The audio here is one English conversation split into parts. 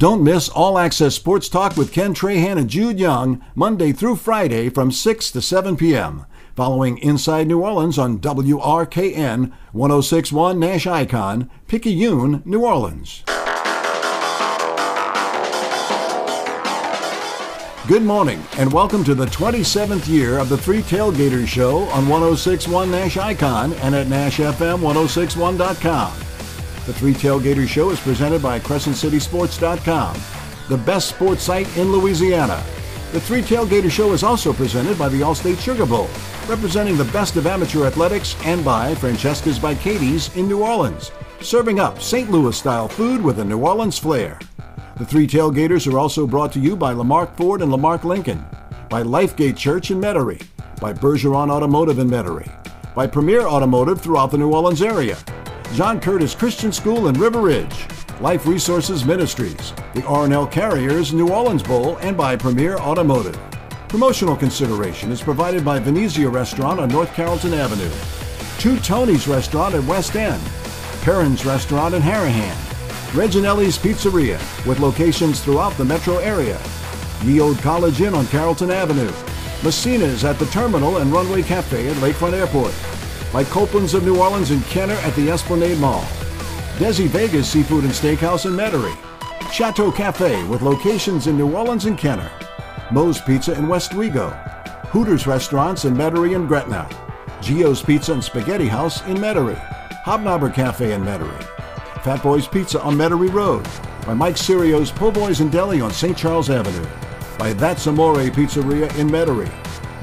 Don't miss All Access Sports Talk with Ken Trahan and Jude Young, Monday through Friday from 6 to 7 p.m. Following Inside New Orleans on WRKN 1061 Nash Icon, Picayune, New Orleans. Good morning, and welcome to the 27th year of the Three Tailgaters Show on 1061 Nash Icon and at NashFM1061.com. The Three Tailgaters Show is presented by CrescentCitySports.com, the best sports site in Louisiana. The Three Tailgaters Show is also presented by the Allstate Sugar Bowl, representing the best of amateur athletics, and by Francesca's by Katie's in New Orleans, serving up St. Louis style food with a New Orleans flair. The Three Tailgaters are also brought to you by Lamarque Ford and Lamarque Lincoln, by Lifegate Church in Metairie, by Bergeron Automotive in Metairie, by Premier Automotive throughout the New Orleans area, John Curtis Christian School in River Ridge, Life Resources Ministries, the R+L Carriers New Orleans Bowl, and by Premier Automotive. Promotional consideration is provided by Venezia Restaurant on North Carrollton Avenue, Two Tony's Restaurant at West End, Perrin's Restaurant in Harahan, Reginelli's Pizzeria with locations throughout the metro area, Ye Olde College Inn on Carrollton Avenue, Messina's at the Terminal and Runway Cafe at Lakefront Airport, by Copeland's of New Orleans and Kenner at the Esplanade Mall, Desi Vegas Seafood and Steakhouse in Metairie, Chateau Cafe with locations in New Orleans and Kenner, Moe's Pizza in Westwego, Hooters Restaurants in Metairie and Gretna, Gio's Pizza and Spaghetti House in Metairie, Hobnobber Cafe in Metairie, Fat Boy's Pizza on Metairie Road, by Mike Serio's Po' Boys and Deli on St. Charles Avenue, by That's Amore Pizzeria in Metairie,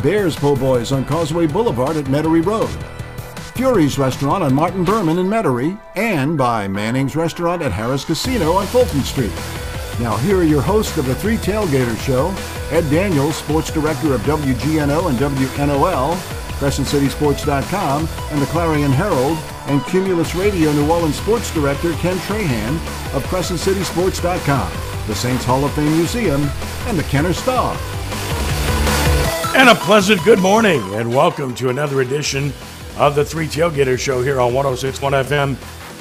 Bears Po' Boys on Causeway Boulevard at Metairie Road, Fury's Restaurant on Martin Behrman in Metairie, and by Manning's Restaurant at Harrah's Casino on Fulton Street. Now, here are your hosts of the Three Tailgaters Show Ed Daniels, Sports Director of WGNO and WNOL, CrescentCitySports.com, and the Clarion Herald, and Cumulus Radio New Orleans Sports Director Ken Trahan of CrescentCitySports.com, the Saints Hall of Fame Museum, and the Kenner Star. And a pleasant good morning, and welcome to another edition of the Three Tailgaters Show here on 1061 FM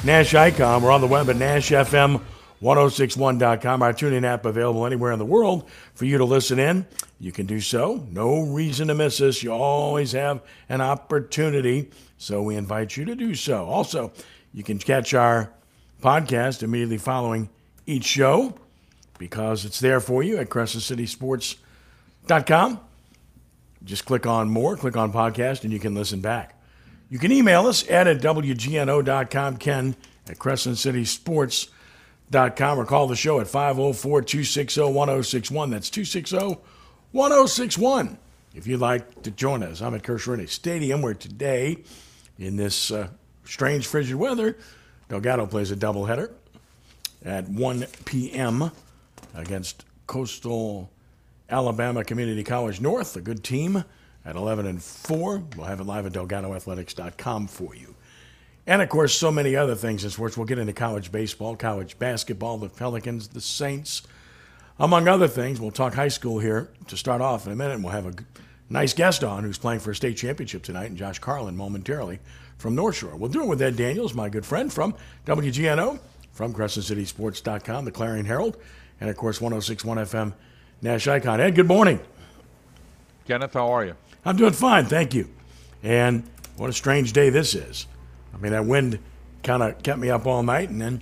Nash Icon. We're on the web at NashFM1061.com. Our tuning app available anywhere in the world for you to listen in. You can do so. No reason to miss us. You always have an opportunity, so we invite you to do so. Also, you can catch our podcast immediately following each show because it's there for you at CrescentCitySports.com. Just click on more, click on podcast, and you can listen back. You can email us, at WGNO.com, ken at CrescentCitySports.com, or call the show at 504 260 1061. That's 260 1061 if you'd like to join us. I'm at Kirsch Stadium, where today, in this uh, strange frigid weather, Delgado plays a doubleheader at 1 p.m. against Coastal Alabama Community College North, a good team at 11 and 4. We'll have it live at DelgadoAthletics.com for you. And of course, so many other things in sports. We'll get into college baseball, college basketball, the Pelicans, the Saints, among other things. We'll talk high school here to start off in a minute. And we'll have a nice guest on who's playing for a state championship tonight, and Josh Carlin momentarily from North Shore. We'll do it with Ed Daniels, my good friend from WGNO, from CrescentCitySports.com, the Clarion Herald, and of course 1061 FM Nash Icon. Ed, good morning. Kenneth, how are you? I'm doing fine, thank you. And what a strange day this is. I mean, that wind kind of kept me up all night, and then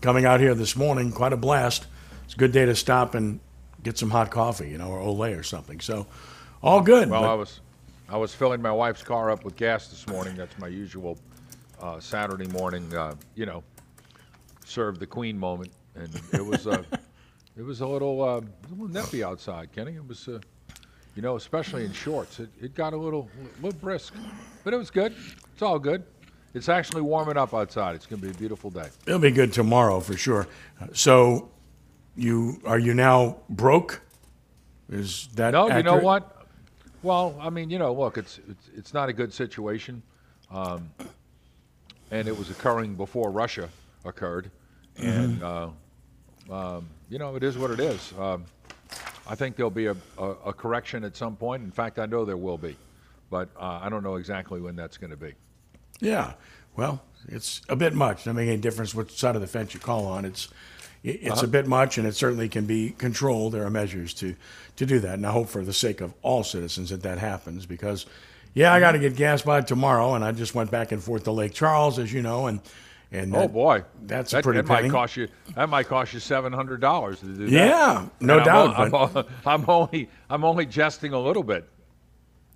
coming out here this morning, quite a blast. It's a good day to stop and get some hot coffee, you know, or Olay or something. So, all good. Well, I was I was filling my wife's car up with gas this morning. That's my usual uh, Saturday morning, uh, you know, serve the queen moment, and it was uh, it was a little uh, a little nippy outside, Kenny. It was. Uh, you know, especially in shorts, it, it got a little little brisk, but it was good. It's all good. It's actually warming up outside. It's going to be a beautiful day. It'll be good tomorrow for sure. So, you are you now broke? Is that No, you know what? Well, I mean, you know, look, it's it's, it's not a good situation, um, and it was occurring before Russia occurred, and uh, um, you know, it is what it is. Um, I think there'll be a, a, a correction at some point. In fact, I know there will be, but uh, I don't know exactly when that's going to be. Yeah. Well, it's a bit much. Doesn't make any difference which side of the fence you call on. It's it, it's a bit much, and it certainly can be controlled. There are measures to to do that, and I hope for the sake of all citizens that that happens because. Yeah, I got to get gas by tomorrow, and I just went back and forth to Lake Charles, as you know, and and Oh boy, that's that, a pretty that penny. might cost you. That might cost you seven hundred dollars to do that. Yeah, no And doubt. I'm, I'm, I'm only I'm only jesting a little bit.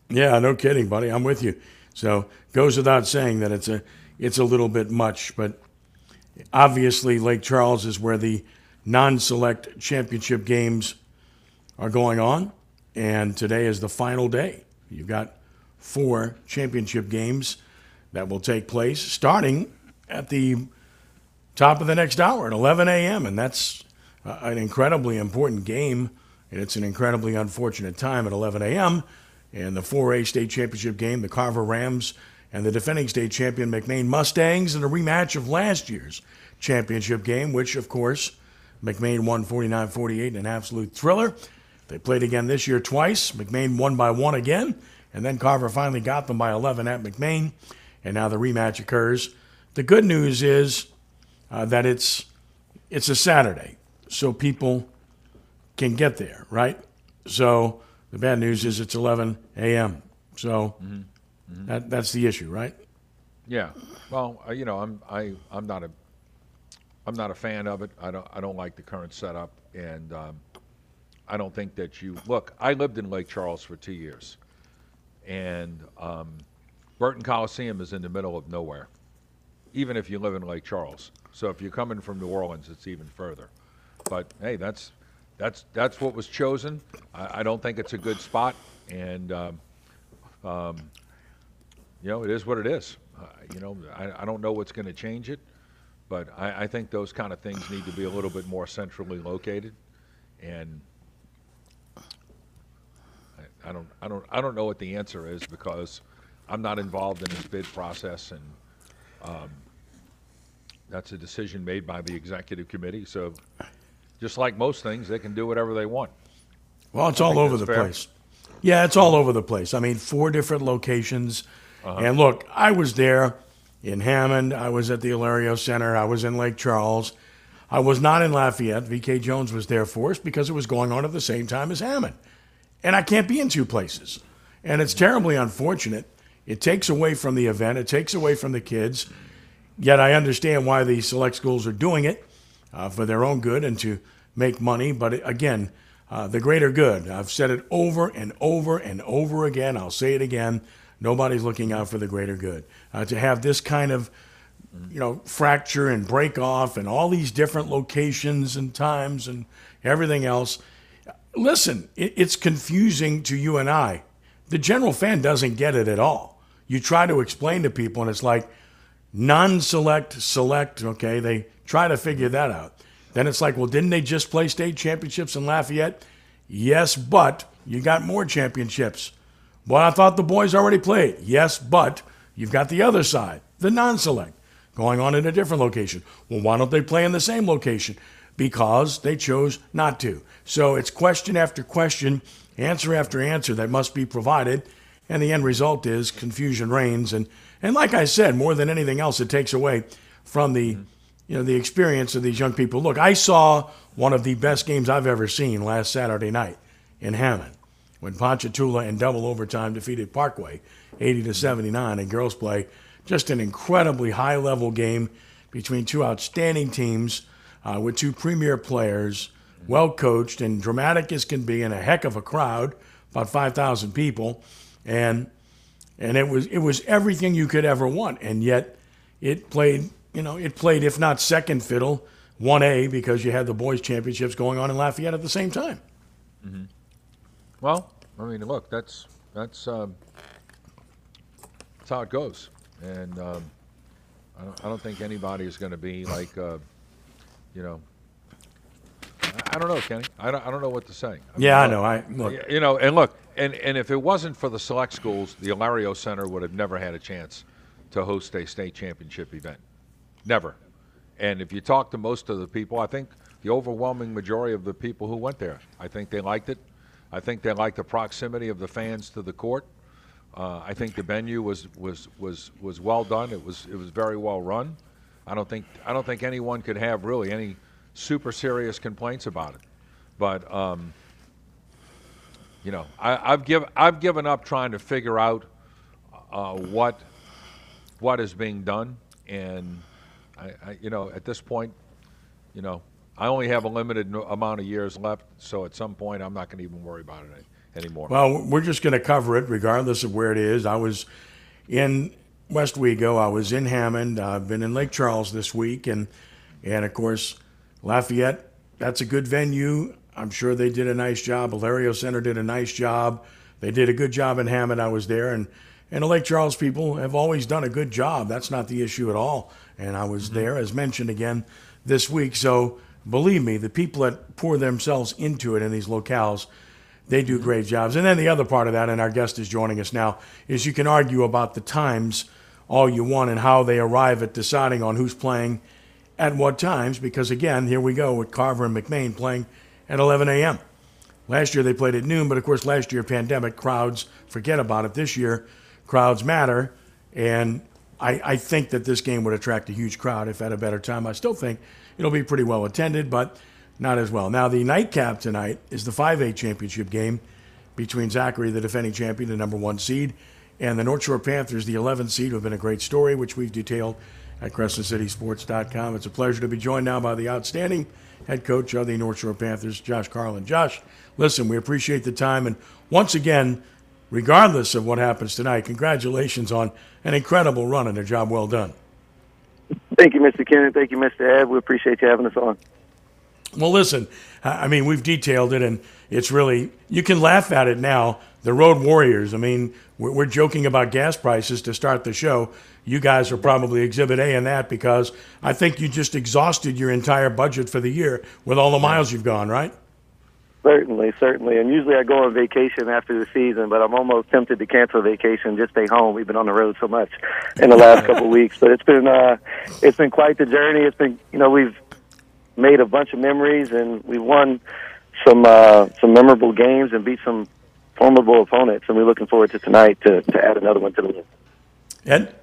Yeah, no kidding, buddy. I'm with you. So goes without saying that it's a it's a little bit much, but obviously Lake Charles is where the non-select championship games are going on, and today is the final day. You've got four championship games that will take place starting at the top of the next hour at 11 a.m. And that's an incredibly important game, and it's an incredibly unfortunate time at 11 a.m. And the 4A state championship game, the Carver Rams and the defending state champion McMain Mustangs, in a rematch of last year's championship game, which, of course, McMain won 49 48 in an absolute thriller. They played again this year twice. McMain won by one again, and then Carver finally got them by 11 at McMain, and now the rematch occurs. The good news is uh, that it's it's a Saturday, so people can get there, right? So the bad news is it's 11 a.m. So That, that's the issue, right? Yeah. Well, uh, you know, I'm I I'm not a I'm not a fan of it. I don't I don't like the current setup, and um, I don't think that you look. I lived in Lake Charles for two years, and um, Burton Coliseum is in the middle of nowhere, even if you live in Lake Charles. So if you're coming from New Orleans, it's even further. But hey, that's that's that's what was chosen. I, I don't think it's a good spot, and um, um, you know, it is what it is. Uh, you know, I, I don't know what's going to change it, but I, I think those kind of things need to be a little bit more centrally located, and I, don't, I don't, I don't know what the answer is because I'm not involved in this bid process, and um, that's a decision made by the executive committee. So, just like most things, they can do whatever they want. Well, it's all over the fair. place. Yeah, it's all over the place. I mean, four different locations. Uh-huh. And look, I was there in Hammond. I was at the Alario Center. I was in Lake Charles. I was not in Lafayette. VK Jones was there for us because it was going on at the same time as Hammond. And I can't be in two places. And it's terribly unfortunate. It takes away from the event, it takes away from the kids. Yet I understand why the select schools are doing it uh, for their own good and to make money. But again, uh, the greater good. I've said it over and over and over again. I'll say it again. Nobody's looking out for the greater good. Uh, to have this kind of you know, fracture and break off and all these different locations and times and everything else. Listen, it, it's confusing to you and I. The general fan doesn't get it at all. You try to explain to people, and it's like non select, select, okay? They try to figure that out. Then it's like, well, didn't they just play state championships in Lafayette? Yes, but you got more championships. Well, I thought the boys already played. Yes, but you've got the other side, the non select, going on in a different location. Well, why don't they play in the same location? Because they chose not to. So it's question after question, answer after answer that must be provided. And the end result is confusion reigns. And, and like I said, more than anything else, it takes away from the, you know, the experience of these young people. Look, I saw one of the best games I've ever seen last Saturday night in Hammond when Ponchatoula in double overtime defeated Parkway 80 to 79 in girls play. Just an incredibly high level game between two outstanding teams uh, with two premier players, well coached and dramatic as can be, and a heck of a crowd, about 5,000 people, and and it was it was everything you could ever want, and yet it played you know it played if not second fiddle, one A because you had the boys championships going on in Lafayette at the same time. Well, I mean, look, that's that's um, that's how it goes, and um, I, don't, I don't think anybody is going to be like, uh, you know, I, don't know, Kenny. I don't, I don't know what to say. I mean, Yeah, I know. I look. You know, and look, and and if it wasn't for the select schools, the Alario Center would have never had a chance to host a state championship event, never. And if you talk to most of the people, I think the overwhelming majority of the people who went there, I think they liked it. I think they liked the proximity of the fans to the court. Uh, I think the venue was, was, was, was well done. It was, it was very well run. I don't think I don't think anyone could have really any super serious complaints about it. But um, you know, I, have given I've given up trying to figure out uh, what what is being done, and I, I, you know, at this point, you know, I only have a limited amount of years left, so at some point, I'm not going to even worry about it anymore. Well, we're just going to cover it regardless of where it is. I was in Westwego. I was in Hammond. I've been in Lake Charles this week, and and of course, Lafayette. That's a good venue. I'm sure they did a nice job. Alario Center did a nice job. They did a good job in Hammond. I was there, and and the Lake Charles people have always done a good job. That's not the issue at all. And I was mm-hmm. there, as mentioned again, this week. So believe me, the people that pour themselves into it in these locales, they do mm-hmm. great jobs. And then the other part of that, and our guest is joining us now, is you can argue about the times all you want and how they arrive at deciding on who's playing at what times. Because again, here we go with Carver and McMain playing at 11 a.m. Last year they played at noon, but of course last year pandemic crowds forget about it. This year crowds matter, and I, I think that this game would attract a huge crowd if at a better time. I still think it'll be pretty well attended, but not as well. Now, the nightcap tonight is the 5A championship game between Zachary, the defending champion, the number one seed, and the North Shore Panthers, the 11th seed, who have been a great story, which we've detailed at CrescentCitySports.com. It's a pleasure to be joined now by the outstanding head coach of the North Shore Panthers, Josh Carlin. Josh, listen, we appreciate the time, and once again, regardless of what happens tonight, congratulations on an incredible run and a job well done. Thank you, Mr. Kennon. Thank you, Mr. Ed. We appreciate you having us on. Well, listen, I mean, we've detailed it, and it's really, you can laugh at it now. The Road Warriors, I mean, we're, joking about gas prices to start the show. You guys are probably exhibit A in that because I think you just exhausted your entire budget for the year with all the miles you've gone, right? Certainly, certainly. And usually I go on vacation after the season, but I'm almost tempted to cancel vacation, just stay home. We've been on the road so much in the last couple of weeks, but it's been uh it's been quite the journey. It's been, you know, we've made a bunch of memories and we won some uh some memorable games and beat some formidable opponents and we're looking forward to tonight to to add another one to the list. Ed,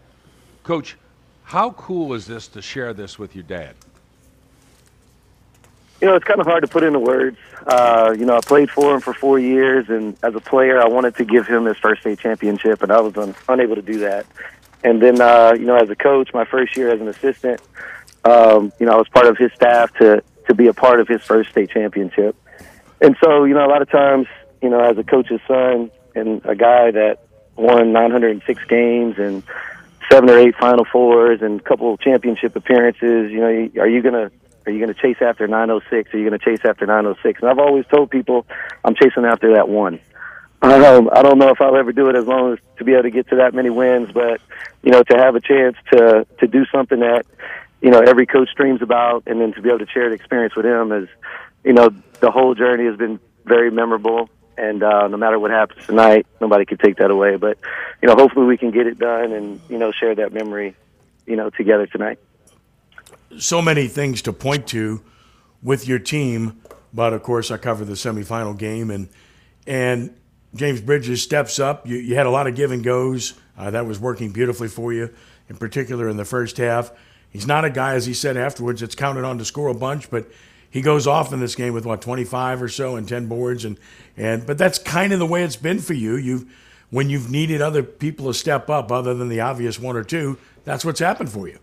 coach, how cool is this to share this with your dad? You know, it's kind of hard to put into words. Uh, you know, I played for him for four years, and as a player, I wanted to give him his first state championship, and I was un- unable to do that. And then, uh, you know, as a coach, my first year as an assistant, um, you know, I was part of his staff to to be a part of his first state championship. And so, you know, a lot of times, you know, as a coach's son and a guy that won 906 games and seven or eight Final Fours and a couple of championship appearances, you know, are you going to are you going to chase after 906? Are you going to chase after 906? And I've always told people I'm chasing after that one. I don't know. I don't know if I'll ever do it as long as to be able to get to that many wins, but you know, to have a chance to to do something that you know every coach dreams about, and then to be able to share the experience with him is, you know, the whole journey has been very memorable. And uh, no matter what happens tonight, nobody can take that away. But you know, hopefully we can get it done and you know share that memory, you know, together tonight so many things to point to with your team. But of course, I covered the semifinal game, and and James Bridges steps up. You, you had a lot of give and goes. Uh, that was working beautifully for you, in particular in the first half. He's not a guy, as he said afterwards, that's counted on to score a bunch, but he goes off in this game with what 25 or so and 10 boards, and and but that's kind of the way it's been for you. You've when you've needed other people to step up, other than the obvious one or two, that's what's happened for you.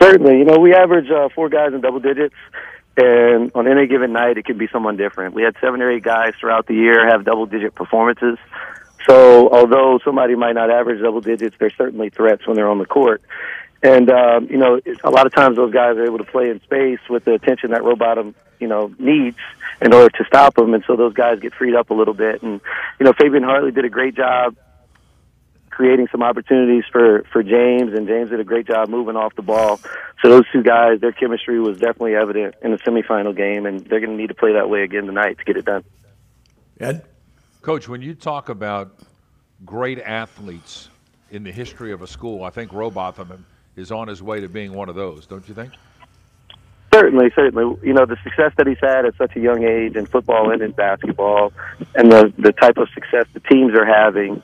Certainly, you know, we average uh, four guys in double digits, and on any given night, it could be someone different. We had seven or eight guys throughout the year have double digit performances. So, although somebody might not average double digits, they're certainly threats when they're on the court. And um, you know, a lot of times those guys are able to play in space with the attention that Rowbottom, you know, needs in order to stop them. And so those guys get freed up a little bit. And you know, Fabian Hartley did a great job creating some opportunities for for James, and James did a great job moving off the ball. So those two guys, their chemistry was definitely evident in the semifinal game, and they're going to need to play that way again tonight to get it done. Ed, Coach, when you talk about great athletes in the history of a school, I think Rowbottom is on his way to being one of those. Don't you think? Certainly, certainly. You know, the success that he's had at such a young age in football and in basketball, and the the type of success the teams are having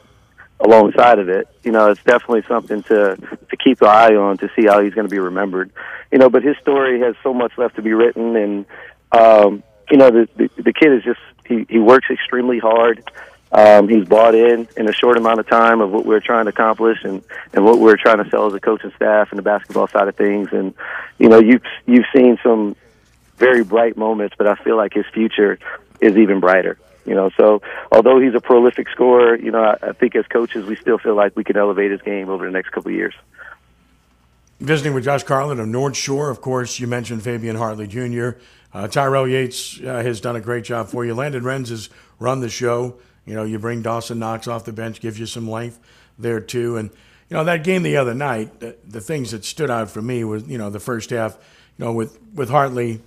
alongside of it. You know, it's definitely something to to keep an eye on to see how he's going to be remembered. You know, but his story has so much left to be written, and um, you know, the, the the kid is just he he works extremely hard. Um, he's bought in in a short amount of time of what we're trying to accomplish and and what we're trying to sell as a coaching staff and the basketball side of things. And you know, you've you've seen some very bright moments, but I feel like his future is even brighter. You know, so although he's a prolific scorer, you know, I, I think as coaches we still feel like we can elevate his game over the next couple of years. Visiting with Josh Carlin of North Shore, of course, you mentioned Fabian Hartley Jr. Uh, Tyrell Yates uh, has done a great job for you. Landon Renz has run the show. You know, you bring Dawson Knox off the bench, gives you some length there too. And you know that game the other night, the, the things that stood out for me was you know the first half, you know with with Hartley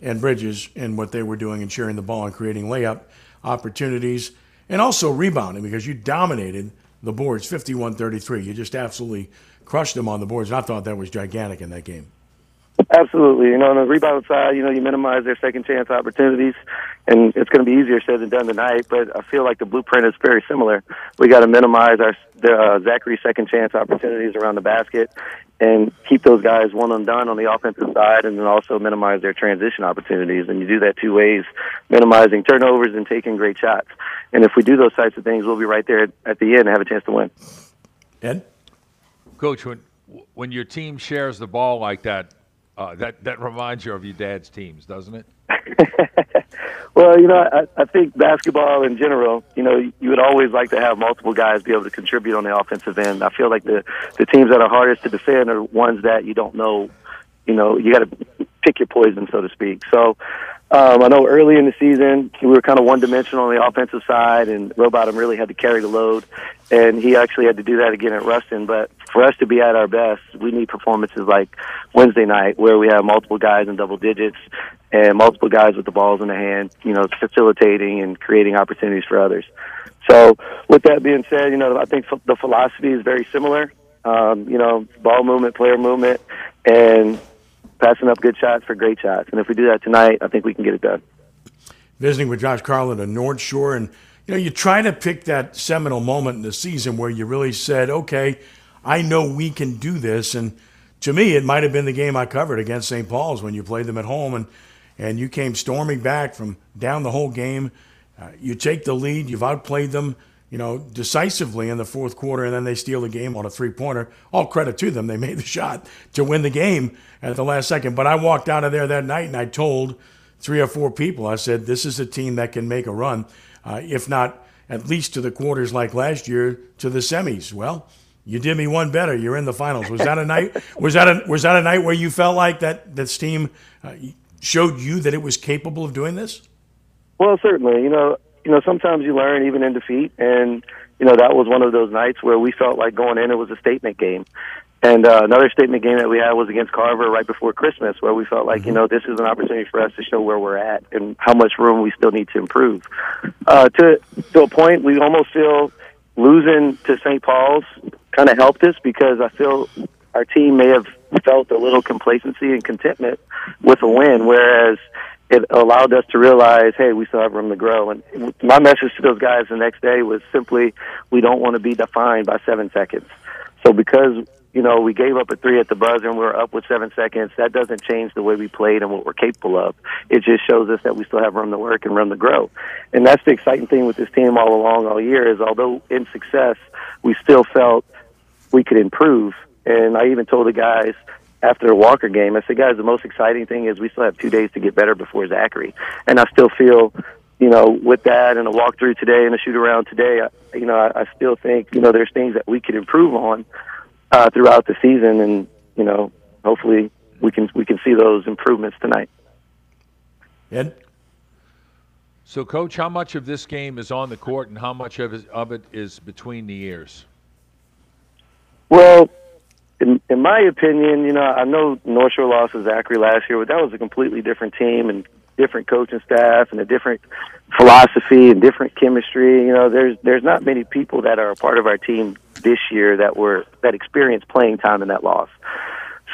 and Bridges and what they were doing and sharing the ball and creating layup opportunities and also rebounding because you dominated the boards 51-33. You just absolutely crushed them on the boards. And I thought that was gigantic in that game. Absolutely. You know, on the rebound side, you know, you minimize their second chance opportunities, and it's going to be easier said than done tonight. But I feel like the blueprint is very similar. We got to minimize our the, uh, Zachary second chance opportunities around the basket, and keep those guys one and done on the offensive side, and then also minimize their transition opportunities. And you do that two ways: minimizing turnovers and taking great shots. And if we do those types of things, we'll be right there at the end and have a chance to win. Ed, Coach, when when your team shares the ball like that, uh, that that reminds you of your dad's teams, doesn't it? well, you know, I, I think basketball in general, you know, you would always like to have multiple guys be able to contribute on the offensive end. I feel like the the teams that are hardest to defend are ones that you don't know, you know, you got to pick your poison, so to speak. So, um, I know early in the season we were kind of one dimensional on the offensive side, and Rowbottom really had to carry the load, and he actually had to do that again at Ruston. But for us to be at our best, we need performances like Wednesday night, where we have multiple guys in double digits and multiple guys with the balls in the hand, you know, facilitating and creating opportunities for others. So, with that being said, you know, I think the philosophy is very similar. Um, you know, ball movement, player movement, and passing up good shots for great shots. And if we do that tonight, I think we can get it done. Visiting with Josh Carlin of North Shore, and you know, you try to pick that seminal moment in the season where you really said, "Okay, I know we can do this." And to me, it might have been the game I covered against St. Paul's when you played them at home, and and you came storming back from down the whole game. Uh, you take the lead, you've outplayed them you know, decisively in the fourth quarter, and then they steal the game on a three pointer. All credit to them. They made the shot to win the game at the last second. But I walked out of there that night and I told three or four people, I said, this is a team that can make a run, uh, if not at least to the quarters like last year, to the semis. Well, you did me one better. You're in the finals. Was that a night? Was that a was that a night where you felt like that this team uh, showed you that it was capable of doing this? Well, certainly. You know, you know, sometimes you learn even in defeat, and you know that was one of those nights where we felt like going in it was a statement game. And uh, another statement game that we had was against Carver right before Christmas, where we felt like, you know, this is an opportunity for us to show where we're at and how much room we still need to improve. Uh, to to a point, we almost feel losing to St. Paul's kind of helped us because I feel our team may have felt a little complacency and contentment with a win, whereas it allowed us to realize, hey, we still have room to grow. And my message to those guys the next day was simply, we don't want to be defined by seven seconds. So because you know we gave up a three at the buzzer and we were up with seven seconds, that doesn't change the way we played and what we're capable of. It just shows us that we still have room to work and room to grow. And that's the exciting thing with this team all along all year is although in success, we still felt we could improve. And I even told the guys after the Walker game. I said, guys, the most exciting thing is we still have two days to get better before Zachary, and I still feel, you know, with that and a walkthrough today and a shoot around today, I, you know, I, I still think you know there's things that we could improve on uh, throughout the season, and you know, hopefully we can we can see those improvements tonight. Ed. So, coach, how much of this game is on the court, and how much of it, of it is between the ears? Well, in, in my opinion, you know, I know North Shore lost to Zachary last year, but that was a completely different team and different coaching staff and a different philosophy and different chemistry. You know, there's there's not many people that are a part of our team this year that were that experienced playing time in that loss.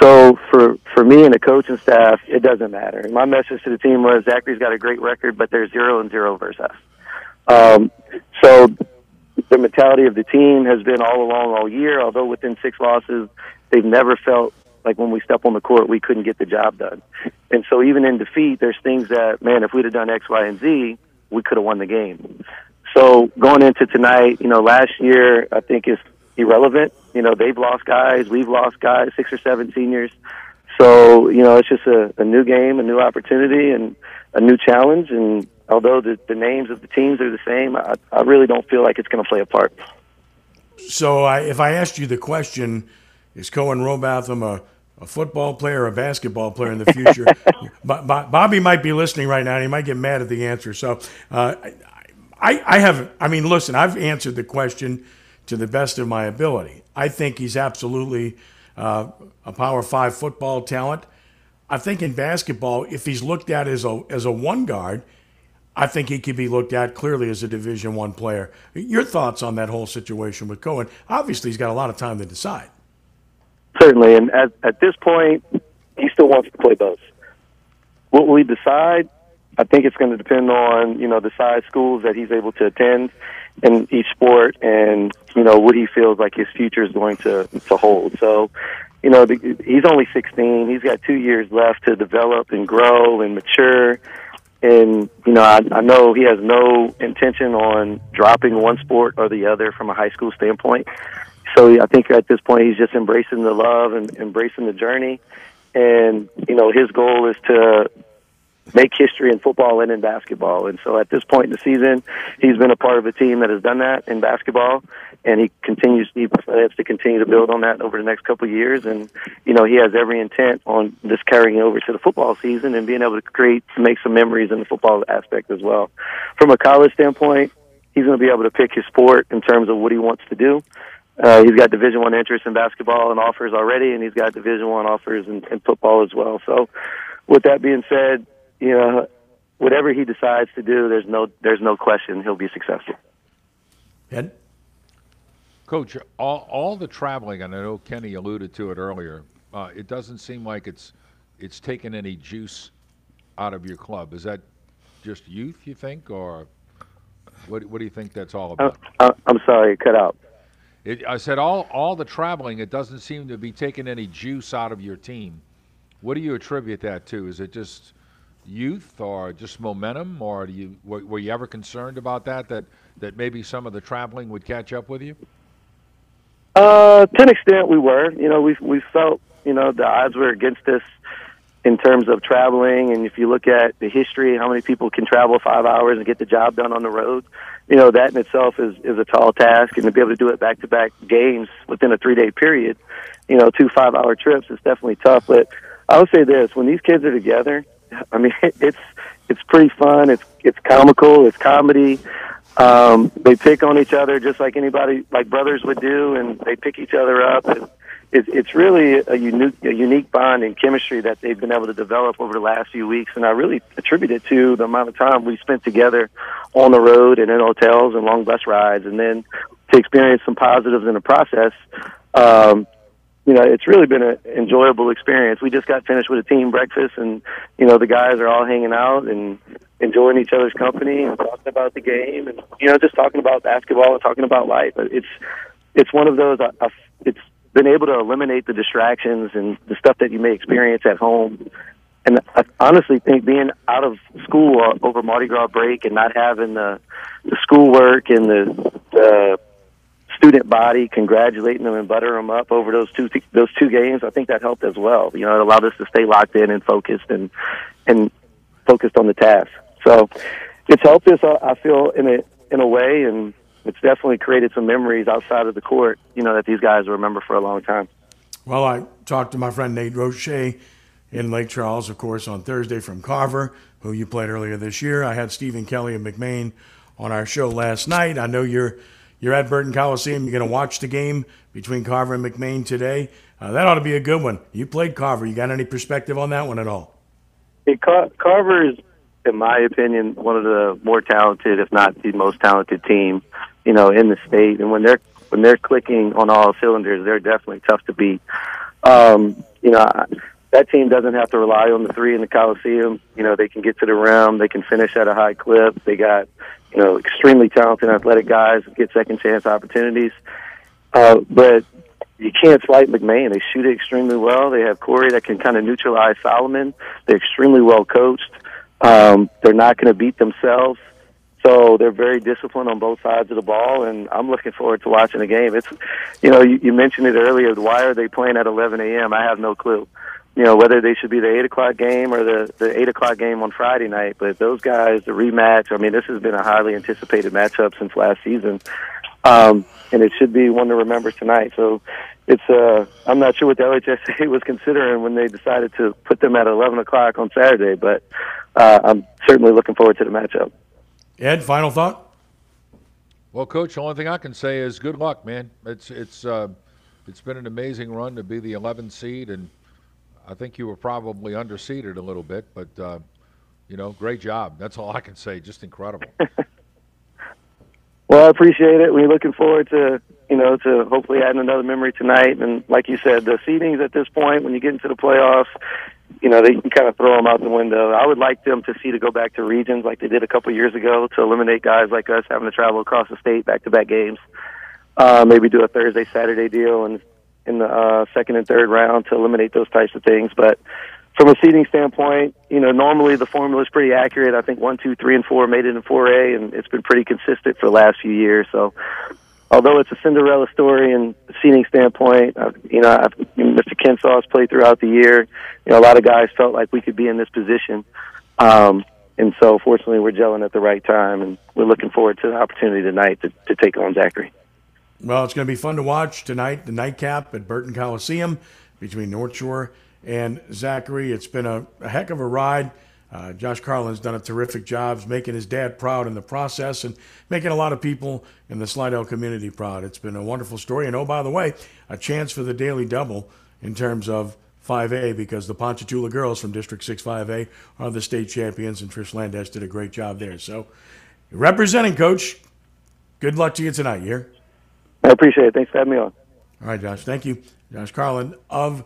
So for for me and the coaching staff, it doesn't matter. My message to the team was Zachary's got a great record, but they're zero and zero versus us. Um, so the mentality of the team has been all along all year. Although within six losses, they've never felt like when we step on the court we couldn't get the job done. And so even in defeat, there's things that man, if we'd have done X, Y, and Z, we could have won the game. So going into tonight, you know, last year I think is irrelevant. You know, they've lost guys, we've lost guys, six or seven seniors. So you know, it's just a, a new game, a new opportunity, and a new challenge. And although the, the names of the teams are the same, I, I really don't feel like it's going to play a part. So I, if I asked you the question, is Cohen Robotham a, a football player or a basketball player in the future? Bobby might be listening right now and he might get mad at the answer. So uh, I, I have, I mean, listen, I've answered the question to the best of my ability. I think he's absolutely uh, a Power Five football talent. I think in basketball, if he's looked at as a as a one guard, I think he could be looked at clearly as a Division One player. Your thoughts on that whole situation with Cohen? Obviously, he's got a lot of time to decide. Certainly, and at at this point, he still wants to play both. What will he decide? I think it's going to depend on you know the size schools that he's able to attend in each sport, and you know what he feels like his future is going to to hold. So, you know, the, he's only 16. He's got two years left to develop and grow and mature. And you know, I, I know he has no intention on dropping one sport or the other from a high school standpoint. So I think at this point he's just embracing the love and embracing the journey. And you know, his goal is to make history in football and in basketball. And so at this point in the season, he's been a part of a team that has done that in basketball, and he continues he plans to continue to build on that over the next couple of years. And you know, he has every intent on just carrying over to the football season and being able to create make some memories in the football aspect as well. From a college standpoint, he's going to be able to pick his sport in terms of what he wants to do. Uh, he's got Division One interest in basketball and offers already, and he's got Division One offers in, in football as well. So, with that being said, you know, whatever he decides to do, there's no there's no question he'll be successful. Ed? Coach, all, all the traveling, and I know Kenny alluded to it earlier. Uh, it doesn't seem like it's it's taken any juice out of your club. Is that just youth, you think, or what? What do you think that's all about? Uh, uh I'm sorry, cut out. It, I said all all the traveling. It doesn't seem to be taking any juice out of your team. What do you attribute that to? Is it just youth or just momentum, or do you were, were, you ever concerned about that? That that maybe some of the traveling would catch up with you? Uh, to an extent, we were. You know, we we felt you know the odds were against us in terms of traveling, and if you look at the history, how many people can travel five hours and get the job done on the road? You know, that in itself is is a tall task, and to be able to do it back to back games within a three day period, you know, two five hour trips is definitely tough. But I would say this: when these kids are together, I mean, it's it's pretty fun. It's it's comical. It's comedy. Um, they pick on each other just like anybody, like brothers would do, and they pick each other up. And it's it's really a unique a unique bond and chemistry that they've been able to develop over the last few weeks. And I really attribute it to the amount of time we spent together on the road and in hotels and long bus rides, and then to experience some positives in the process. Um, you know, it's really been an enjoyable experience. We just got finished with a team breakfast, and you know, the guys are all hanging out and enjoying each other's company and talking about the game, and you know, just talking about basketball and talking about life. It's it's one of those. I, I, it's been able to eliminate the distractions and the stuff that you may experience at home. And I honestly think being out of school over Mardi Gras break and not having the the schoolwork and the the student body, congratulating them and buttering them up over those two those two games. I think that helped as well. You know, it allowed us to stay locked in and focused and and focused on the task. So it's helped us. I feel in a in a way, and it's definitely created some memories outside of the court. You know that these guys will remember for a long time. Well, I talked to my friend Nate Roche in Lake Charles, of course, on Thursday from Carver, who you played earlier this year. I had Stephen Kelly and McMain on our show last night. I know you're you're at Burton Coliseum. You're going to watch the game between Carver and McMain today. Uh, that ought to be a good one. You played Carver. You got any perspective on that one at all? Hey, Car- Carver is, in my opinion, one of the more talented, if not the most talented team, you know, in the state. And when they're when they're clicking on all cylinders, they're definitely tough to beat. Um, you know, that team doesn't have to rely on the three in the Coliseum. You know, they can get to the rim. They can finish at a high clip. They got you know, extremely talented, athletic guys get second chance opportunities. Uh, but you can't slight McMain. They shoot it extremely well. They have Corey that can kind of neutralize Solomon. They're extremely well coached. Um, they're not going to beat themselves. So they're very disciplined on both sides of the ball, and I'm looking forward to watching the game. It's, you know, you, you mentioned it earlier. Why are they playing at 11 a.m.? I have no clue. You know, whether they should be the 8 o'clock game or the, the 8 o'clock game on Friday night. But those guys, the rematch, I mean, this has been a highly anticipated matchup since last season. Um, and it should be one to remember tonight. So it's uh, I'm not sure what the LHSA was considering when they decided to put them at 11 o'clock on Saturday, but uh, I'm certainly looking forward to the matchup. Ed, final thought. Well, coach, the only thing I can say is good luck, man. It's it's uh, it's been an amazing run to be the 11th seed, and I think you were probably underseeded a little bit, but uh, you know, great job. That's all I can say. Just incredible. well, I appreciate it. We're looking forward to you know to hopefully adding another memory tonight. And like you said, the seedings at this point, when you get into the playoffs, you know, they can kind of throw them out the window. I would like them to see to go back to regions like they did a couple years ago to eliminate guys like us having to travel across the state back to back games. Uh, maybe do a Thursday Saturday deal and in the uh, second and third round to eliminate those types of things. But from a seeding standpoint, you know, normally the formula is pretty accurate. I think one, two, three, and four made it in 4A, and it's been pretty consistent for the last few years. So although it's a Cinderella story and seeding standpoint, uh, you know, I've, Mr. Kensaw's played throughout the year. You know, a lot of guys felt like we could be in this position. Um, and so, fortunately, we're gelling at the right time, and we're looking forward to the opportunity tonight to, to take on Zachary. Well, it's going to be fun to watch tonight, the nightcap at Burton Coliseum between North Shore and Zachary. It's been a, a heck of a ride. Uh, Josh Carlin's done a terrific job making his dad proud in the process and making a lot of people in the Slidell community proud. It's been a wonderful story. And oh, by the way, a chance for the daily double in terms of 5A because the Ponchatoula girls from District 6 5A are the state champions, and Trish Landes did a great job there. So, representing, Coach, good luck to you tonight, here. I appreciate it. Thanks for having me on. All right, Josh. Thank you. Josh Carlin of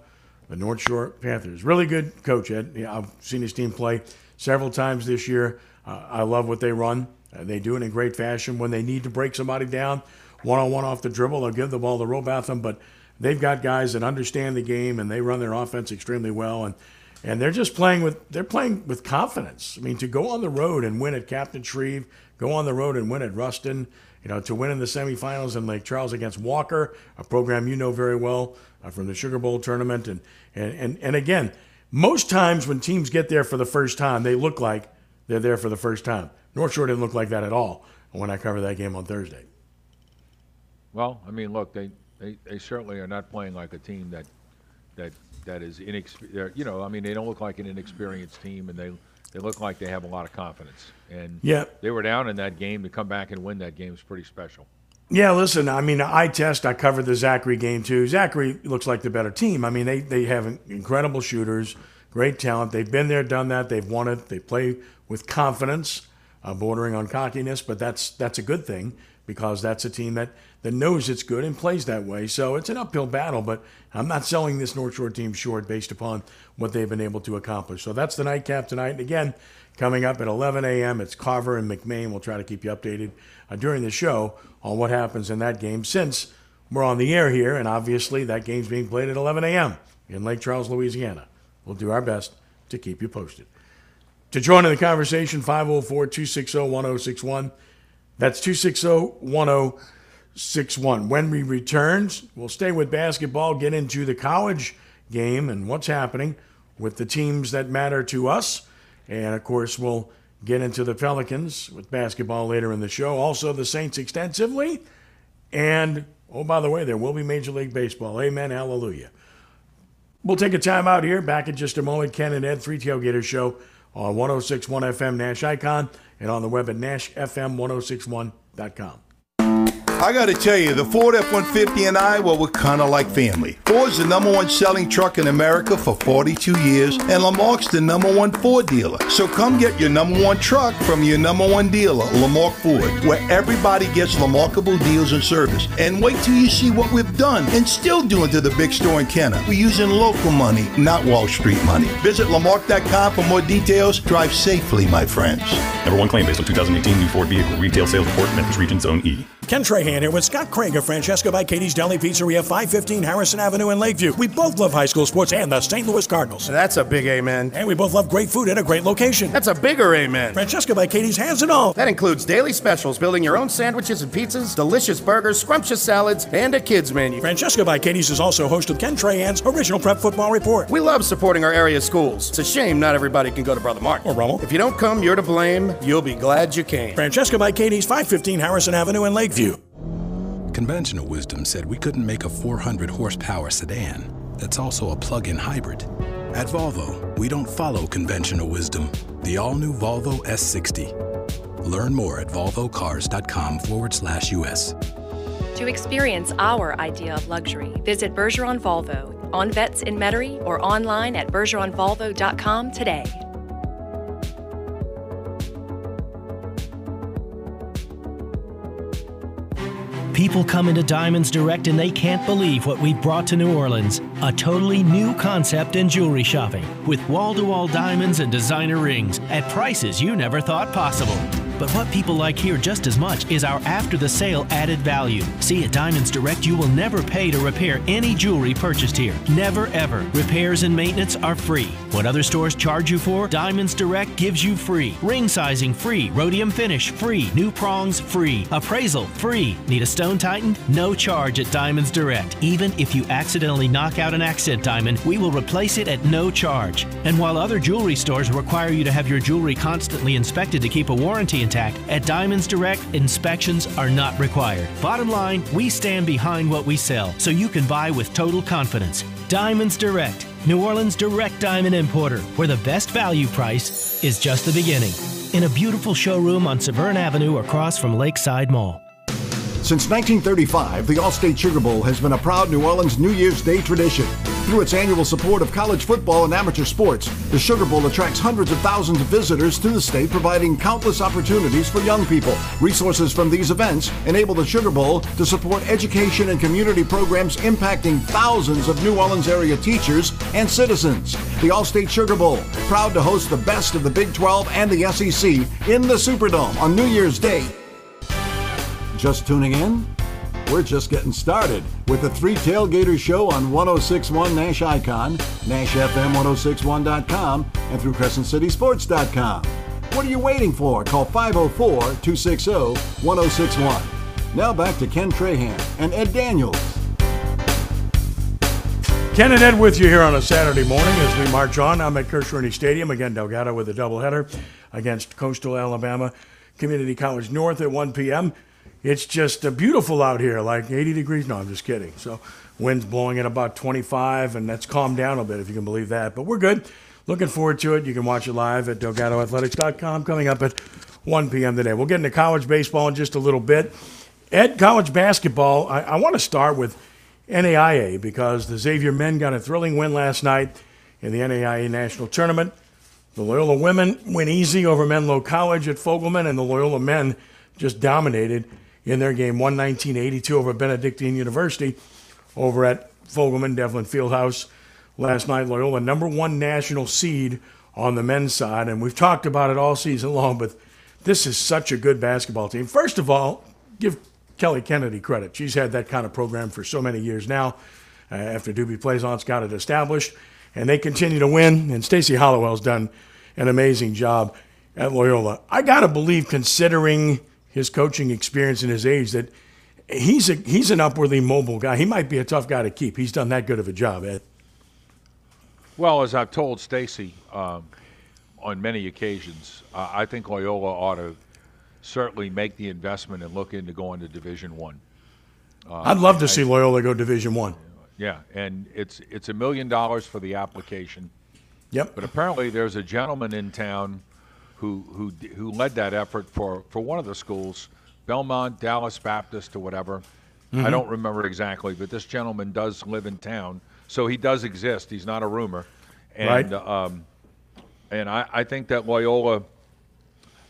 the North Shore Panthers. Really good coach, Ed. Yeah, I've seen his team play several times this year. Uh, I love what they run. Uh, they do it in great fashion. When they need to break somebody down one on one off the dribble, they'll give the ball to Robatham, but they've got guys that understand the game and they run their offense extremely well. And and they're just playing with they're playing with confidence. I mean, to go on the road and win at Captain Shreve, go on the road and win at Ruston, you know, to win in the semifinals in Lake Charles against Walker, a program you know very well uh, from the Sugar Bowl tournament, and and and and again, most times when teams get there for the first time, they look like they're there for the first time. North Shore didn't look like that at all when I covered that game on Thursday. Well, I mean, look, they, they, they certainly are not playing like a team that that that is inexperienced. You know, I mean, they don't look like an inexperienced team, and they they look like they have a lot of confidence. And yeah, they were down in that game to come back and win that game is pretty special. Yeah, listen, I mean, I test, I covered the Zachary game too. Zachary looks like the better team. I mean, they, they have incredible shooters, great talent. They've been there, done that. They've won it. They play with confidence, uh, bordering on cockiness, but that's that's a good thing because that's a team that, that knows it's good and plays that way. So it's an uphill battle, but I'm not selling this North Shore team short based upon what they've been able to accomplish. So that's the nightcap tonight. And again, coming up at 11 a.m., it's Carver and McMain. We'll try to keep you updated uh, during the show on what happens in that game since we're on the air here, and obviously that game's being played at 11 a.m. in Lake Charles, Louisiana. We'll do our best to keep you posted. To join in the conversation, 504 260 1061. That's 260 1061. When we return, we'll stay with basketball, get into the college game and what's happening with the teams that matter to us. And of course, we'll get into the Pelicans with basketball later in the show. Also, the Saints extensively. And, oh, by the way, there will be Major League Baseball. Amen. Hallelujah. We'll take a time out here. Back in just a moment. Ken and Ed, Three Tailgater Show on 1061 FM Nash Icon and on the web at NashFM1061.com. I gotta tell you, the Ford F-150 and I, well, we're kinda like family. Ford's the number one selling truck in America for 42 years, and Lamarque's the number one Ford dealer. So come get your number one truck from your number one dealer, Lamarque Ford, where everybody gets remarkable deals and service. And wait till you see what we've done and still doing to the big store in Kenner. We're using local money, not Wall Street money. Visit Lamarque.com for more details. Drive safely, my friends. Number one claim based on 2018 new Ford vehicle retail sales report, Memphis Region Zone E. Ken Trahan here with Scott Craig of Francesca by Katie's Deli Pizzeria, 515 Harrison Avenue in Lakeview. We both love high school sports and the St. Louis Cardinals. That's a big amen. And we both love great food at a great location. That's a bigger amen. Francesca by Katie's has it all. That includes daily specials, building your own sandwiches and pizzas, delicious burgers, scrumptious salads, and a kids menu. Francesca by Katie's is also host of Ken Trahan's original Prep Football Report. We love supporting our area schools. It's a shame not everybody can go to Brother Mark. Or Rummel. If you don't come, you're to blame. You'll be glad you came. Francesca by Katie's, 515 Harrison Avenue in Lakeview. Conventional wisdom said we couldn't make a 400 horsepower sedan that's also a plug in hybrid. At Volvo, we don't follow conventional wisdom. The all new Volvo S60. Learn more at volvocars.com forward slash US. To experience our idea of luxury, visit Bergeron Volvo on Vets in Metairie or online at bergeronvolvo.com today. People come into Diamonds Direct and they can't believe what we've brought to New Orleans a totally new concept in jewelry shopping with wall to wall diamonds and designer rings at prices you never thought possible. But what people like here just as much is our after the sale added value. See, at Diamonds Direct, you will never pay to repair any jewelry purchased here. Never ever. Repairs and maintenance are free. What other stores charge you for, Diamonds Direct gives you free. Ring sizing free. Rhodium finish free. New prongs free. Appraisal free. Need a stone tightened? No charge at Diamonds Direct. Even if you accidentally knock out an accent diamond, we will replace it at no charge. And while other jewelry stores require you to have your jewelry constantly inspected to keep a warranty intact, at Diamonds Direct, inspections are not required. Bottom line, we stand behind what we sell, so you can buy with total confidence. Diamonds Direct, New Orleans direct diamond importer, where the best value price is just the beginning. In a beautiful showroom on Severn Avenue across from Lakeside Mall. Since 1935, the Allstate Sugar Bowl has been a proud New Orleans New Year's Day tradition. Through its annual support of college football and amateur sports, the Sugar Bowl attracts hundreds of thousands of visitors to the state, providing countless opportunities for young people. Resources from these events enable the Sugar Bowl to support education and community programs impacting thousands of New Orleans area teachers and citizens. The Allstate Sugar Bowl, proud to host the best of the Big 12 and the SEC in the Superdome on New Year's Day. Just tuning in? We're just getting started with the Three Tailgaters Show on 1061 Nash Icon, NashFM1061.com, and through CrescentCitySports.com. What are you waiting for? Call 504 260 1061. Now back to Ken Trahan and Ed Daniels. Ken and Ed with you here on a Saturday morning as we march on. I'm at Kirsch Stadium, again, Delgado with a doubleheader against Coastal Alabama Community College North at 1 p.m. It's just uh, beautiful out here, like 80 degrees. No, I'm just kidding. So, wind's blowing at about 25, and that's calmed down a bit, if you can believe that. But we're good. Looking forward to it. You can watch it live at DelgadoAthletics.com coming up at 1 p.m. today. We'll get into college baseball in just a little bit. Ed, college basketball, I, I want to start with NAIA because the Xavier men got a thrilling win last night in the NAIA National Tournament. The Loyola women win easy over Menlo College at Fogelman, and the Loyola men just dominated in their game 119-82 over Benedictine University over at Fogelman Devlin Fieldhouse last night. Loyola number one national seed on the men's side, and we've talked about it all season long, but this is such a good basketball team. First of all, give Kelly Kennedy credit. She's had that kind of program for so many years now. Uh, after Doobie Plaisant's got it established, and they continue to win. And Stacy Hollowell's done an amazing job at Loyola. I gotta believe, considering his coaching experience and his age, that he's a he's an upwardly mobile guy. He might be a tough guy to keep. He's done that good of a job, Ed. Well, as I've told Stacy um, on many occasions, uh, I think Loyola ought to certainly make the investment and look into going to Division One. Uh, I'd love to I, see Loyola go Division One. Yeah, and it's it's a million dollars for the application. Yep. But apparently, there's a gentleman in town who who who led that effort for for one of the schools Belmont, Dallas Baptist, or whatever. I Mhm. don't remember exactly, but this gentleman does live in town, so he does exist. He's not a rumor, and Right. um, and I, I think that Loyola.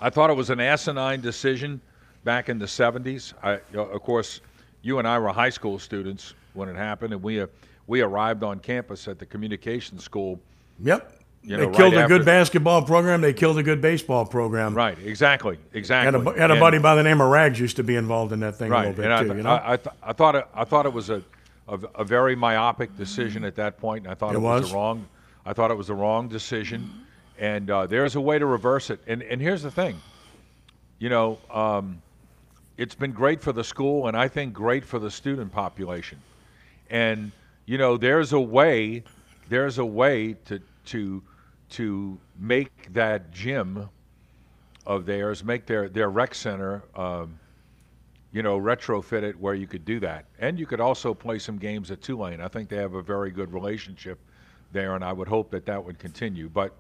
I thought it was an asinine decision back in the '70s. I, of course, you and I were high school students when it happened, and we uh, we arrived on campus at the communications school. Yep. You they know, killed right a good basketball program. They killed a good baseball program. Right. Exactly. Exactly. Had a, had a And- buddy by the name of Rags used to be involved in that thing right. a little bit I, too. You know? I, I, th- I thought it, I thought it was a, a, a very myopic decision at that point, and I thought It it, was. was? the wrong. I thought it was the wrong decision, and uh, there's a way to reverse it. And and here's the thing, you know, um, it's been great for the school, and I think great for the student population. And you know, there's a way, there's a way to to to make that gym of theirs, make their their rec center, um, you know, retrofit it where you could do that, and you could also play some games at Tulane. I think they have a very good relationship there, and I would hope that that would continue. But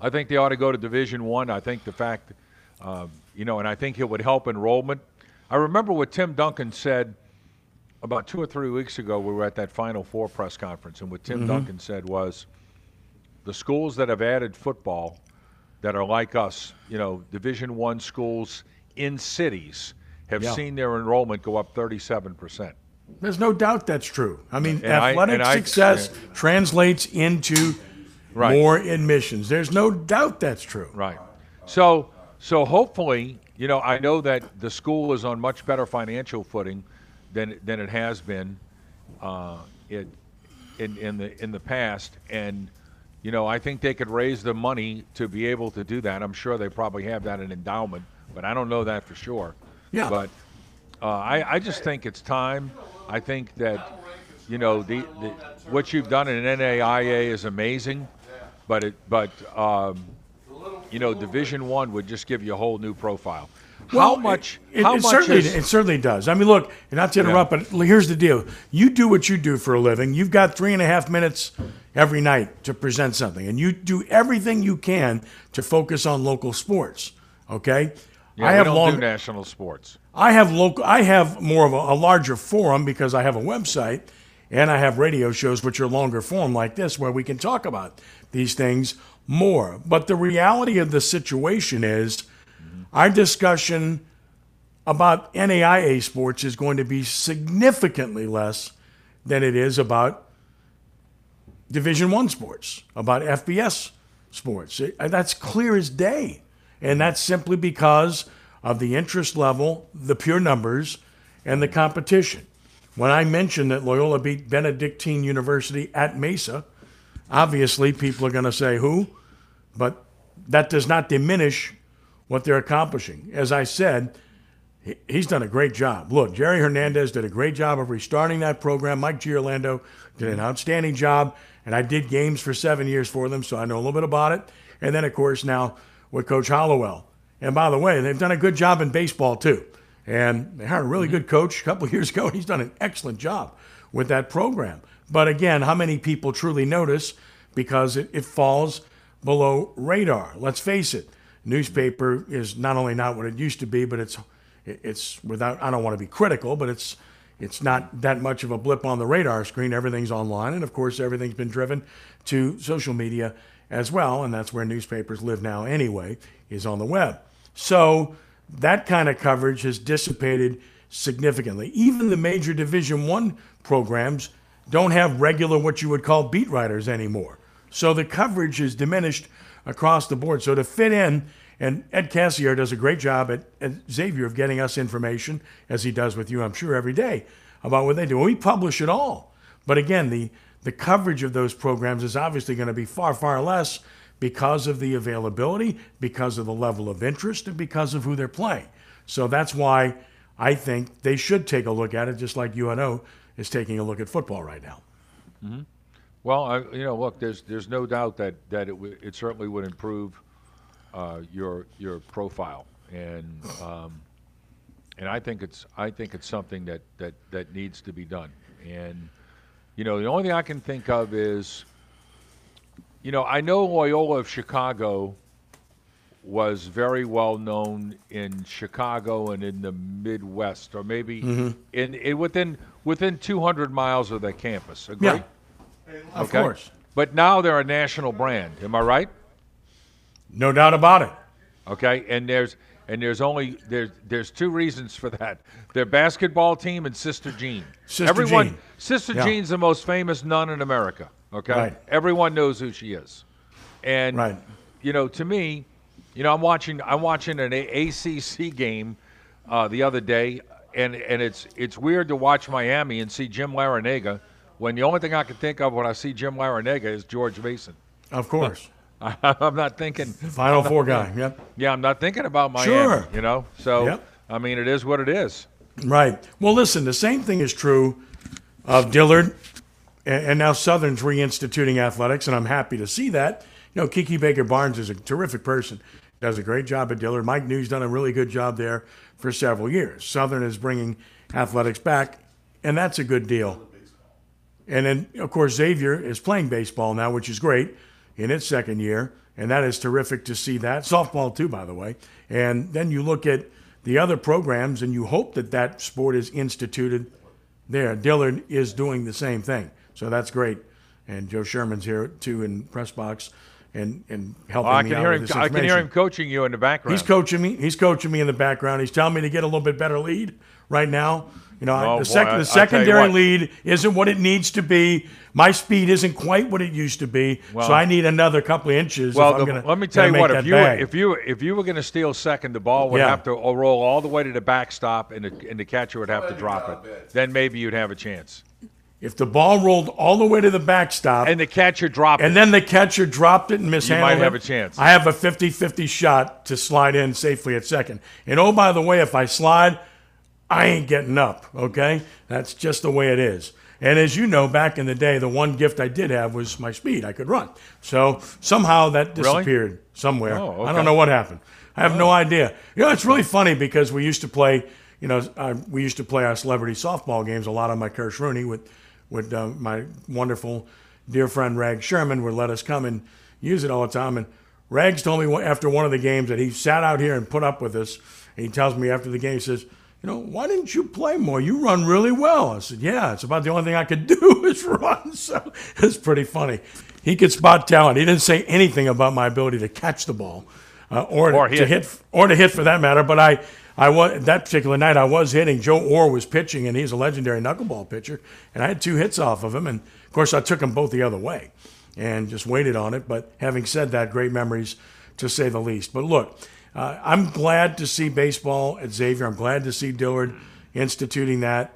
I think they ought to go to Division One. I. I think the fact, um, you know, and I think it would help enrollment. I remember what Tim Duncan said about two or three weeks ago. We were at that Final Four press conference, and what Tim Mhm. Duncan said was, the schools that have added football, that are like us, you know, Division One schools in cities, have Yeah. seen their enrollment go up 37 percent. There's no doubt that's true. I mean, And I- athletic I- success translates into Right. more admissions. There's no doubt that's true. Right. So, so hopefully, you know, I know that the school is on much better financial footing than than it has been uh, it, in in the in the past, and you know, I think they could raise the money to be able to do that. I'm sure they probably have that in endowment, but I don't know that for sure. Yeah. But uh, I I just think it's time. I think that you know the, the what you've done in NAIA is amazing, but it but um, you know Division One would just give you a whole new profile. How much? It, how it much certainly, is, it certainly does. I mean, look, not to interrupt, but here's the deal: you do what you do for a living. You've got three and a half minutes every night to present something, and you do everything you can to focus on local sports. Okay, Yeah, I have don't long, do national sports. I have local. I have more of a, a larger forum because I have a website and I have radio shows which are longer form like this where we can talk about these things more. But the reality of the situation is, our discussion about NAIA sports is going to be significantly less than it is about Division One sports, about FBS sports. It- uh, that's clear as day, and that's simply because of the interest level, the pure numbers, and the competition. When I mentioned that Loyola beat Benedictine University at Mesa, obviously people are going to say who, but that does not diminish what they're accomplishing. As I said, he- he's done a great job. Look, Jerry Hernandez did a great job of restarting that program. Mike Giorlando did an outstanding job, and I did games for seven years for them, so I know a little bit about it. And then, of course, now with Coach Hollowell. And by the way, they've done a good job in baseball too. And they hired a really mm-hmm. good coach a couple of years ago. and He's done an excellent job with that program. But again, how many people truly notice because it, it falls below radar? Let's face it, newspaper is not only not what it used to be, but it's it's without I don't want to be critical, but it's it's not that much of a blip on the radar screen. Everything's online, and of course, everything's been driven to social media as well, and that's where newspapers live now anyway, is on the web. So that kind of coverage has dissipated significantly. Even the major Division One programs don't have regular what you would call beat writers anymore. So the coverage is diminished across the board. So to fit in, and Ed Cassier does a great job at, at Xavier of getting us information, as he does with you, I'm sure, every day about what they do. We publish it all. But again, the, the coverage of those programs is obviously going to be far, far less because of the availability, because of the level of interest, and because of who they're playing. So that's why I think they should take a look at it, just like UNO is taking a look at football right now. hmm Well, I, you know, look, there's there's no doubt that that it w- it certainly would improve uh, your your profile, and um, and I think it's I think it's something that that that needs to be done. And you know, the only thing I can think of is, you know, I know Loyola of Chicago was very well known in Chicago and in the Midwest, or maybe Mhm. in, in within within 200 miles of the campus. Agree? Yeah. Of course. But now they're a national brand. Am I right? No doubt about it. Okay, and there's and there's only there's there's two reasons for that. Their basketball team and Sister Jean. Sister Everyone, Jean. Sister Yeah. Jean's the most famous nun in America. Okay, Right. everyone knows who she is, and right. you know, to me, you know, I'm watching I'm watching an A- ACC game uh, the other day, and and it's it's weird to watch Miami and see Jim Larrañaga when the only thing I can think of when I see Jim Larrañaga is George Mason. Of course. I'm not thinking Final not- four guy, yep. Yeah, I'm not thinking about Miami. Sure. You know, so Yep. I mean, it is what it is. Right. Well, listen, the same thing is true of Dillard and, and now Southern's reinstituting athletics, and I'm happy to see that. You know, Kiki Baker Barnes is a terrific person, does a great job at Dillard. Mike New's done a really good job there for several years. Southern is bringing athletics back, and that's a good deal. And then, of course, Xavier is playing baseball now, which is great in its second year. And that is terrific to see that. Softball, too, by the way. And then you look at the other programs and you hope that that sport is instituted there. Dillard is doing the same thing. So that's great. And Joe Sherman's here, too, in press box and, and helping Oh, I me can out hear him. I can hear him coaching you in the background. He's coaching me. He's coaching me in the background. He's telling me to get a little bit better lead right now. You know, Oh, the, boy, sec- I the secondary lead isn't what it needs to be. My speed isn't quite what it used to be. Well- so I need another couple of inches. Well, if I'm the- gonna, let me tell you what. If you bag. if you if you were going to steal second, the ball would Yeah. have to uh, roll all the way to the backstop, and the, and the catcher would have to drop it. Then maybe you'd have a chance. if the ball rolled all the way to the backstop and the catcher dropped it, and it. then the catcher dropped it and mishandled might have it, a chance. I have a 50-50 shot to slide in safely at second. And oh, by the way, if I slide, I ain't getting up. Okay, that's just the way it is. And as you know, back in the day, the one gift I did have was my speed. I could run. So somehow that Really? disappeared somewhere. Oh, I don't know what happened. I have no idea. You know, it's really funny because we used to play. You know, uh, we used to play our celebrity softball games a lot on my Kirsch Rooney with with uh, my wonderful dear friend Rag Sherman would let us come and use it all the time. And Rags told me after one of the games that he sat out here and put up with us. And he tells me after the game, he says, "You know, why didn't you play more? You run really well." I said, "Yeah, it's about the only thing I could do is run." So it's pretty funny. He could spot talent. He didn't say anything about my ability to catch the ball uh, or, Or to hit. hit or to hit for that matter. But I, I was that particular night I was hitting. Joe Orr was pitching, and he's a legendary knuckleball pitcher, and I had two hits off of him, and of course I took them both the other way, and just waited on it. But having said that, great memories to say the least. But look, uh, I'm glad to see baseball at Xavier. I'm glad to see Dillard instituting that.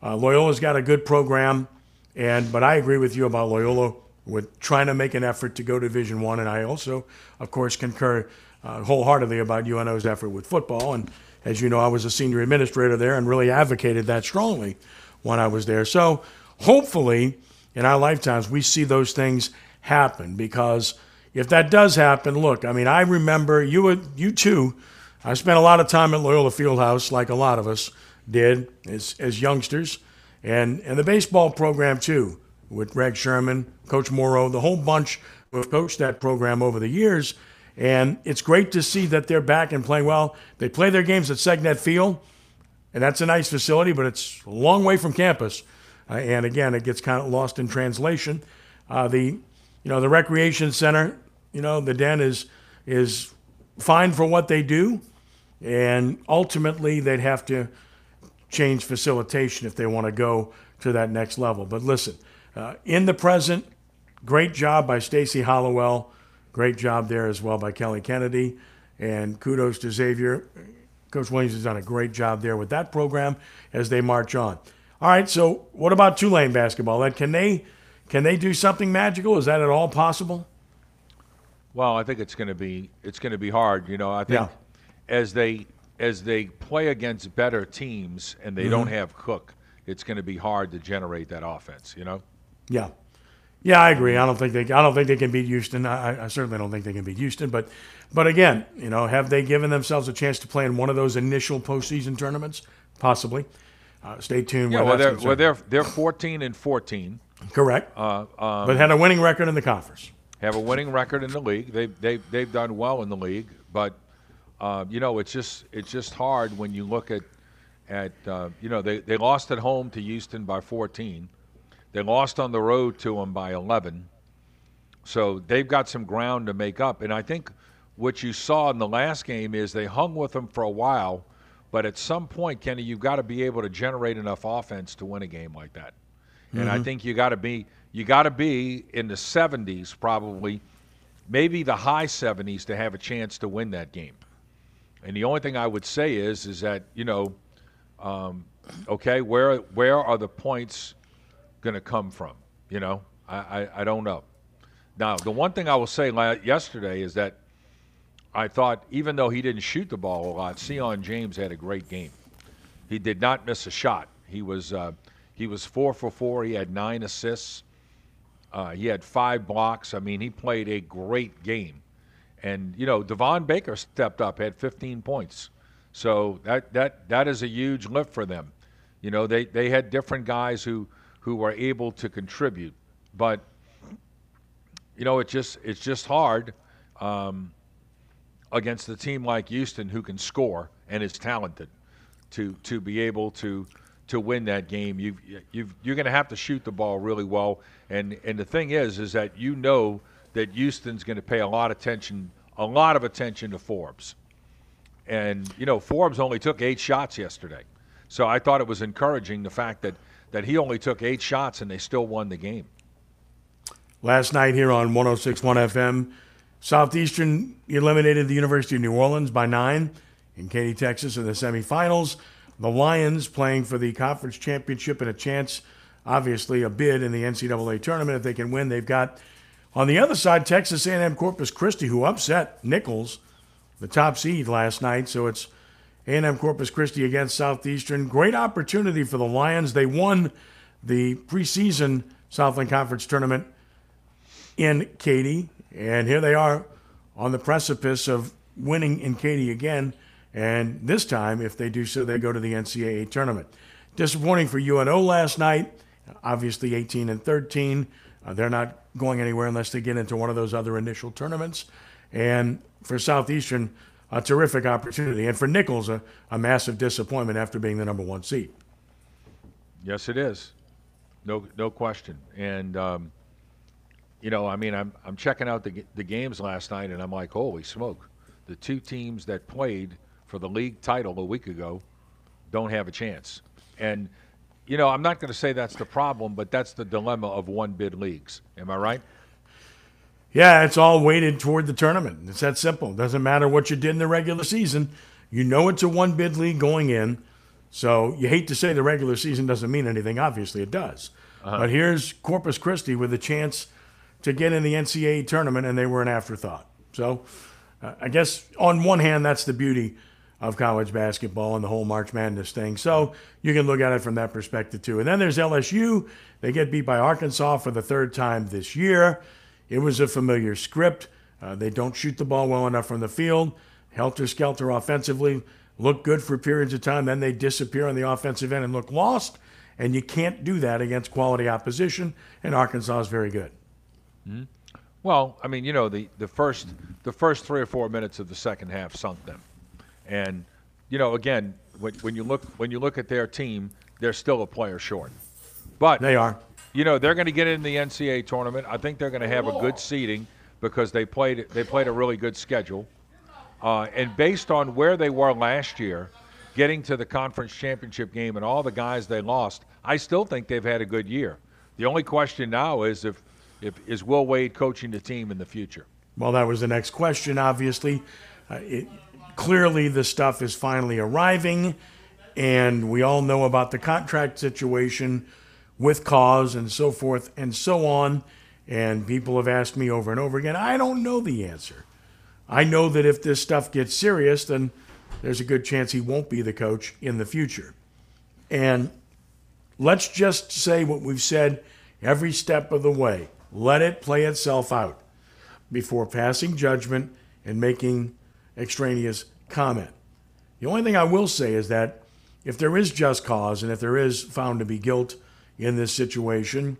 Uh, Loyola's got a good program, and but I agree with you about Loyola with trying to make an effort to go to Division One, and I also, of course, concur uh, wholeheartedly about UNO's effort with football. And as you know, I was a senior administrator there and really advocated that strongly when I was there. So hopefully, in our lifetimes, we see those things happen because if that does happen, look, I mean, I remember you, were- you too. I spent a lot of time at Loyola Fieldhouse, like a lot of us did as, as youngsters, and, and the baseball program too, with Greg Sherman, Coach Morrow, the whole bunch who have coached that program over the years. And it's great to see that they're back and playing well. They play their games at Segnette Field, and that's a nice facility, but it's a long way from campus. Uh, and again, it gets kind of lost in translation. Uh, the, you know, the recreation center, you know, the den is is fine for what they do, and ultimately they'd have to change facilitation if they want to go to that next level. But listen, uh, in the present, great job by Stacy Hollowell, great job there as well by Kelly Kennedy, and kudos to Xavier. Coach Williams has done a great job there with that program as they march on. All right, so what about Tulane basketball? Can they can they do something magical? Is that at all possible? Well, I think it's going to be it's going to be hard. You know, I think Yeah. as they as they play against better teams and they don't Mhm. have Cook, it's going to be hard to generate that offense. You know. Yeah, yeah, I agree. I don't think they. I don't think they can beat Houston. I, I certainly don't think they can beat Houston. But, but again, you know, have they given themselves a chance to play in one of those initial postseason tournaments? Possibly. Uh, stay tuned. Yeah, well, they're well, they're they're 14 and 14. correct. Uh, um, but had a winning record in the conference. Have a winning record in the league. They've they've they've done well in the league, but uh, you know, it's just it's just hard when you look at at uh, you know they, they lost at home to Houston by 14. They lost on the road to them by 11. So they've got some ground to make up. And I think what you saw in the last game is they hung with them for a while, but at some point, Kenny, you've got to be able to generate enough offense to win a game like that. Mm-hmm. And I mm-hmm. think you got to be you got to be in the 70s probably, maybe the high 70s to have a chance to win that game. And the only thing I would say is is that you know, um, okay, where where are the points going to come from? You know, I, I, I don't know. Now, the one thing I will say yesterday is that I thought, even though he didn't shoot the ball a lot, Sion James had a great game. He did not miss a shot. He was uh, he was four for four. He had nine assists. Uh, he had five blocks. I mean, he played a great game. And you know, Devon Baker stepped up, had 15 points. So that that that is a huge lift for them. You know, they they had different guys who who were able to contribute, but you know, it's just it's just hard um, against a team like Houston who can score and is talented to to be able to to win that game. You you you're going to have to shoot the ball really well. And and the thing is, is that you know that Houston's going to pay a lot of attention, a lot of attention to Forbes. And you know, Forbes only took eight shots yesterday, so I thought it was encouraging the fact that that he only took eight shots and they still won the game. Last night here on 106.1 FM, Southeastern eliminated the University of New Orleans by nine in Katy, Texas, in the semifinals. The Lions playing for the conference championship and a chance, obviously, a bid in the NCAA tournament. If they can win, they've got on the other side, Texas A&M Corpus Christi, who upset Nicholls, the top seed last night. So it's A&M Corpus Christi against Southeastern. Great opportunity for the Lions. They won the preseason Southland Conference tournament in Katy, and here they are on the precipice of winning in Katy again. And this time, if they do so, they go to the NCAA tournament. Disappointing for UNO last night. Obviously, 18 and 13. Uh, they're not going anywhere unless they get into one of those other initial tournaments. And for Southeastern, a terrific opportunity. And for Nicholls, a, a massive disappointment after being the number one seed. Yes, it is. No, no question. And, um, you know, I mean, I'm, I'm checking out the, the games last night, and I'm like, holy smoke. The two teams that played for the league title a week ago don't have a chance. And – you know, I'm not going to say that's the problem, but that's the dilemma of one bid leagues. Am I right? Yeah, it's all weighted toward the tournament. It's that simple. It doesn't matter what you did in the regular season. You know it's a one bid league going in. So you hate to say the regular season doesn't mean anything. Obviously, it does. Uh-huh. But here's Corpus Christi with a chance to get in the NCAA tournament, and they were an afterthought. So uh, I guess on one hand, that's the beauty of college basketball and the whole March Madness thing. So you can look at it from that perspective too. And then there's LSU. They get beat by Arkansas for the third time this year. It was a familiar script. Uh, they don't shoot the ball well enough from the field. Helter skelter offensively, look good for periods of time. Then they disappear on the offensive end and look lost. And you can't do that against quality opposition. And Arkansas is very good. Mm-hmm. Well, I mean, you know, the, the first the first three or four minutes of the second half sunk them. And you know, again, when, when, you look when you look at their team, they're still a player short. But they are. You know, they're going to get in the NCAA tournament. I think they're going to have a good seeding because they played they played a really good schedule. Uh, and based on where they were last year, getting to the conference championship game and all the guys they lost, I still think they've had a good year. The only question now is if, if is Will Wade coaching the team in the future. Well, that was the next question. Obviously, uh, it, clearly the stuff is finally arriving, and we all know about the contract situation with cause and so forth and so on. And people have asked me over and over again, I don't know the answer. I know that if this stuff gets serious, then there's a good chance he won't be the coach in the future. And let's just say what we've said every step of the way. Let it play itself out before passing judgment and making extraneous comment. The only thing I will say is that if there is just cause and if there is found to be guilt in this situation,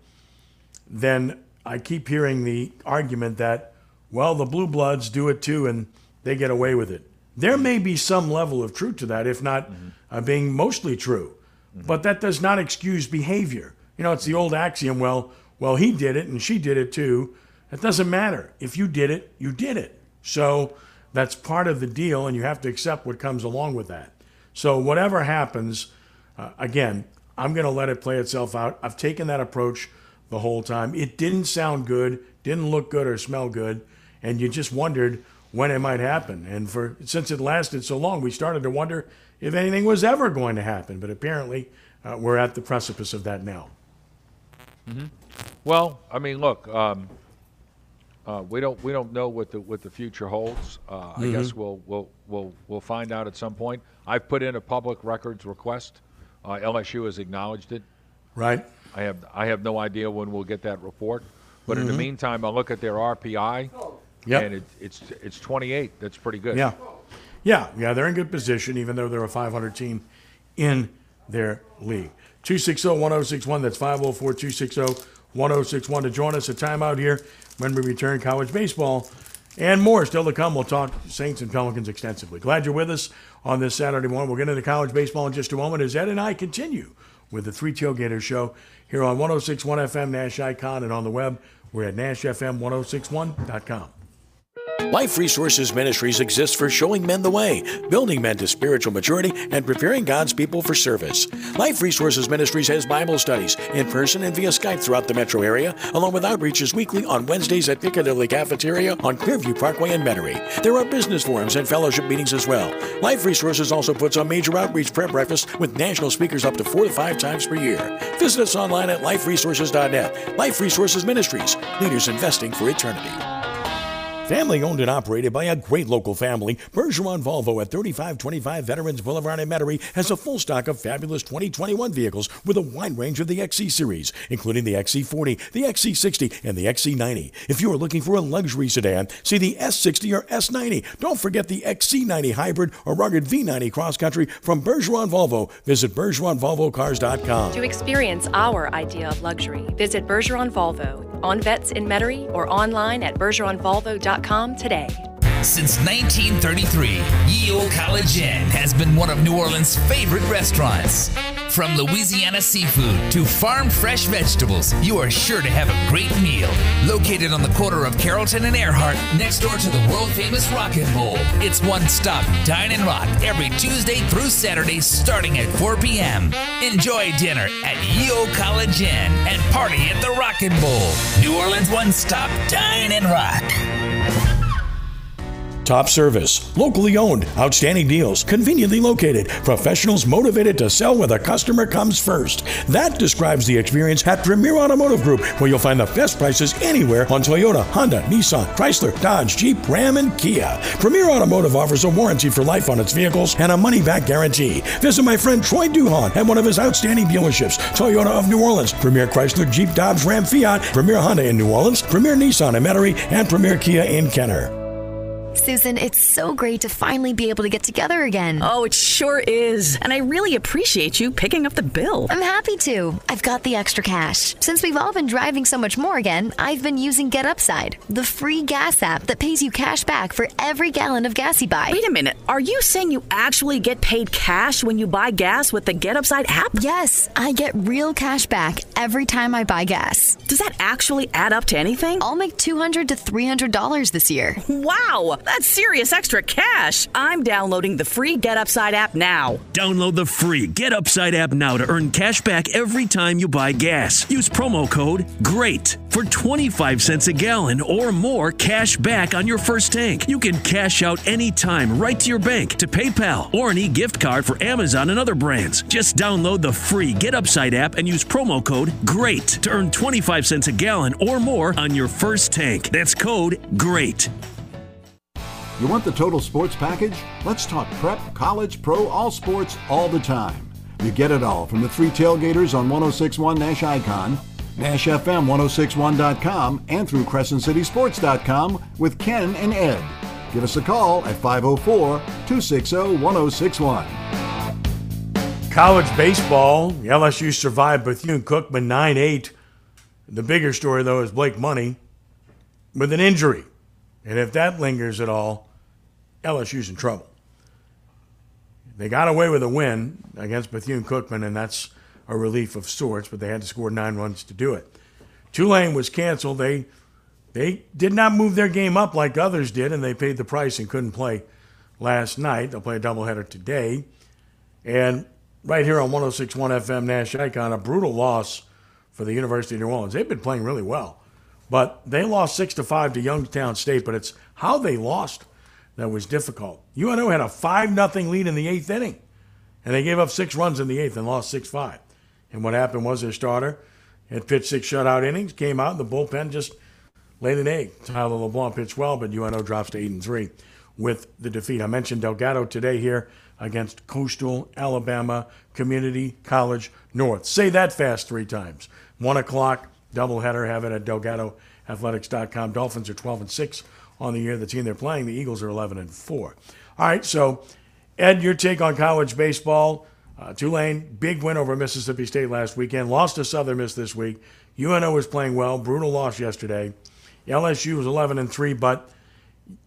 then I keep hearing the argument that, well, the Blue Bloods do it too, and they get away with it. There may be some level of truth to that, if not uh, being mostly true, but that does not excuse behavior. You know, it's the old axiom. Well, well, he did it and she did it too. It doesn't matter. If you did it, you did it. So that's part of the deal, and you have to accept what comes along with that. So whatever happens, uh, again, I'm going to let it play itself out. I've taken that approach the whole time. It didn't sound good, didn't look good or smell good, and you just wondered when it might happen. And for since it lasted so long, we started to wonder if anything was ever going to happen. But apparently, uh, we're at the precipice of that now. Mm-hmm. Well, I mean, look, um, uh, we don't we don't know what the what the future holds. Uh, I Mhm. guess we'll we'll we'll we'll find out at some point. I've put in a public records request. Uh, LSU has acknowledged it. Right. I have I have no idea when we'll get that report. But in the Mhm. meantime, I look at their RPI, Yep. and it, it's it's 28. That's pretty good. Yeah. Yeah, yeah, they're in good position, even though they're a 500 team in their league. 260 1061, that's 504 260 1061 to join us. A timeout here when we return college baseball and more still to come. We'll talk Saints and Pelicans extensively. Glad you're with us on this Saturday morning. We'll get into college baseball in just a moment as Ed and I continue with the Three Tailgaters show here on 1061 FM Nash Icon and on the web. We're at NashFM1061.com. Life Resources Ministries exists for showing men the way, building men to spiritual maturity, and preparing God's people for service. Life Resources Ministries has Bible studies in person and via Skype throughout the metro area, along with outreaches weekly on Wednesdays at Piccadilly Cafeteria on Clearview Parkway in Metairie. There are business forums and fellowship meetings as well. Life Resources also puts on major outreach prayer breakfasts with national speakers up to four to five times per year. Visit us online at liferesources.net. Life Resources Ministries, leaders investing for eternity. Family owned and operated by a great local family, Bergeron Volvo at 3525 Veterans Boulevard in Metairie has a full stock of fabulous 2021 vehicles with a wide range of the XC series, including the XC40, the XC60, and the XC90. If you are looking for a luxury sedan, see the S60 or S90. Don't forget the XC90 hybrid or rugged V90 cross country from Bergeron Volvo. Visit BergeronVolvoCars.com. To experience our idea of luxury, visit Bergeron Volvo on Vets in Metairie or online at bergeronvolvo.com today. Since 1933, Ye Olde College Inn has been one of New Orleans' favorite restaurants. From Louisiana seafood to farm fresh vegetables, you are sure to have a great meal. Located on the corner of Carrollton and Earhart, next door to the world famous Rock and Bowl, it's one stop dine and rock every Tuesday through Saturday starting at 4 p.m. Enjoy dinner at Ye Olde College Inn and party at the Rock and Bowl. New Orleans one stop dine and rock. Top service, locally owned, outstanding deals, conveniently located, professionals motivated to sell where the customer comes first. That describes the experience at Premier Automotive Group, where you'll find the best prices anywhere on Toyota, Honda, Nissan, Chrysler, Dodge, Jeep, Ram, and Kia. Premier Automotive offers a warranty for life on its vehicles and a money back guarantee. Visit my friend Troy Duhon at one of his outstanding dealerships Toyota of New Orleans, Premier Chrysler, Jeep, Dodge, Ram, Fiat, Premier Honda in New Orleans, Premier Nissan in Metairie, and Premier Kia in Kenner. Susan, it's so great to finally be able to get together again. Oh, it sure is. And I really appreciate you picking up the bill. I'm happy to. I've got the extra cash. Since we've all been driving so much more again, I've been using Get Upside, the free gas app that pays you cash back for every gallon of gas you buy. Wait a minute. Are you saying you actually get paid cash when you buy gas with the Get Upside app? Yes, I get real cash back every time I buy gas. Does that actually add up to anything? I'll make 200 to $300 this year. Wow, that's serious extra cash. I'm downloading the free Get Upside app now. Download the free Get Upside app now to earn cash back every time you buy gas. Use promo code GREAT for 25 cents a gallon or more cash back on your first tank. You can cash out anytime right to your bank, to PayPal, or an e gift card for Amazon and other brands. Just download the free Get Upside app and use promo code GREAT to earn 25 cents a gallon or more on your first tank. That's code GREAT. You want the total sports package? Let's talk prep, college, pro, all sports, all the time. You get it all from the three tailgaters on 1061 Nash Icon, NashFM1061.com, and through CrescentCitySports.com with Ken and Ed. Give us a call at 504 260 1061. College baseball, LSU survived Bethune Cookman 9 8. The bigger story, though, is Blake Money with an injury. And if that lingers at all, LSU's in trouble. They got away with a win against Bethune Cookman, and that's a relief of sorts, but they had to score nine runs to do it. Tulane was canceled. They they did not move their game up like others did, and they paid the price and couldn't play last night. They'll play a doubleheader today. And right here on 1061 FM Nash Icon, a brutal loss for the University of New Orleans. They've been playing really well, but they lost 6 to 5 to Youngstown State, but it's how they lost that was difficult. UNO had a 5 nothing lead in the eighth inning, and they gave up six runs in the eighth and lost 6 5. And what happened was their starter had pitched six shutout innings, came out, and the bullpen just laid an egg. Tyler LeBlanc pitched well, but UNO drops to 8 and 3 with the defeat. I mentioned Delgado today here against Coastal Alabama Community College North. Say that fast three times. One o'clock, doubleheader. Have it at DelgadoAthletics.com. Dolphins are 12 and 6 on the year. The team they're playing, the Eagles are 11 and 4. All right, so Ed, your take on college baseball. Uh, Tulane, big win over Mississippi State last weekend. Lost to Southern Miss this week. UNO was playing well. Brutal loss yesterday. LSU was 11 and 3, but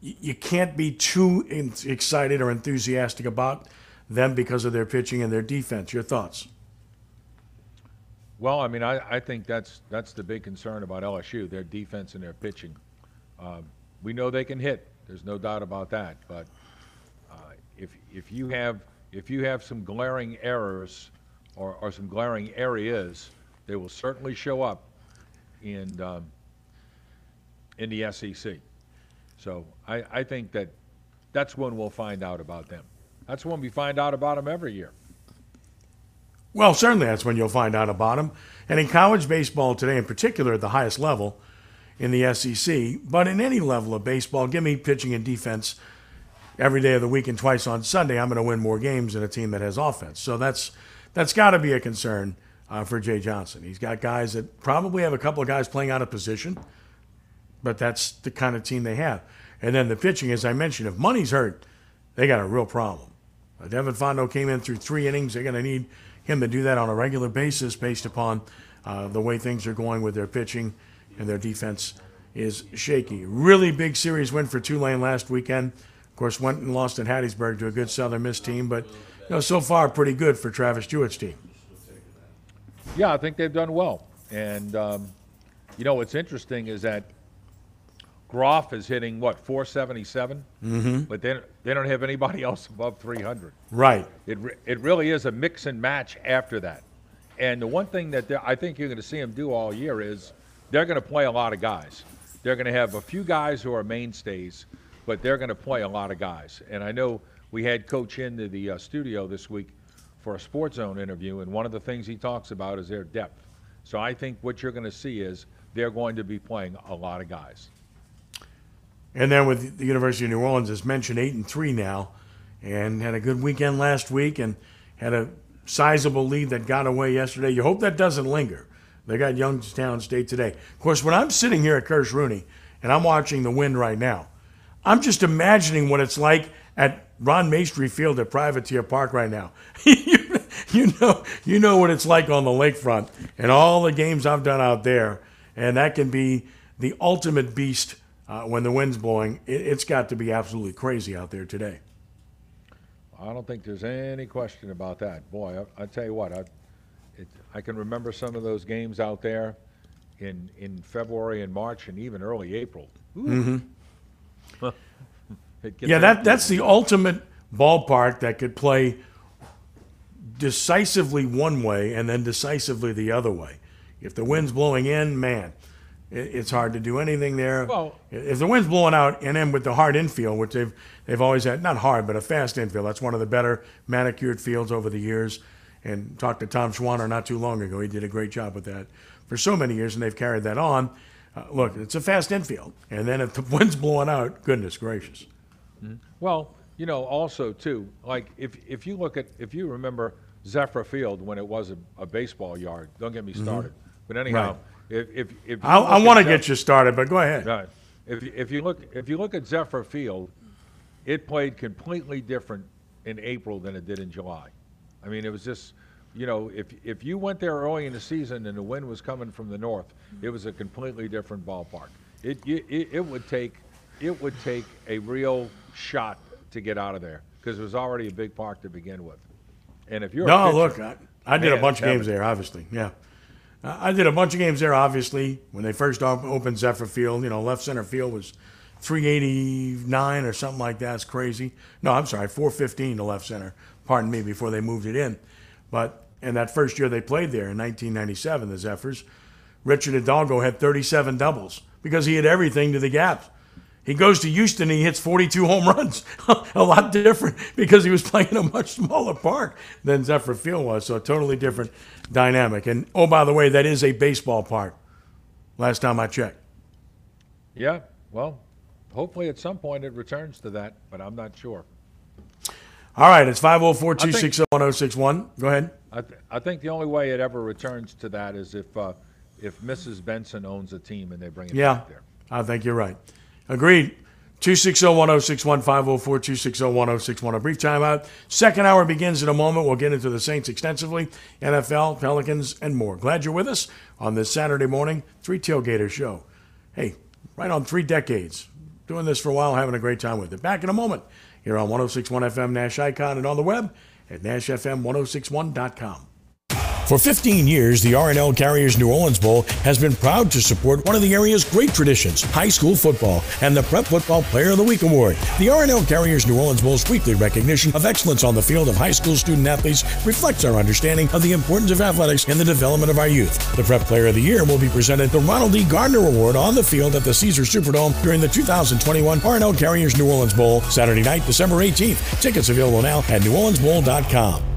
you can't be too excited or enthusiastic about them because of their pitching and their defense. Your thoughts? Well, I mean, I, I think that's that's the big concern about LSU, their defense and their pitching. Um, we know they can hit. There's no doubt about that. But uh, if if you have if you have some glaring errors or, or some glaring areas, they will certainly show up in um, in the SEC. So I, I think that that's when we'll find out about them. That's when we find out about them every year. Well, certainly that's when you'll find out about them. And in college baseball today, in particular at the highest level in the SEC, but in any level of baseball, give me pitching and defense every day of the week and twice on Sunday. I'm going to win more games than a team that has offense. So that's that's got to be a concern uh, for Jay Johnson. He's got guys that probably have a couple of guys playing out of position but that's the kind of team they have. And then the pitching, as I mentioned, if Money's hurt, they got a real problem. Devin Fontenot came in through three innings. They're going to need him to do that on a regular basis based upon uh, the way things are going with their pitching and their defense is shaky. Really big series win for Tulane last weekend. Of course, went and lost at Hattiesburg to a good Southern Miss team, but you know, so far pretty good for Travis Jewett's team. Yeah, I think they've done well. And, um, you know, what's interesting is that Groff is hitting what 477, mm-hmm. but they they don't have anybody else above 300. Right. It it really is a mix and match after that. And the one thing that I think you're going to see them do all year is they're going to play a lot of guys. They're going to have a few guys who are mainstays, but they're going to play a lot of guys. And I know we had Coach into the uh, studio this week for a Sports Zone interview, and one of the things he talks about is their depth. So I think what you're going to see is they're going to be playing a lot of guys. And then with the University of New Orleans, as mentioned, eight and three now, and had a good weekend last week, and had a sizable lead that got away yesterday. You hope that doesn't linger. They got Youngstown State today. Of course, when I'm sitting here at Kirsch Rooney and I'm watching the wind right now, I'm just imagining what it's like at Ron Maestri Field at Privateer Park right now. you, know, you know what it's like on the lakefront and all the games I've done out there, and that can be the ultimate beast uh, when the wind's blowing, it, has got to be absolutely crazy out there today. I don't think there's any question about that. Boy, I, I tell you what, I, it, I can remember some of those games out there in in February and March and even early April. Mm-hmm. yeah, that that's the ultimate ballpark that could play decisively one way and then decisively the other way. If the wind's blowing in, man, it's hard to do anything there. Well, if the wind's blowing out, and then with the hard infield, which they've they've always had, not hard, but a fast infield. That's one of the better manicured fields over the years. And talked to Tom Schwanner not too long ago. He did a great job with that for so many years, and they've carried that on. Uh, look, it's a fast infield, and then if the wind's blowing out, goodness gracious. Mm-hmm. Well, you know, also too, like if if you look at if you remember Zephyr Field when it was a, a baseball yard. Don't get me mm-hmm. started. But anyhow. Right if if, if I, I want to get you started, but go ahead. Right. If if you look if you look at Zephyr Field, it played completely different in April than it did in July. I mean, it was just you know, if if you went there early in the season and the wind was coming from the north, it was a completely different ballpark. It it, it would take it would take a real shot to get out of there because it was already a big park to begin with. And if you're no, a look, I, I did man, a bunch of games there. Obviously, yeah, I I did a bunch of games there. Obviously, when they first opened Zephyr Field, you know, left center field was 389 or something like that. It's crazy. No, I'm sorry, 415 to left center. Pardon me, before they moved it in. But in that first year they played there in 1997, the Zephyrs, Richard Hidalgo had 37 doubles because he had everything to the gaps. He goes to Houston and he hits 42 home runs. a lot different because he was playing a much smaller park than Zephyr Field was. So totally different dynamic. And oh, by the way, that is a baseball park. Last time I checked. Yeah, well, hopefully at some point it returns to that, but I'm not sure. All right, it's 504 260 1061. Go ahead. I, th- I think the only way it ever returns to that is if uh, if Mrs. Benson owns a team and they bring it Yeah, back there. I think you're right. Agreed. 260 1061 504 260 1061. A brief timeout. Second hour begins in a moment. We'll get into the Saints extensively, NFL, Pelicans, and more. Glad you're with us on this Saturday morning, Three Tailgater Show. Hey, right on three decades. Doing this for a while, having a great time with it. Back in a moment here on 1061 FM Nash Icon and on the web at NashFM1061.com. For 15 years, the R+L Carriers New Orleans Bowl has been proud to support one of the area's great traditions, high school football, and the Prep Football Player of the Week award. The R+L Carriers New Orleans Bowl's weekly recognition of excellence on the field of high school student athletes reflects our understanding of the importance of athletics in the development of our youth. The Prep Player of the Year will be presented the Ronald D. Gardner Award on the field at the Caesar Superdome during the 2021 R+L Carriers New Orleans Bowl, Saturday night, December 18th. Tickets available now at neworleansbowl.com.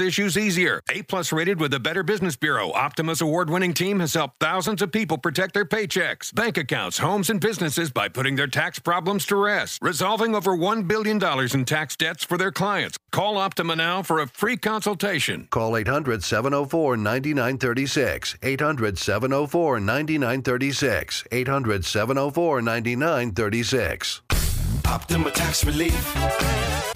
issues easier. A plus rated with the Better Business Bureau, Optima's award winning team has helped thousands of people protect their paychecks, bank accounts, homes, and businesses by putting their tax problems to rest, resolving over $1 billion in tax debts for their clients. Call Optima now for a free consultation. Call 800 704 9936. 800 704 9936. 800 704 9936. Optima Tax Relief.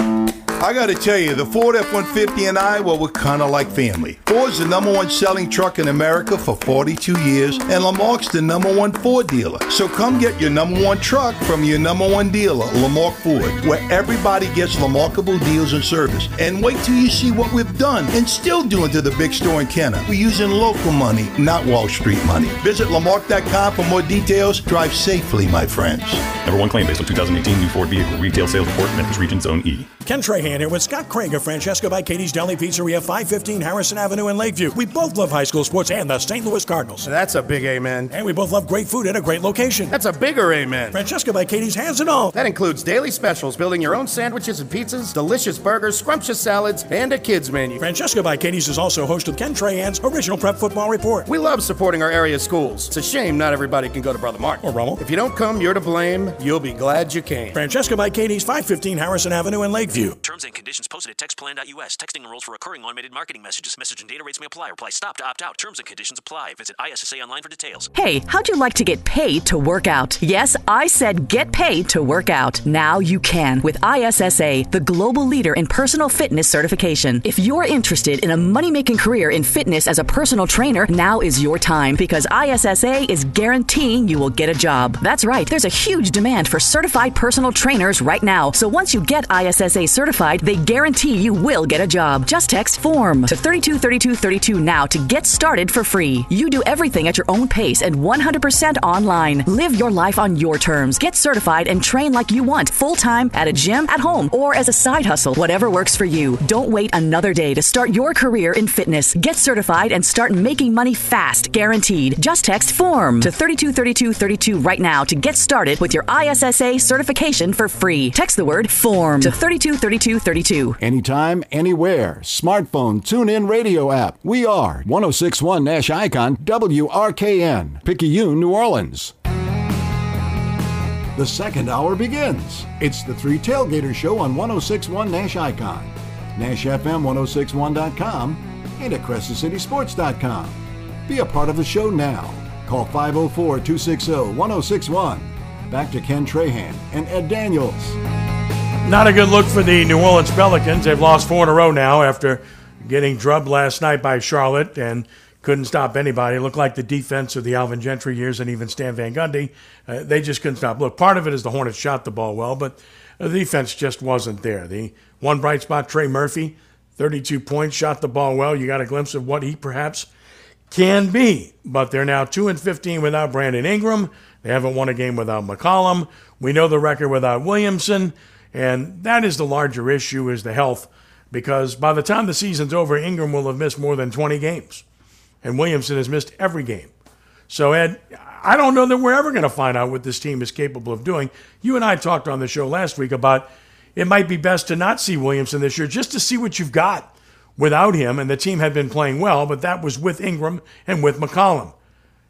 I gotta tell you, the Ford F-150 and I, well, we're kinda like family. Ford's the number one selling truck in America for 42 years, and Lamarque's the number one Ford dealer. So come get your number one truck from your number one dealer, Lamarque Ford, where everybody gets remarkable deals and service. And wait till you see what we've done and still doing to the big store in Kenner. We're using local money, not Wall Street money. Visit Lamarque.com for more details. Drive safely, my friends. Number one claim based on 2018 new Ford vehicle retail sales report, Memphis Region Zone E. Ken Trahan here with Scott Craig of Francesca by Katie's Deli Pizzeria, 515 Harrison Avenue in Lakeview. We both love high school sports and the St. Louis Cardinals. That's a big amen. And we both love great food at a great location. That's a bigger amen. Francesca by Katie's has it all. That includes daily specials, building your own sandwiches and pizzas, delicious burgers, scrumptious salads, and a kids menu. Francesca by Katie's is also host of Ken Trahan's original Prep Football Report. We love supporting our area schools. It's a shame not everybody can go to Brother Martin. Or Rummel. If you don't come, you're to blame. You'll be glad you came. Francesca by Katie's, 515 Harrison Avenue in Lakeview. Terms and conditions posted at textplan.us. Texting enrolls for recurring automated marketing messages. Message and data rates may apply. Reply stop to opt out. Terms and conditions apply. Visit ISSA online for details. Hey, how'd you like to get paid to work out? Yes, I said get paid to work out. Now you can with ISSA, the global leader in personal fitness certification. If you're interested in a money making career in fitness as a personal trainer, now is your time because ISSA is guaranteeing you will get a job. That's right, there's a huge demand for certified personal trainers right now. So once you get ISSA certified, they guarantee you will get a job. Just text FORM to 323232 now to get started for free. You do everything at your own pace and 100% online. Live your life on your terms. Get certified and train like you want, full time, at a gym, at home, or as a side hustle, whatever works for you. Don't wait another day to start your career in fitness. Get certified and start making money fast, guaranteed. Just text FORM to 323232 right now to get started with your ISSA certification for free. Text the word FORM to 323232. Anytime, anywhere. Smartphone, tune in radio app. We are 1061 Nash Icon, WRKN, Picayune, New Orleans. The second hour begins. It's the Three Tailgater Show on 1061 Nash Icon, NashFM1061.com, and at CrescentCitySports.com. Be a part of the show now. Call 504 260 1061. Back to Ken Trahan and Ed Daniels. Not a good look for the New Orleans Pelicans. They've lost four in a row now after getting drubbed last night by Charlotte and couldn't stop anybody. It looked like the defense of the Alvin Gentry years and even Stan Van Gundy, uh, they just couldn't stop. Look, part of it is the Hornets shot the ball well, but the defense just wasn't there. The one bright spot, Trey Murphy, 32 points, shot the ball well. You got a glimpse of what he perhaps can be. But they're now 2 and 15 without Brandon Ingram. They haven't won a game without McCollum. We know the record without Williamson. And that is the larger issue is the health because by the time the season's over, Ingram will have missed more than 20 games and Williamson has missed every game. So, Ed, I don't know that we're ever going to find out what this team is capable of doing. You and I talked on the show last week about it might be best to not see Williamson this year just to see what you've got without him. And the team had been playing well, but that was with Ingram and with McCollum.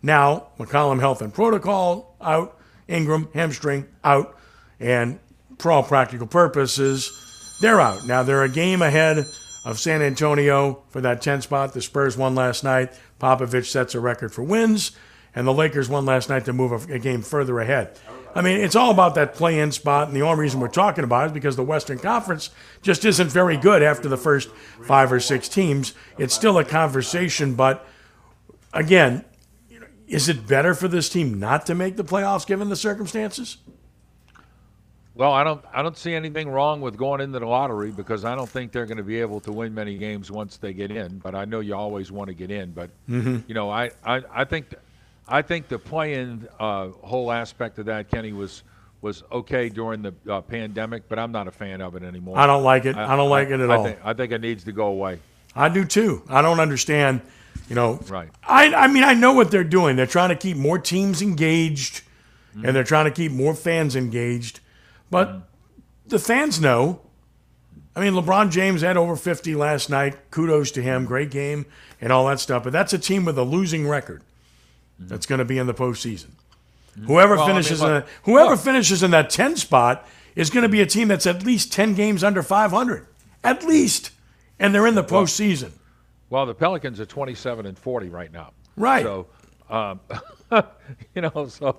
Now, McCollum health and protocol out, Ingram hamstring out, and for all practical purposes, they're out. Now, they're a game ahead of San Antonio for that 10 spot. The Spurs won last night. Popovich sets a record for wins, and the Lakers won last night to move a, game further ahead. I mean, it's all about that play in spot, and the only reason we're talking about it is because the Western Conference just isn't very good after the first five or six teams. It's still a conversation, but again, is it better for this team not to make the playoffs given the circumstances? Well, I don't I don't see anything wrong with going into the lottery because I don't think they're going to be able to win many games once they get in. But I know you always want to get in. But mm-hmm. you know, I, I, I think I think the play-in uh, whole aspect of that, Kenny, was was okay during the uh, pandemic, but I'm not a fan of it anymore. I don't like it. I, I don't like I, it at I all. Think, I think it needs to go away. I do too. I don't understand. You know, right? I I mean, I know what they're doing. They're trying to keep more teams engaged, Mm-hmm. and they're trying to keep more fans engaged. But the fans know. I mean, LeBron James had over 50 last night. Kudos to him. Great game and all that stuff. But that's a team with a losing record that's going to be in the postseason. Whoever Well, I mean, finishes in that, whoever finishes in that 10 spot is going to be a team that's at least 10 games under 500. At least. And they're in the postseason. Well, the Pelicans are 27 and 40 right now. Right. So, um, you know, so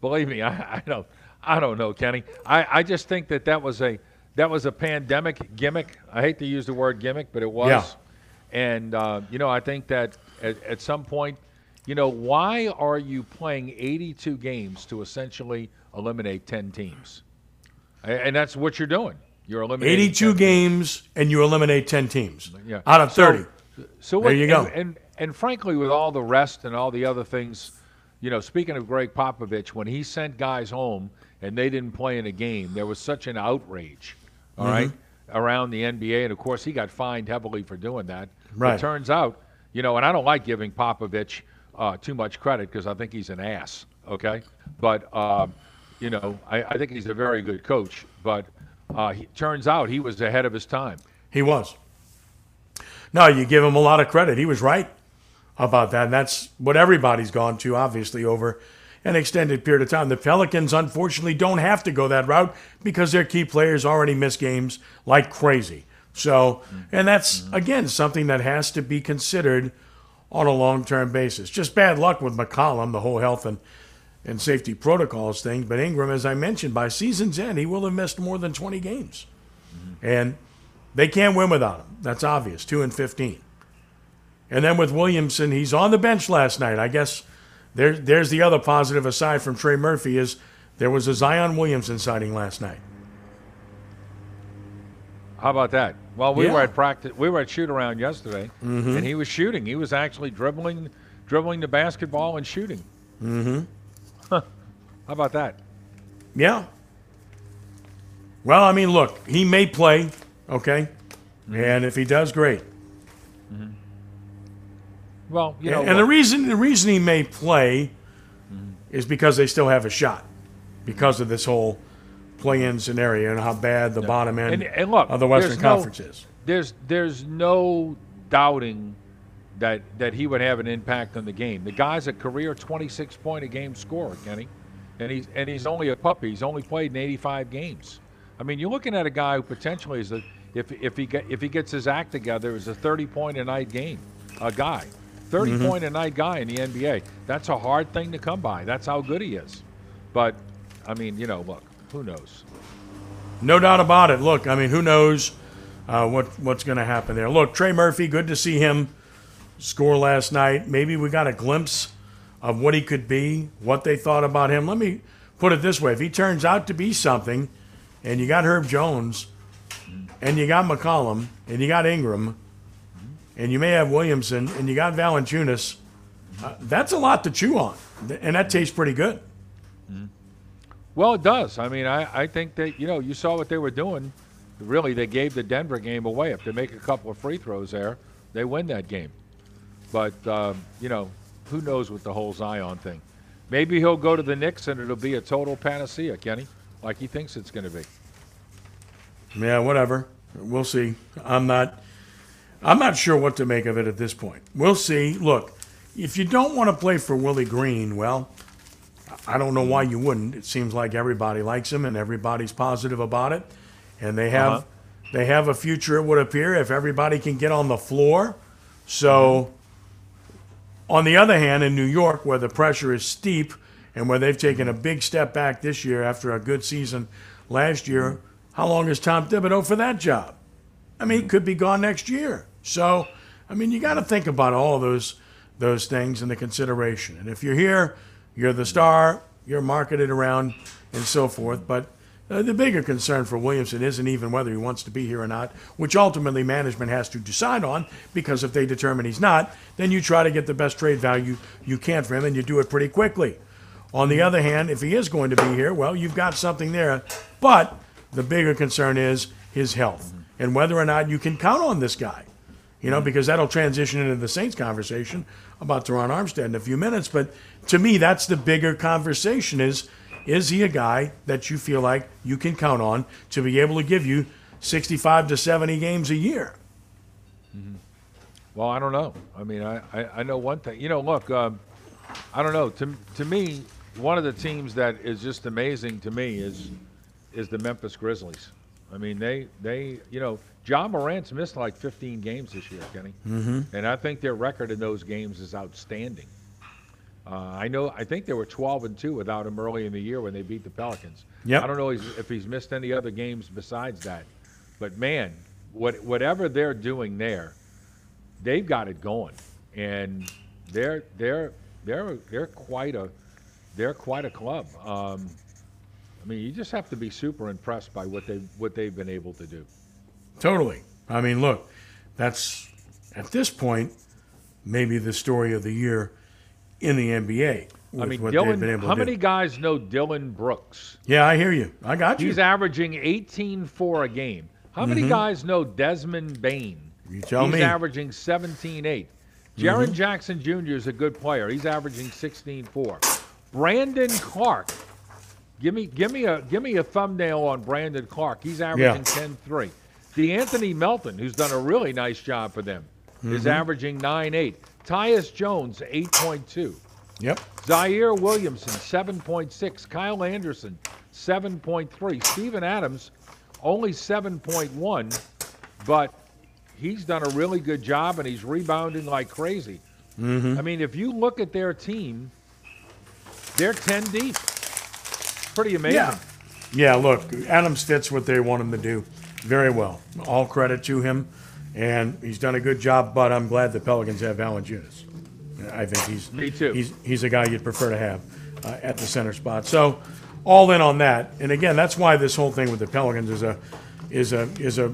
believe me, I, I don't, I don't know, Kenny. I, I just think that that was a that was a pandemic gimmick. I hate to use the word gimmick, but it was. Yeah. And uh, you know, I think that at, at some point, you know, why are you playing 82 games to essentially eliminate 10 teams? And that's what you're doing. You're eliminating 82 10 games, and you eliminate 10 teams yeah. out of So- 30. So there what, you go. And, and and frankly, with all the rest and all the other things, you know, speaking of Gregg Popovich, when he sent guys home and they didn't play in a game, there was such an outrage. all right, Mhm. around the NBA, and of course he got fined heavily for doing that. Right. It turns out, you know, and I don't like giving Popovich uh, too much credit because I think he's an ass. Okay, but um, you know, I, I think he's a very good coach. But uh, he, turns out he was ahead of his time. He was. No, you give him a lot of credit. He was right about that. And that's what everybody's gone to, obviously, over an extended period of time. The Pelicans, unfortunately, don't have to go that route because their key players already miss games like crazy. So, and that's, again, something that has to be considered on a long term basis. Just bad luck with McCollum, the whole health and, and safety protocols thing. But Ingram, as I mentioned, by season's end, he will have missed more than 20 games. And they can't win without him. That's obvious. 2 and 15. And then with Williamson, he's on the bench last night. I guess there, there's the other positive aside from Trey Murphy is there was a Zion Williamson sighting last night. How about that? Well, we Yeah. were at practice. We were at shoot around yesterday, Mhm. and he was shooting. He was actually dribbling, dribbling the basketball and shooting. Mm-hmm. How about that? Yeah. Well, I mean, look, he may play, okay? And if he does, great. Well, you know, and, and the reason the reason he may play is because they still have a shot because of this whole play-in scenario and how bad the bottom end and, and look, of the Western no- Conference is. There's there's no doubting that that he would have an impact on the game. The guy's a career 26 point a game scorer, Kenny, and he's and he's only a puppy. He's only played in 85 games. I mean, you're looking at a guy who potentially is a if if he get, if he gets his act together, is a 30 point a night game, a guy, 30 Mhm. point a night guy in the NBA. That's a hard thing to come by. That's how good he is. But I mean, you know, look, who knows? No doubt about it. Look, I mean, who knows uh, what what's going to happen there? Look, Trey Murphy, good to see him score last night. Maybe we got a glimpse of what he could be, what they thought about him. Let me put it this way: if he turns out to be something, and you got Herb Jones, and you got McCollum, and you got Ingram, and you may have Williamson, and you got Valanciunas, uh, that's a lot to chew on, and that tastes pretty good. Well, it does. I mean, I, I think that, you know, you saw what they were doing. Really, they gave the Denver game away. If they make a couple of free throws there, they win that game. But, um, you know, who knows with the whole Zion thing. Maybe he'll go to the Knicks and it'll be a total panacea, Kenny, like he thinks it's going to be. Yeah, whatever. We'll see. I'm not I'm not sure what to make of it at this point. We'll see. Look, if you don't want to play for Willie Green, well, I don't know why you wouldn't. It seems like everybody likes him and everybody's positive about it. And they have Uh-huh. they have a future it would appear if everybody can get on the floor. So mm-hmm. on the other hand, in New York, where the pressure is steep and where they've taken a big step back this year after a good season last year, mm-hmm. how long is Tom Thibodeau for that job? I mean, he mm-hmm. could be gone next year. So, I mean, you got to think about all those those things and the consideration. And if you're here, you're the star, you're marketed around, and so forth. But uh, the bigger concern for Williamson isn't even whether he wants to be here or not, which ultimately management has to decide on. Because if they determine he's not, then you try to get the best trade value you can for him, and you do it pretty quickly. On the other hand, if he is going to be here, well, you've got something there. But the bigger concern is his health and whether or not you can count on this guy. You know, because that'll transition into the Saints conversation about Terron Armstead in a few minutes. But to me, that's the bigger conversation is is he a guy that you feel like you can count on to be able to give you 65 to 70 games a year? Well, I don't know. I mean, I, I, I know one thing. You know, look, um, I don't know. To, to me, one of the teams that is just amazing to me is is the Memphis Grizzlies. I mean, they they you know, Ja Morant's missed like 15 games this year, Kenny, Mhm. and I think their record in those games is outstanding. Uh, I know. I think they were 12 and two without him early in the year when they beat the Pelicans. Yep. I don't know if if he's missed any other games besides that, but man, what whatever they're doing there, they've got it going, and they're they're they're they're quite a they're quite a club. Um, I mean, you just have to be super impressed by what they what they've been able to do. Totally. I mean, look, that's at this point maybe the story of the year in the NBA. I mean, Dillon. able How many guys know Dillon Brooks? Yeah, I hear you. I got you. He's averaging 18-4 a game. How many Mhm. guys know Desmond Bane? You tell He's me. averaging 17-8. Jaren Mhm. Jackson Jr. is a good player. He's averaging 16-4. Brandon Clarke. Give me give me a give me a thumbnail on Brandon Clarke. He's averaging 10-3. De'Anthony Melton, who's done a really nice job for them, is Mhm. averaging 9-8. Tyus Jones, 8.2. Yep. Zaire Williamson, 7.6. Kyle Anderson, 7.3. Steven Adams, only 7.1, but he's done a really good job and he's rebounding like crazy. Mhm. I mean, if you look at their team, they're 10 deep. Pretty amazing. Yeah. Yeah, look, Adams fits what they want him to do very well. All credit to him, and he's done a good job, but I'm glad the Pelicans have Valanciunas. I think he's Me too. He's, he's a guy you'd prefer to have uh, at the center spot. So, all in on that. And again, that's why this whole thing with the Pelicans is a is a is a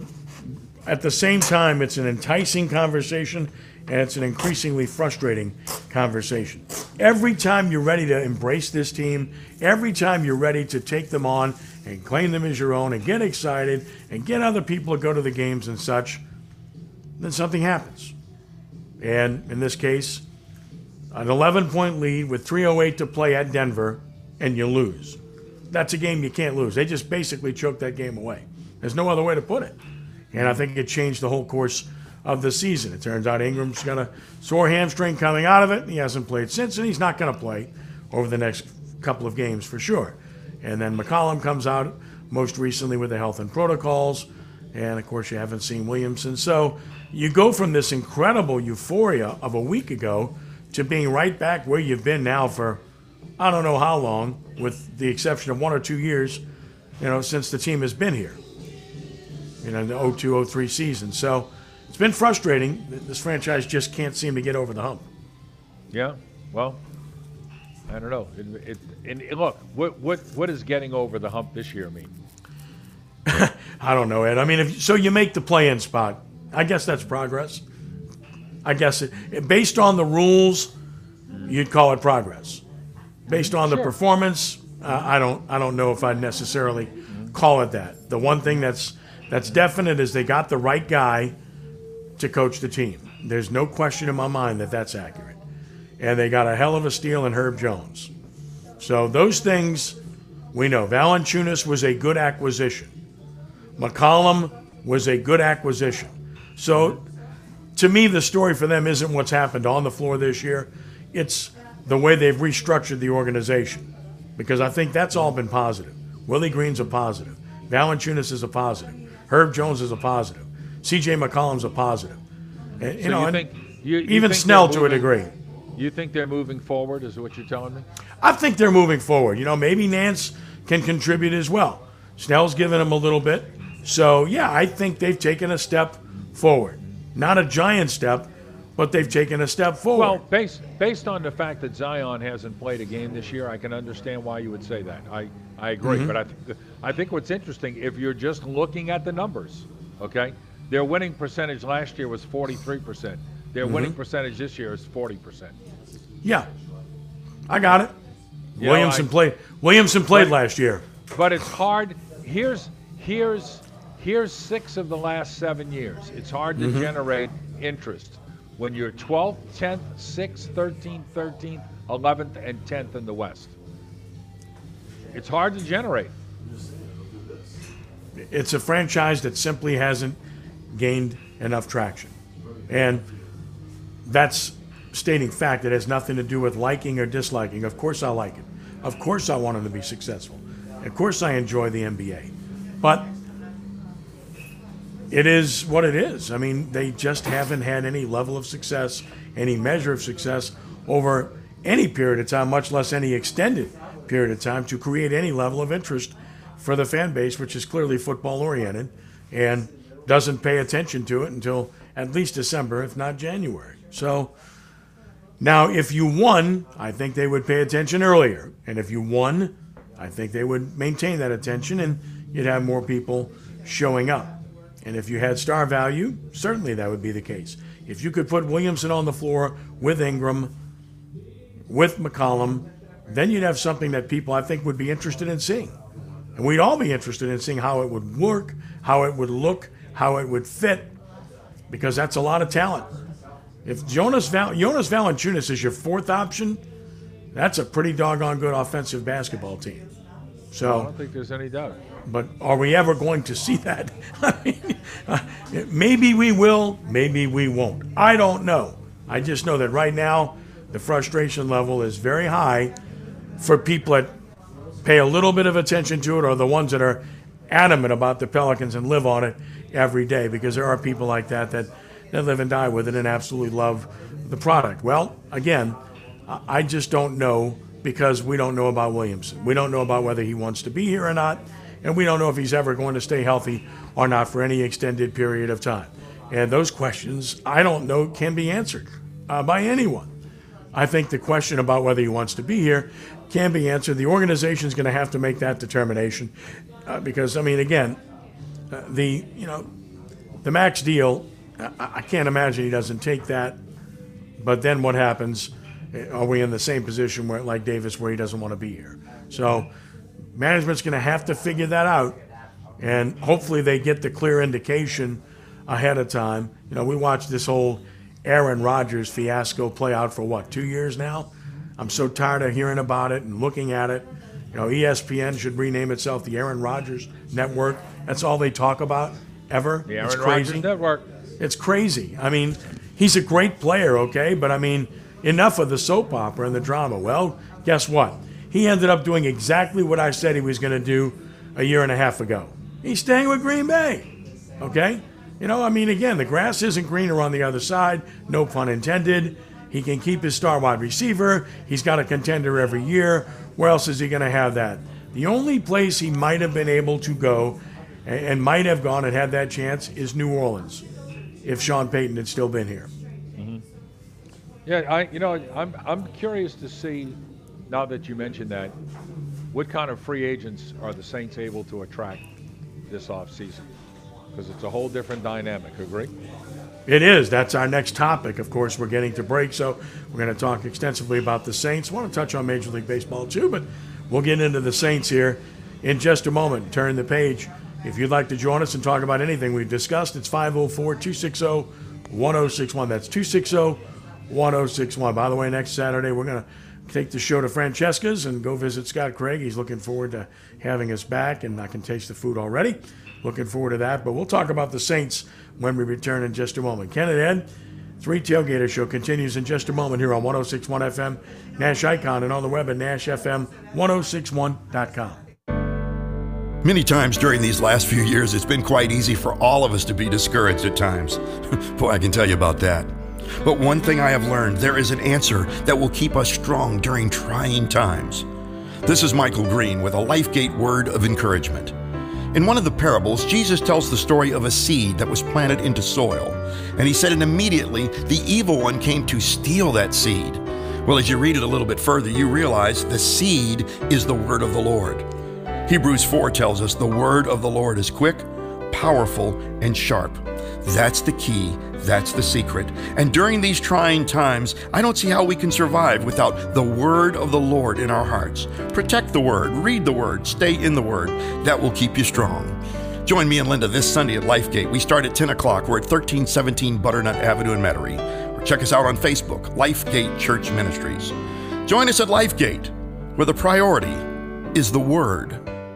at the same time it's an enticing conversation and it's an increasingly frustrating conversation. Every time you're ready to embrace this team, every time you're ready to take them on and claim them as your own and get excited and get other people to go to the games and such, then something happens. And in this case, an 11 point lead with 308 to play at Denver and you lose. That's a game you can't lose. They just basically choked that game away. There's no other way to put it. And I think it changed the whole course of the season. It turns out Ingram's got a sore hamstring coming out of it. He hasn't played since, and he's not going to play over the next couple of games for sure. And then McCollum comes out most recently with the health and protocols. And of course, you haven't seen Williamson. So you go from this incredible euphoria of a week ago to being right back where you've been now for I don't know how long, with the exception of one or two years, you know, since the team has been here. You know, the 02 03 season. So it's been frustrating. This franchise just can't seem to get over the hump. Yeah. Well, I don't know. It, it, and look, what what what does getting over the hump this year mean? I don't know, Ed. I mean, if so, you make the play-in spot. I guess that's progress. I guess it, based on the rules, you'd call it progress. Based on the performance, uh, I don't. I don't know if I'd necessarily call it that. The one thing that's that's definite is they got the right guy to coach the team. There's no question in my mind that that's accurate. And they got a hell of a steal in Herb Jones. So those things we know. Valanciunas was a good acquisition. McCollum was a good acquisition. So to me, the story for them isn't what's happened on the floor this year. It's the way they've restructured the organization. Because I think that's all been positive. Willie Green's a positive. Valanciunas is a positive. Herb Jones is a positive. CJ McCollum's a positive. And, you So know, you think you, you even Snell to a degree. You think they're moving forward? Is what you're telling me? I think they're moving forward. You know, maybe Nance can contribute as well. Snell's given him a little bit. So, yeah, I think they've taken a step forward. Not a giant step, but they've taken a step forward. Well, based based on the fact that Zion hasn't played a game this year, I can understand why you would say that. I, I agree, Mhm. but I think I think what's interesting if you're just looking at the numbers, okay? Their winning percentage last year was 43%. Their winning Mhm. percentage this year is 40%. yeah, I got it. You know, Williamson I- played. Williamson played last year. But it's hard. Here's here's here's six of the last seven years. It's hard to Mhm. generate interest when you're 12th, 10th, 6th, 13th, 13th, 11th, and 10th in the West. It's hard to generate. It's a franchise that simply hasn't gained enough traction. And that's stating fact. It has nothing to do with liking or disliking. Of course, I like it. Of course, I want him to be successful. Of course, I enjoy the NBA. But it is what it is. I mean, they just haven't had any level of success, any measure of success over any period of time, much less any extended period of time, to create any level of interest for the fan base, which is clearly football oriented and doesn't pay attention to it until at least December, if not January. So now, if you won, I think they would pay attention earlier. And if you won, I think they would maintain that attention and you'd have more people showing up. And if you had star value, certainly that would be the case. If you could put Williamson on the floor with Ingram, with McCollum, then you'd have something that people I think would be interested in seeing. And we'd all be interested in seeing how it would work, how it would look, how it would fit, because that's a lot of talent. If Jonas Val- Jonas Valanciunas is your fourth option, that's a pretty doggone good offensive basketball team. So I don't think there's any doubt. but are we ever going to see that? I mean, uh, maybe we will, maybe we won't. I don't know. I just know that right now the frustration level is very high for people that pay a little bit of attention to it or the ones that are adamant about the Pelicans and live on it every day because there are people like that that, that live and die with it and absolutely love the product. Well, again, I just don't know because we don't know about Williamson. We don't know about whether he wants to be here or not, and we don't know if he's ever going to stay healthy or not for any extended period of time. And those questions, I don't know, can be answered uh, by anyone. I think the question about whether he wants to be here can be answered. The organization's going to have to make that determination uh, because, I mean, again, uh, the you know the max deal. I, I can't imagine he doesn't take that. But then what happens? Are we in the same position where, like Davis, where he doesn't want to be here? So management's going to have to figure that out, and hopefully they get the clear indication ahead of time. You know, we watched this whole Aaron Rodgers fiasco play out for what two years now. I'm so tired of hearing about it and looking at it. You know, ESPN should rename itself the Aaron Rodgers Network. That's all they talk about ever. The it's Aaron crazy. Rodgers Network. It's crazy. I mean, he's a great player, okay, but I mean, enough of the soap opera and the drama. Well, guess what? he ended up doing exactly what I said he was going to do a year and a half ago. He's staying with Green Bay. Okay? You know, I mean, again, the grass isn't greener on the other side, no pun intended. He can keep his star wide receiver. He's got a contender every year. Where else is he going to have that? The only place he might have been able to go and, might have gone and had that chance is New Orleans if Sean Payton had still been here. Mm-hmm. Yeah, I you know I'm I'm curious to see now that you mentioned that what kind of free agents are the Saints able to attract this offseason? Because it's a whole different dynamic. Agree? It is. That's our next topic. Of course, we're getting to break, so we're going to talk extensively about the Saints. want to touch on Major League Baseball too, but we'll get into the Saints here in just a moment. Turn the page. If you'd like to join us and talk about anything we've discussed, it's 504 260 1061. That's 260 1061. By the way, next Saturday, we're going to take the show to Francesca's and go visit Scott Craig. He's looking forward to having us back, and I can taste the food already. Looking forward to that. But we'll talk about the Saints when we return in just a moment. Ken Ed, Three Tailgater Show continues in just a moment here on 1061 FM, Nash Icon, and on the web at NashFM1061.com. Many times during these last few years, it's been quite easy for all of us to be discouraged at times. Boy, I can tell you about that. But one thing I have learned there is an answer that will keep us strong during trying times. This is Michael Green with a LifeGate word of encouragement. In one of the parables, Jesus tells the story of a seed that was planted into soil. And he said, and immediately the evil one came to steal that seed. Well, as you read it a little bit further, you realize the seed is the word of the Lord. Hebrews 4 tells us the word of the Lord is quick, powerful, and sharp. That's the key. That's the secret. And during these trying times, I don't see how we can survive without the word of the Lord in our hearts. Protect the word, read the word, stay in the word. That will keep you strong. Join me and Linda this Sunday at Lifegate. We start at 10 o'clock. We're at 1317 Butternut Avenue in Metairie. Or check us out on Facebook, Lifegate Church Ministries. Join us at Lifegate, where the priority is the Word.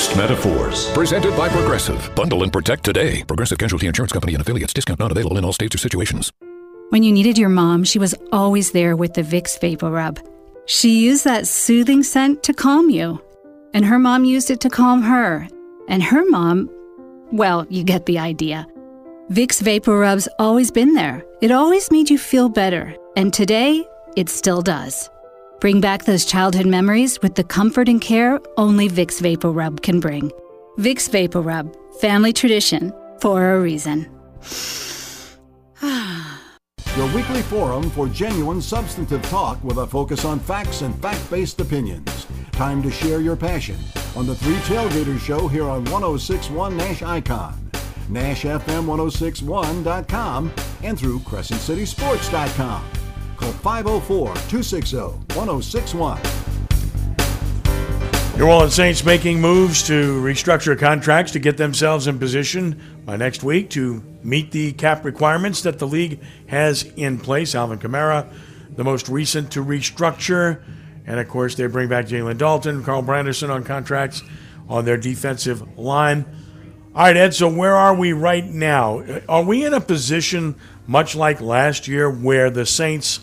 Forced Metaphors. Presented by Progressive. Bundle and protect today. Progressive Casualty Insurance Company and affiliates. Discount not available in all states or situations. When you needed your mom, she was always there with the Vicks Vapor Rub. She used that soothing scent to calm you. And her mom used it to calm her. And her mom, well, you get the idea. Vicks Vapor Rub's always been there. It always made you feel better. And today, it still does. Bring back those childhood memories with the comfort and care only Vicks Vapor Rub can bring. Vicks Vapor Rub, family tradition for a reason. Your weekly forum for genuine substantive talk with a focus on facts and fact based opinions. Time to share your passion on the Three Tailgaters Show here on 1061 Nash Icon, NashFM1061.com, and through CrescentCitySports.com. Call 504 260 1061. New Orleans Saints making moves to restructure contracts to get themselves in position by next week to meet the cap requirements that the league has in place. Alvin Kamara, the most recent to restructure. And of course, they bring back Jalen Dalton, Carl Granderson on contracts on their defensive line. All right, Ed, so where are we right now? Are we in a position much like last year where the Saints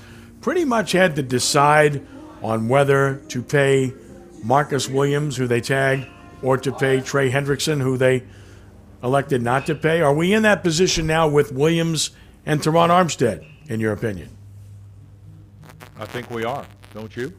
pretty much had to decide on whether to pay Marcus Williams, who they tagged, or to pay Trey Hendrickson, who they elected not to pay? Are we in that position now with Williams and Terron Armstead, in your opinion? I think we are, don't you?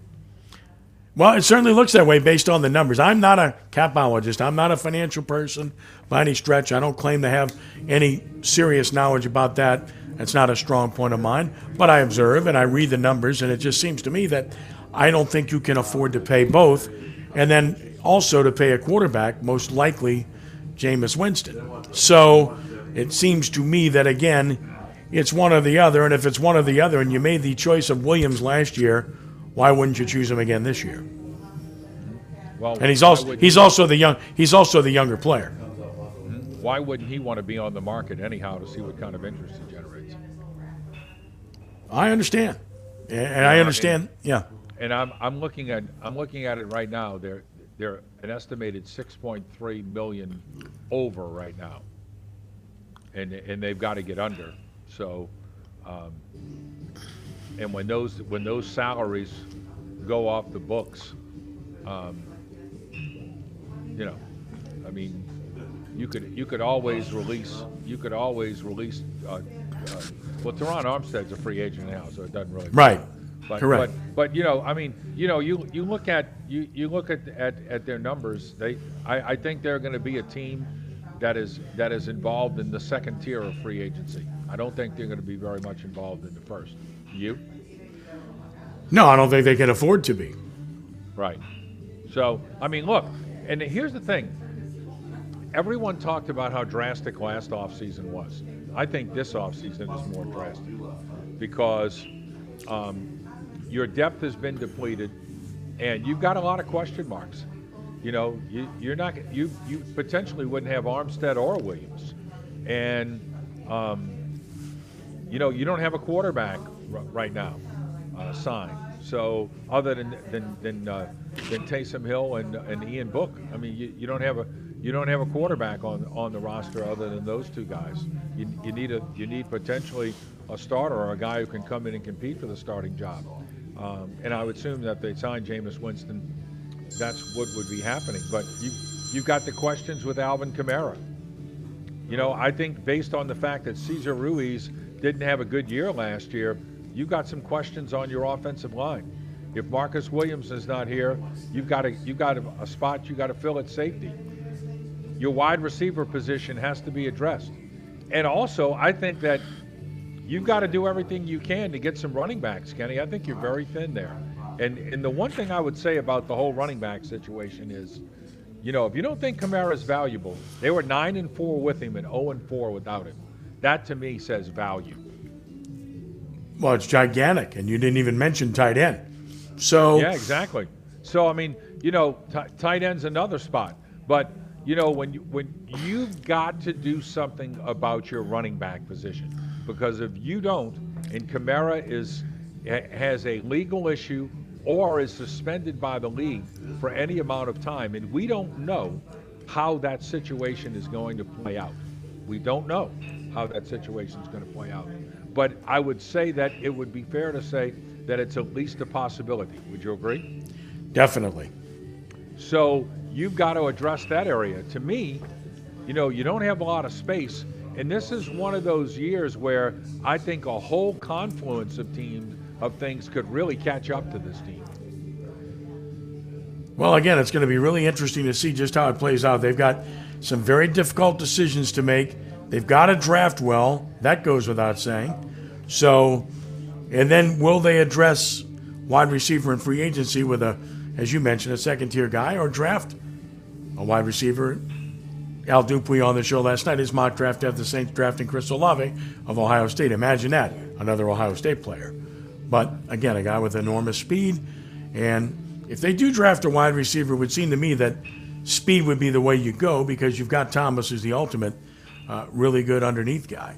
Well, it certainly looks that way based on the numbers. I'm not a capologist. I'm not a financial person by any stretch. I don't claim to have any serious knowledge about that. That's not a strong point of mine. But I observe and I read the numbers, and it just seems to me that I don't think you can afford to pay both. And then also to pay a quarterback, most likely Jameis Winston. So it seems to me that, again, it's one or the other. And if it's one or the other, and you made the choice of Williams last year, why wouldn't you choose him again this year? Well, And he's also he's also the young he's also the younger player. why wouldn't he want to be on the market anyhow to see what kind of interest he? I understand, and, and I understand. yeah. And I'm I'm looking at I'm looking at it right now. They're they're an estimated 6.3 million over right now, and and they've got to get under. So, um, and when those when those salaries go off the books, um, you know, I mean, you could you could always release you could always release. Uh, uh, well, Terron Armstead's a free agent now, so it doesn't really Right. matter. But, Correct. But, but you know, I mean, you know, you you look at you you look at at, at their numbers. They, I, I think they're going to be a team that is that is involved in the second tier of free agency. I don't think they're going to be very much involved in the first. You? No, I don't think they can afford to be. Right. So, I mean, look, and here's the thing. Everyone talked about how drastic last offseason was. I think this offseason is more drastic because um, your depth has been depleted and you've got a lot of question marks. You know, you, you're not you you potentially wouldn't have Armstead or Williams, and um, you know you don't have a quarterback r- right now uh, signed. So other than than than, uh, than Taysom Hill and and Ian Book, I mean you, you don't have a you don't have a quarterback on on the roster other than those two guys. You, you need a you need potentially a starter or a guy who can come in and compete for the starting job. Um, and I would assume that they signed Jameis Winston. That's what would be happening. But you you've got the questions with Alvin Kamara. You know, I think based on the fact that Cesar Ruiz didn't have a good year last year, you've got some questions on your offensive line. If Marcus Williams is not here, you've got a you've got a, a spot you got to fill at safety. Your wide receiver position has to be addressed. And also, I think that you've got to do everything you can to get some running backs, Kenny. I think you're very thin there. And and the one thing I would say about the whole running back situation is, you know, if you don't think Kamara is valuable, they were nine and four with him and zero and four without him. That to me says value. Well, it's gigantic, and you didn't even mention tight end. So yeah, exactly. So I mean, you know, t- tight end's another spot, but you know when you when you've got to do something about your running back position because if you don't, and Kamara is has a legal issue or is suspended by the league for any amount of time, and we don't know how that situation is going to play out. We don't know how that situation is going to play out. But I would say that it would be fair to say that it's at least a possibility. Would you agree? definitely. So you've got to address that area. To me, you know, you don't have a lot of space. And this is one of those years where I think a whole confluence of teams of things could really catch up to this team. Well, again, it's going to be really interesting to see just how it plays out. They've got some very difficult decisions to make. They've got to draft well. That goes without saying. So, and then will they address wide receiver and free agency with a, as you mentioned, a second tier guy or draft a wide receiver? Al Dupuy on the show last night, his mock draft after the Saints drafting Chris Olave of Ohio State. Imagine that, another Ohio State player. But again, a guy with enormous speed. And if they do draft a wide receiver, it would seem to me that speed would be the way you go because you've got Thomas who's the ultimate uh, really good underneath guy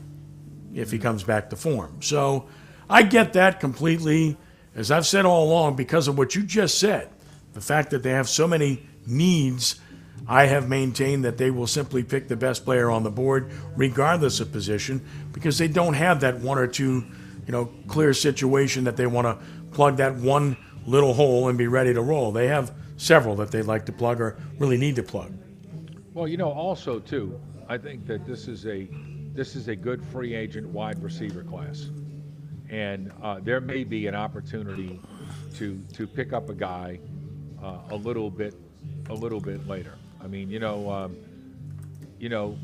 if he comes back to form. So I get that completely. As I've said all along, because of what you just said, the fact that they have so many needs, I have maintained that they will simply pick the best player on the board, regardless of position, because they don't have that one or two, you know, clear situation that they want to plug that one little hole and be ready to roll. They have several that they'd like to plug or really need to plug. Well, you know, also too, I think that this is a this is a good free agent wide receiver class, and uh, there may be an opportunity to to pick up a guy uh, a little bit a little bit later. I mean, you know, um, you know,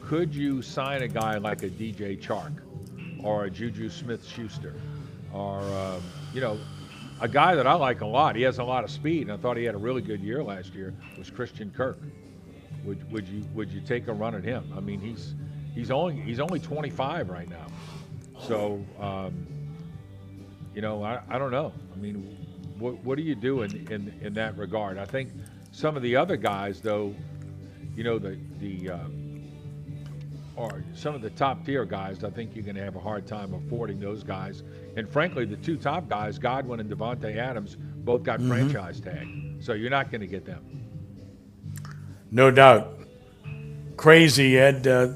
could you sign a guy like a DJ Chark or a Juju Smith-Schuster or um, you know, a guy that I like a lot. He has a lot of speed, and I thought he had a really good year last year. Was Christian Kirk? Would would you would you take a run at him? I mean, he's he's only he's only 25 right now, so um, you know I, I don't know. I mean, what what do you do in, in in that regard? I think some of the other guys though, you know the the um, are some of the top tier guys. I think you're going to have a hard time affording those guys. And frankly, the two top guys, Godwin and Davante Adams, both got Mhm. franchise tag. So you're not going to get them. No doubt. Crazy, Ed. Uh,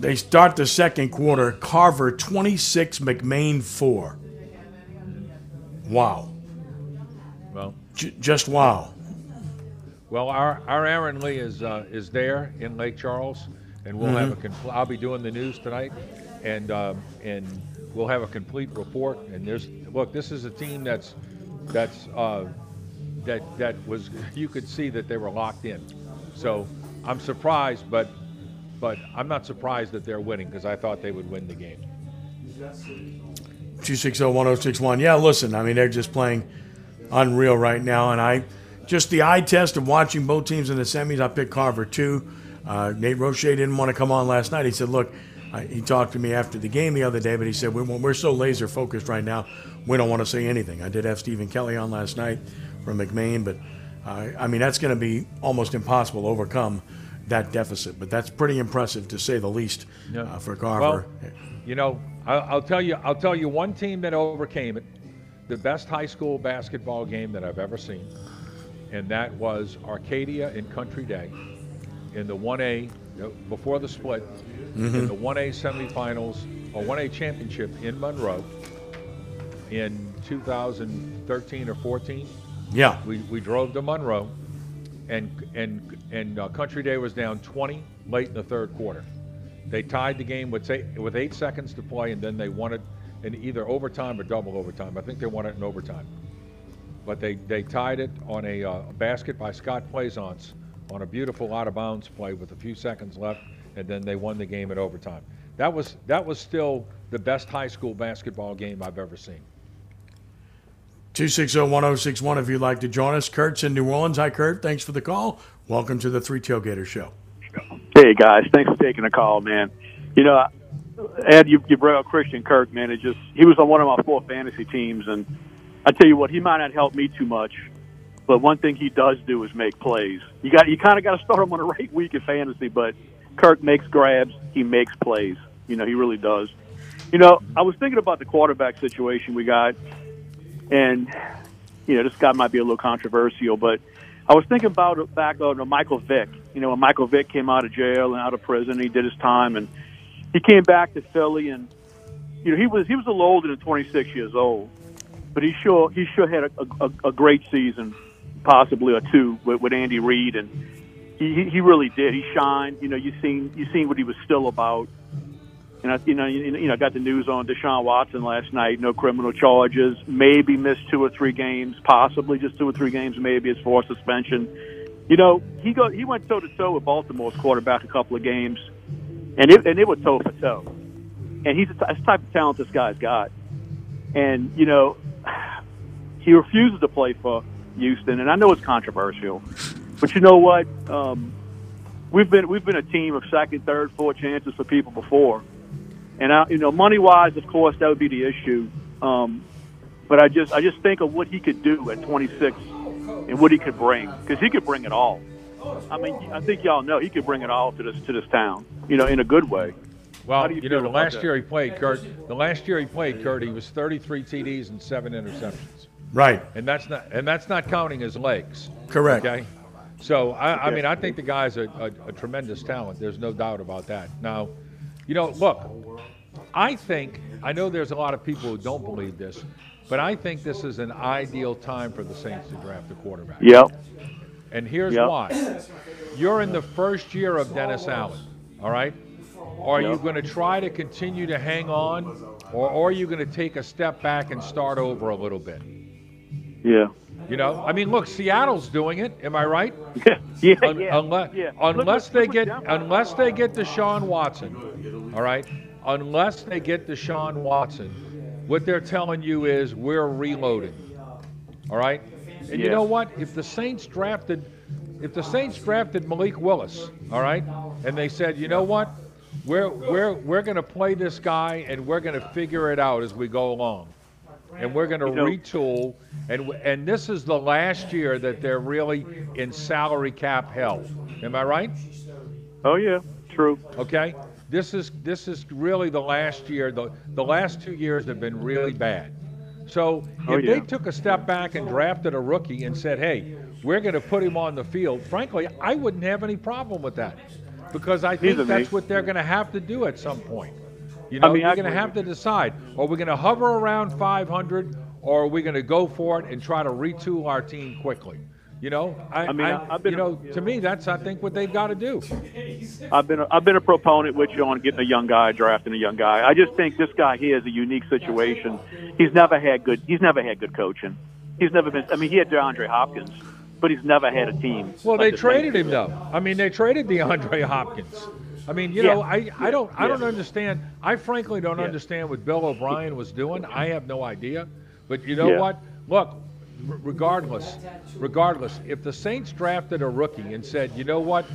they start the second quarter. Carver 26, McMain 4. Wow. Well, J- just wow. Well, our, our Aaron Lee is uh, is there in Lake Charles, and we'll have a. Mhm. Compl- I'll be doing the news tonight, and um, and we'll have a complete report. And there's look, this is a team that's that's uh, that that was you could see that they were locked in. So I'm surprised, but but I'm not surprised that they're winning because I thought they would win the game. 260-1061. Yeah, listen, I mean, they're just playing unreal right now. And I, just the eye test of watching both teams in the semis, I picked Carver too. Uh, Nate Roche didn't want to come on last night. He said, look, uh, he talked to me after the game the other day, but he said, we, we're so laser focused right now, we don't want to say anything. I did have Stephen Kelly on last night from McMain, but uh, I mean, that's going to be almost impossible to overcome that deficit. But that's pretty impressive to say the least uh, for Carver. Well, you know, I'll, I'll tell you, I'll tell you one team that overcame it, the best high school basketball game that I've ever seen, and that was Arcadia in Country Day, in the 1A uh, before the split, in Mhm. the 1A semifinals or 1A championship in Monroe in 2013 or 14. Yeah. we, we drove to Monroe, and and and uh, Country Day was down 20 late in the third quarter. They tied the game with eight, with eight seconds to play, and then they won it in either overtime or double overtime. I think they won it in overtime. But they, they tied it on a uh, basket by Scott Plaisance on a beautiful out of bounds play with a few seconds left, and then they won the game at overtime. That was that was still the best high school basketball game I've ever seen. 260-1061 if you'd like to join us. Kurt's in New Orleans. Hi, Kurt. Thanks for the call. Welcome to the Three Tailgater Show. Hey guys, thanks for taking the call, man. You know, Ed, you, you brought up Christian Kirk, man. It just he was on one of my four fantasy teams, and I tell you what, he might not help me too much, but one thing he does do is make plays. You got you kind of got to start him on a right week in fantasy, but Kirk makes grabs, he makes plays. You know, he really does. You know, I was thinking about the quarterback situation we got, and you know, this guy might be a little controversial, but I was thinking about it back on Michael Vick. You know, when Michael Vick came out of jail and out of prison, he did his time, and he came back to Philly, and you know, he was he was a little older than 26 years old, but he sure he sure had a, a, a great season, possibly or two with, with Andy Reid, and he he- he really did. He shined. You know, you seen you seen what he was still about. And I, you know, you, you know, I got the news on Deshaun Watson last night. No criminal charges. Maybe missed two or three games, possibly just two or three games. Maybe it's for suspension. You know, he go he went toe to toe with Baltimore's quarterback a couple of games, and it and it was toe for toe. And he's the type of talent this guy's got. And you know, he refuses to play for Houston, and I know it's controversial, but you know what? Um, we've been we've been a team of second, third, fourth chances for people before, and I, you know, money wise, of course, that would be the issue. Um, but I just I just think of what he could do at 26 and what he could bring because he could bring it all. I mean, I think y'all know he could bring it all to this to this town, you know, in a good way. Well, How do you you, know, the last that? year he played, Kurt. The last year he played, Kurt, he was 33 TDs and seven interceptions. Right. And that's not and that's not counting his legs. Correct. Okay. So I, I mean, I think the guy's a, a, a tremendous talent. There's no doubt about that. Now, you know, look, I think I know there's a lot of people who don't believe this, but I think this is an ideal time for the Saints to draft a quarterback. Yep. And here's Yep. why. You're in the first year of Dennis Allen, all right? Are you going to try to continue to hang on, or, or are you going to take a step back and start over a little bit? Yeah. You know, I mean, look, Seattle's doing it. Am I right? yeah, Un- yeah, Unless, yeah. unless they get, unless they get Deshaun Watson, all right. Unless they get Deshaun Watson, what they're telling you is we're reloading. All right. And you know what? If the Saints drafted, if the Saints drafted Malik Willis, all right, and they said, you know what, we're we're we're going to play this guy and we're going to figure it out as we go along, and we're going to retool, and and this is the last year that they're really in salary cap hell. Am I right? Oh yeah, true. Okay, this is this is really the last year. The the last two years have been really bad. So oh, if Oh, yeah. they took a step back and drafted a rookie and said, "Hey, we're going to put him on the field," frankly, I wouldn't have any problem with that because I think Neither me. that's what they're going to have to do at some point. You I know, mean, you're I going to have to decide: are we going to hover around 500, or are we going to go for it and try to retool our team quickly? You know, I, I mean, I- I've been- you know, to me, that's I think what they've got to do. I've been a, I've been a proponent with you on getting a young guy, drafting a young guy. I just think this guy here is a unique situation. He's never had good. He's never had good coaching. He's never been. I mean, he had DeAndre Hopkins, but he's never had a team. Well, like they traded him though. I mean, they traded DeAndre Hopkins. I mean, you Yeah. know, I, I don't I don't Yeah. understand. I frankly don't Yeah. understand what Bill O'Brien was doing. I have no idea. But you know what? Look, regardless, regardless, if the Saints drafted a rookie and said, you know what,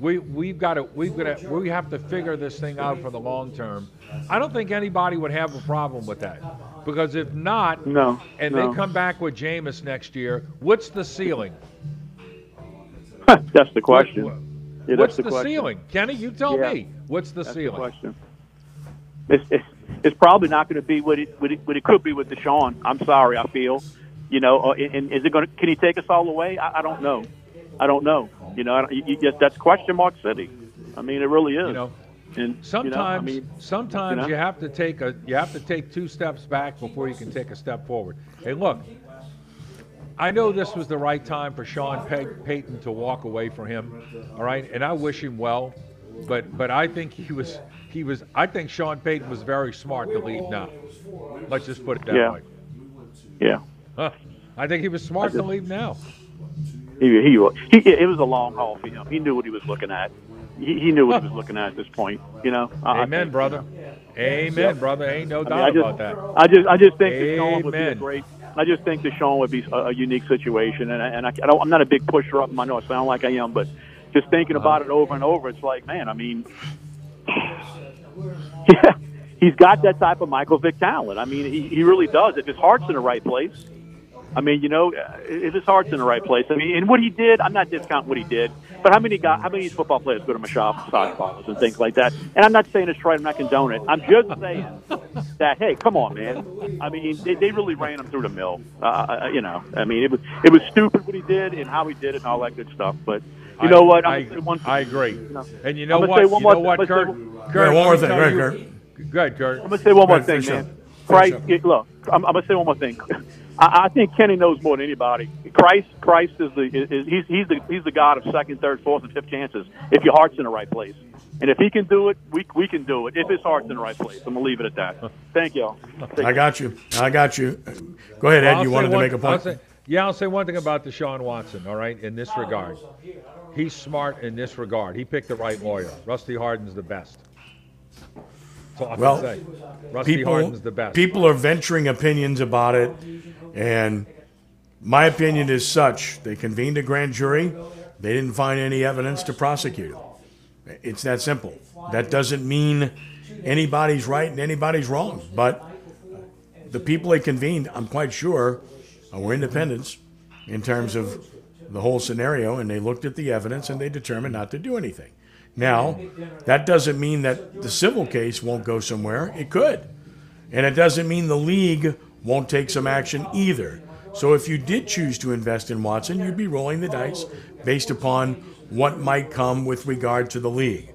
we we've got to we've got to we have to figure this thing out for the long term. I don't think anybody would have a problem with that. Because if not, No, and no. they come back with Jameis next year, what's the ceiling? that's the question. Yeah, What's the, the, question. ceiling? Kenny, you tell Yeah. me. What's the That's the ceiling? question. It's, it's, it's probably not going to be what it, what it what it could be with Deshaun. I'm sorry, I feel. You know, uh, and is it going to? Can he take us all the way? I, I don't know. I don't know. You know, I don't, you, you that's question mark city. I mean, it really is. You know, and Sometimes, you know, I mean, sometimes you you, have to take a you have to take two steps back before you can take a step forward. Hey, look, I know this was the right time for Sean Pay- Payton to walk away from him. All right, and I wish him well, but but I think he was he was I think Sean Payton was very smart to leave now. Let's just put it that Yeah. way. yeah. Huh. I think he was smart to leave now. He, he, he, it was a long haul for him. He knew what he was looking at. He, he knew what he was looking at at this point. You know. I- I Amen, think, brother. Amen, Yeah. brother. Ain't no I mean, doubt I just, about that. I just, I just think Deshaun would be a great. I just think Deshaun would be a, a unique situation, and I, and I, I don't, I'm not a big pusher up. I know I sound like I am, but just thinking about it over and over, it's like, man, I mean, yeah, he's got that type of Michael Vick talent. I mean, he, he really does. If his heart's in the right place, I mean, you know, if his heart's in the right place, I mean, and what he did, I'm not discounting what he did, but how many guys, how many football players go to massage parlors and things like that? And I'm not saying it's right. I'm not condoning it. I'm just saying that, hey, come on, man. I mean, they, they really ran him through the mill. Uh, uh, you know, I mean, it was it was stupid what he did and how he did it and all that good stuff. But you I- know what? I, I'm gonna say one, I agree. know, And you know I'm what? say one you know th- what, I'm Kurt? gonna Kurt, Yeah, one more thing. tell Go ahead, you- Kurt. Go ahead, Kurt. I'm gonna say one more thing, finish man. up. Christ, look, I'm, I'm gonna say one more thing. I, I think Kenny knows more than anybody. Christ, Christ is the is, is, he's he's the he's the God of second, third, fourth, and fifth chances. If your heart's in the right place, and if he can do it, we we can do it. If his heart's in the right place, I'm gonna leave it at that. Thank y'all. I got you. I got you. Go ahead, Ed. I'll you say wanted to one- make a I'll point. say- yeah, I'll say one thing about Deshaun Watson, all right, in this regard. He's smart in this regard. He picked the right lawyer. Rusty Hardin's the best. That's I Well, say. Rusty people, Hardin's the best. people are venturing opinions about it, and my opinion is such: they convened a grand jury, they didn't find any evidence to prosecute him. It's that simple. That doesn't mean anybody's right and anybody's wrong, but the people they convened, I'm quite sure, were independents in terms of the whole scenario, and they looked at the evidence and they determined not to do anything. Now, that doesn't mean that the civil case won't go somewhere. It could. And it doesn't mean the league won't take some action either. So if you did choose to invest in Watson, you'd be rolling the dice based upon what might come with regard to the league.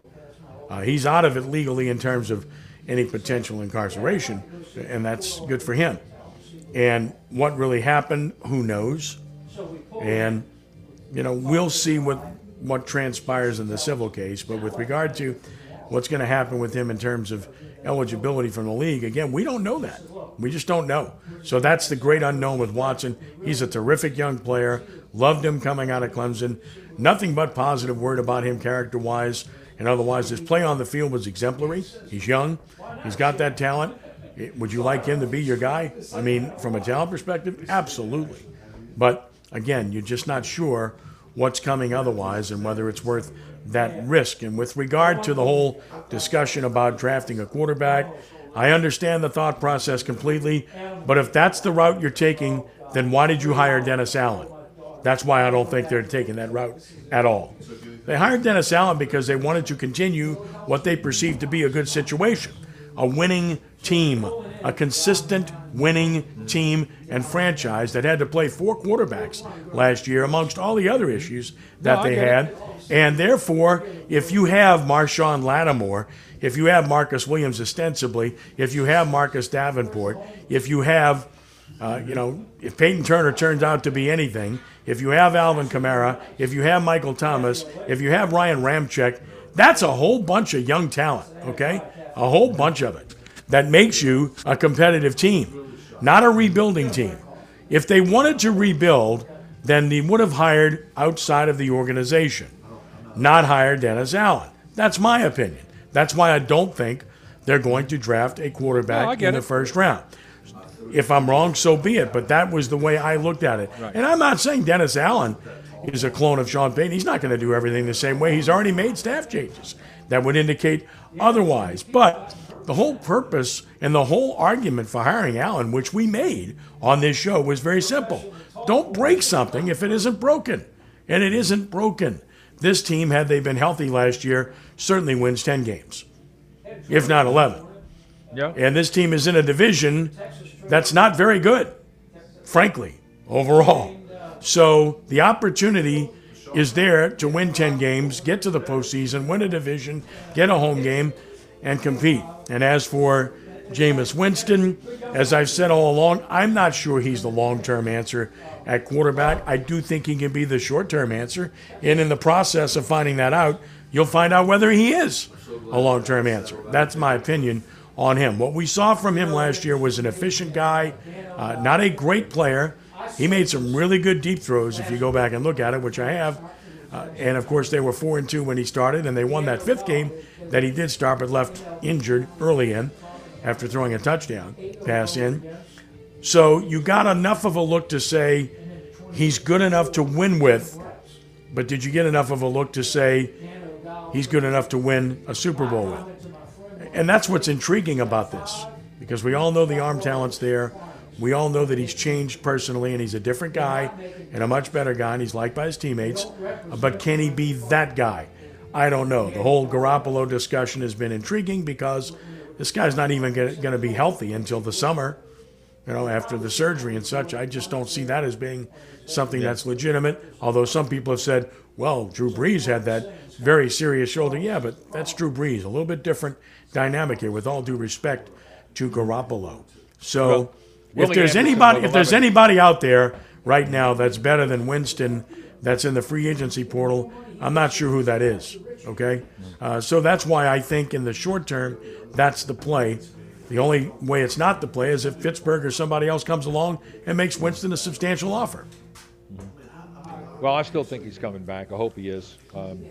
Uh, he's out of it legally in terms of any potential incarceration, and that's good for him. And what really happened, who knows? And you know, we'll see what what transpires in the civil case. But with regard to what's going to happen with him in terms of eligibility from the league, again, we don't know that. We just don't know. So that's the great unknown with Watson. He's a terrific young player. Loved him coming out of Clemson. Nothing but positive word about him character wise and otherwise. His play on the field was exemplary. He's young. He's got that talent. Would you like him to be your guy? I mean, from a talent perspective, absolutely. But again, you're just not sure what's coming otherwise and whether it's worth that risk. And with regard to the whole discussion about drafting a quarterback, I understand the thought process completely. But if that's the route you're taking, then why did you hire Dennis Allen? That's why I don't think they're taking that route at all. They hired Dennis Allen because they wanted to continue what they perceived to be a good situation, a winning team, a consistent winning team and franchise that had to play four quarterbacks last year amongst all the other issues that No, they had. it. And therefore, if you have Marshon Lattimore, if you have Marcus Williams ostensibly, if you have Marcus Davenport, if you have, uh, you know, if Peyton Turner turns out to be anything, if you have Alvin Kamara, if you have Michael Thomas, if you have Ryan Ramczyk, that's a whole bunch of young talent, okay? A whole bunch of it that makes you a competitive team, not a rebuilding team. If they wanted to rebuild, then they would have hired outside of the organization, not hire Dennis Allen. That's my opinion. That's why I don't think they're going to draft a quarterback get in the it. first round. If I'm wrong, so be it. But that was the way I looked at it. Right. And I'm not saying Dennis Allen is a clone of Sean Payton. He's not going to do everything the same way. He's already made staff changes that would indicate otherwise. But the whole purpose and the whole argument for hiring Allen, which we made on this show, was very simple. Don't break something if it isn't broken. And it isn't broken. This team, had they been healthy last year, certainly wins 10 games, if not 11. Yeah. And this team is in a division that's not very good, frankly, overall. So the opportunity is there to win 10 games, get to the postseason, win a division, get a home game, and compete. And as for Jameis Winston, as I've said all along, I'm not sure he's the long term answer at quarterback. I do think he can be the short term answer. And in the process of finding that out, you'll find out whether he is a long term answer. That's my opinion on him. What we saw from him last year was an efficient guy, uh, not a great player. He made some really good deep throws if you go back and look at it, which I have. Uh, and of course, they were four and two when he started, and they won that fifth game that he did start, but left injured early in after throwing a touchdown pass in. So you got enough of a look to say he's good enough to win with, but did you get enough of a look to say he's good enough to win a Super Bowl with? And that's what's intriguing about this, because we all know the arm talent's there. We all know that he's changed personally and he's a different guy and a much better guy, and he's liked by his teammates. But can he be that guy? I don't know. The whole Garoppolo discussion has been intriguing because this guy's not even going to be healthy until the summer, you know, after the surgery and such. I just don't see that as being something that's legitimate. Although some people have said, well, Drew Brees had that very serious shoulder. Yeah, but that's Drew Brees. A little bit different dynamic here, with all due respect to Garoppolo. So Well, if Willie there's Anderson anybody, if there's anybody out there right now that's better than Winston, that's in the free agency portal, I'm not sure who that is. Okay, uh, so that's why I think in the short term, that's the play. The only way it's not the play is if Pittsburgh or somebody else comes along and makes Winston a substantial offer. Well, I still think he's coming back. I hope he is. Um,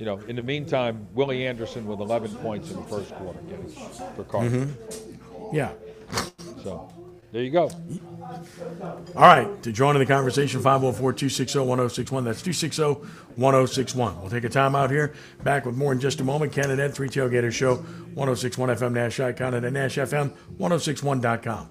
you know, in the meantime, Willie Anderson with 11 points in the first quarter for Cardinals. Mhm. Yeah. So there you go. All right, to join in the conversation, 504 260 1061. That's 260 1061. We'll take a time out here. Back with more in just a moment. Ken and Ed, Three Tailgater Show, 1061 FM Nash Icon, and at NashFM1061.com.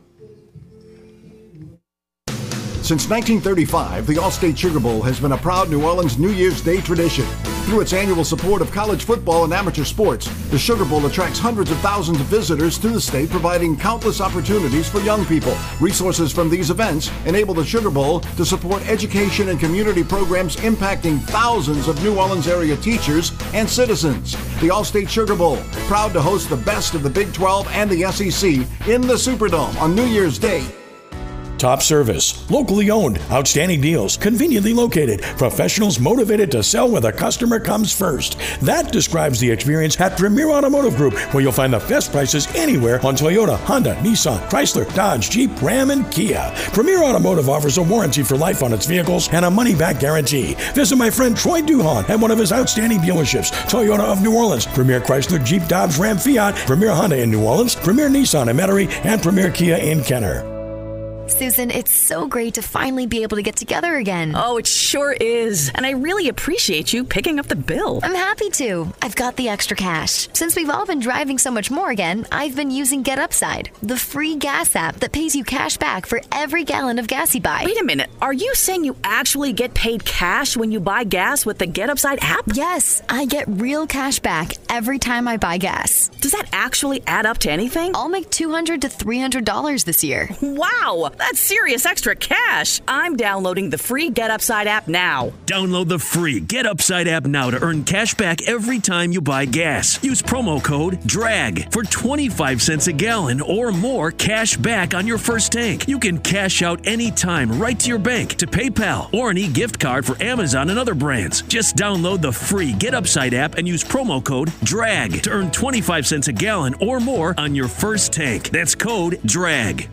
Since 1935, the Allstate Sugar Bowl has been a proud New Orleans New Year's Day tradition. Through its annual support of college football and amateur sports, the Sugar Bowl attracts hundreds of thousands of visitors to the state, providing countless opportunities for young people. Resources from these events enable the Sugar Bowl to support education and community programs impacting thousands of New Orleans area teachers and citizens. The Allstate Sugar Bowl, proud to host the best of the Big 12 and the SEC in the Superdome on New Year's Day. Top service, locally owned, outstanding deals, conveniently located, professionals motivated to sell where the customer comes first. That describes the experience at Premier Automotive Group, where you'll find the best prices anywhere on Toyota, Honda, Nissan, Chrysler, Dodge, Jeep, Ram, and Kia. Premier Automotive offers a warranty for life on its vehicles and a money back guarantee. Visit my friend Troy Duhon at one of his outstanding dealerships Toyota of New Orleans, Premier Chrysler, Jeep, Dodge, Ram, Fiat, Premier Honda in New Orleans, Premier Nissan in Metairie, and Premier Kia in Kenner. Susan, it's so great to finally be able to get together again. Oh, it sure is. And I really appreciate you picking up the bill. I'm happy to. I've got the extra cash. Since we've all been driving so much more again, I've been using Get Upside, the free gas app that pays you cash back for every gallon of gas you buy. Wait a minute. Are you saying you actually get paid cash when you buy gas with the Get Upside app? Yes, I get real cash back every time I buy gas. Does that actually add up to anything? I'll make 200 to $300 this year. Wow, that's serious extra cash. I'm downloading the free Get Upside app now. Download the free Get Upside app now to earn cash back every time you buy gas. Use promo code DRAG for 25 cents a gallon or more cash back on your first tank. You can cash out anytime right to your bank, to PayPal, or an e gift card for Amazon and other brands. Just download the free Get Upside app and use promo code DRAG to earn 25 cents a gallon or more on your first tank. That's code DRAG.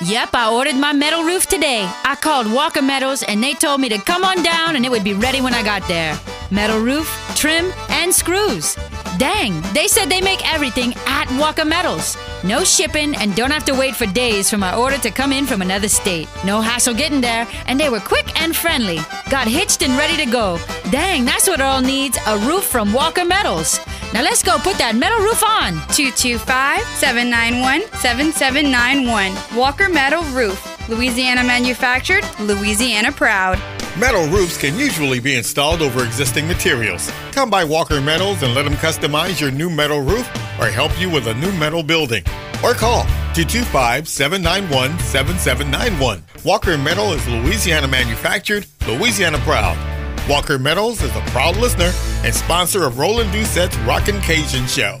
Yep, I ordered my metal roof today. I called Walker Metals and they told me to come on down and it would be ready when I got there. Metal roof, trim, and screws. Dang, they said they make everything at Walker Metals. No shipping and don't have to wait for days for my order to come in from another state. No hassle getting there, and they were quick and friendly. Got hitched and ready to go. Dang, that's what Earl needs a roof from Walker Metals. Now let's go put that metal roof on. 225 791 7791. Walker Metal Roof. Louisiana manufactured, Louisiana proud. Metal roofs can usually be installed over existing materials. Come by Walker Metals and let them customize your new metal roof or help you with a new metal building. Or call 225 791 7791. Walker Metal is Louisiana manufactured, Louisiana proud. Walker Metals is a proud listener and sponsor of Roland Doucette's Rockin' Cajun Show.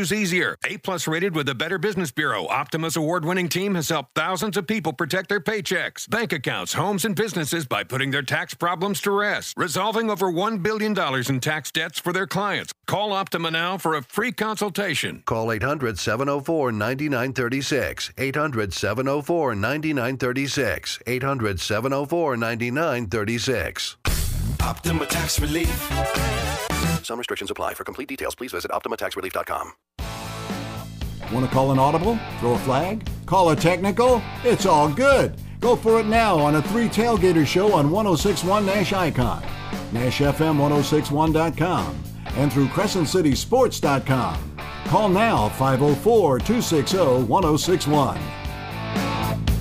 easier. A plus rated with the Better Business Bureau, Optima's award winning team has helped thousands of people protect their paychecks, bank accounts, homes, and businesses by putting their tax problems to rest, resolving over $1 billion in tax debts for their clients. Call Optima now for a free consultation. Call 800 704 9936. 800 704 9936. 800 704 9936. Optima Tax Relief. Some restrictions apply. For complete details, please visit OptimaTaxRelief.com. Want to call an audible? Throw a flag? Call a technical? It's all good. Go for it now on a Three Tailgater show on 1061 Nash Icon, NashFM1061.com, and through CrescentCitySports.com. Call now 504 260 1061.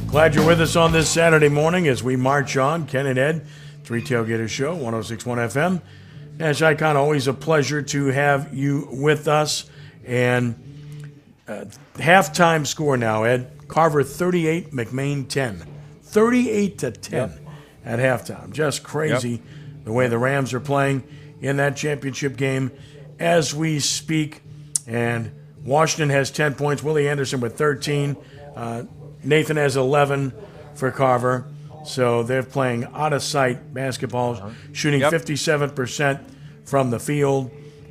Glad you're with us on this Saturday morning as we march on. Ken and Ed, Three Tailgater Show, 1061 FM. Nash Icon, always a pleasure to have you with us. And uh, halftime score now, Ed. Carver 38, McMain 10. 38 to 10 at halftime. Just crazy Yep. the way the Rams are playing in that championship game as we speak. And Washington has 10 points. Willie Anderson with 13. Uh, Nathan has 11 for Carver. So they're playing out of sight basketball, shooting Yep. 57% from the field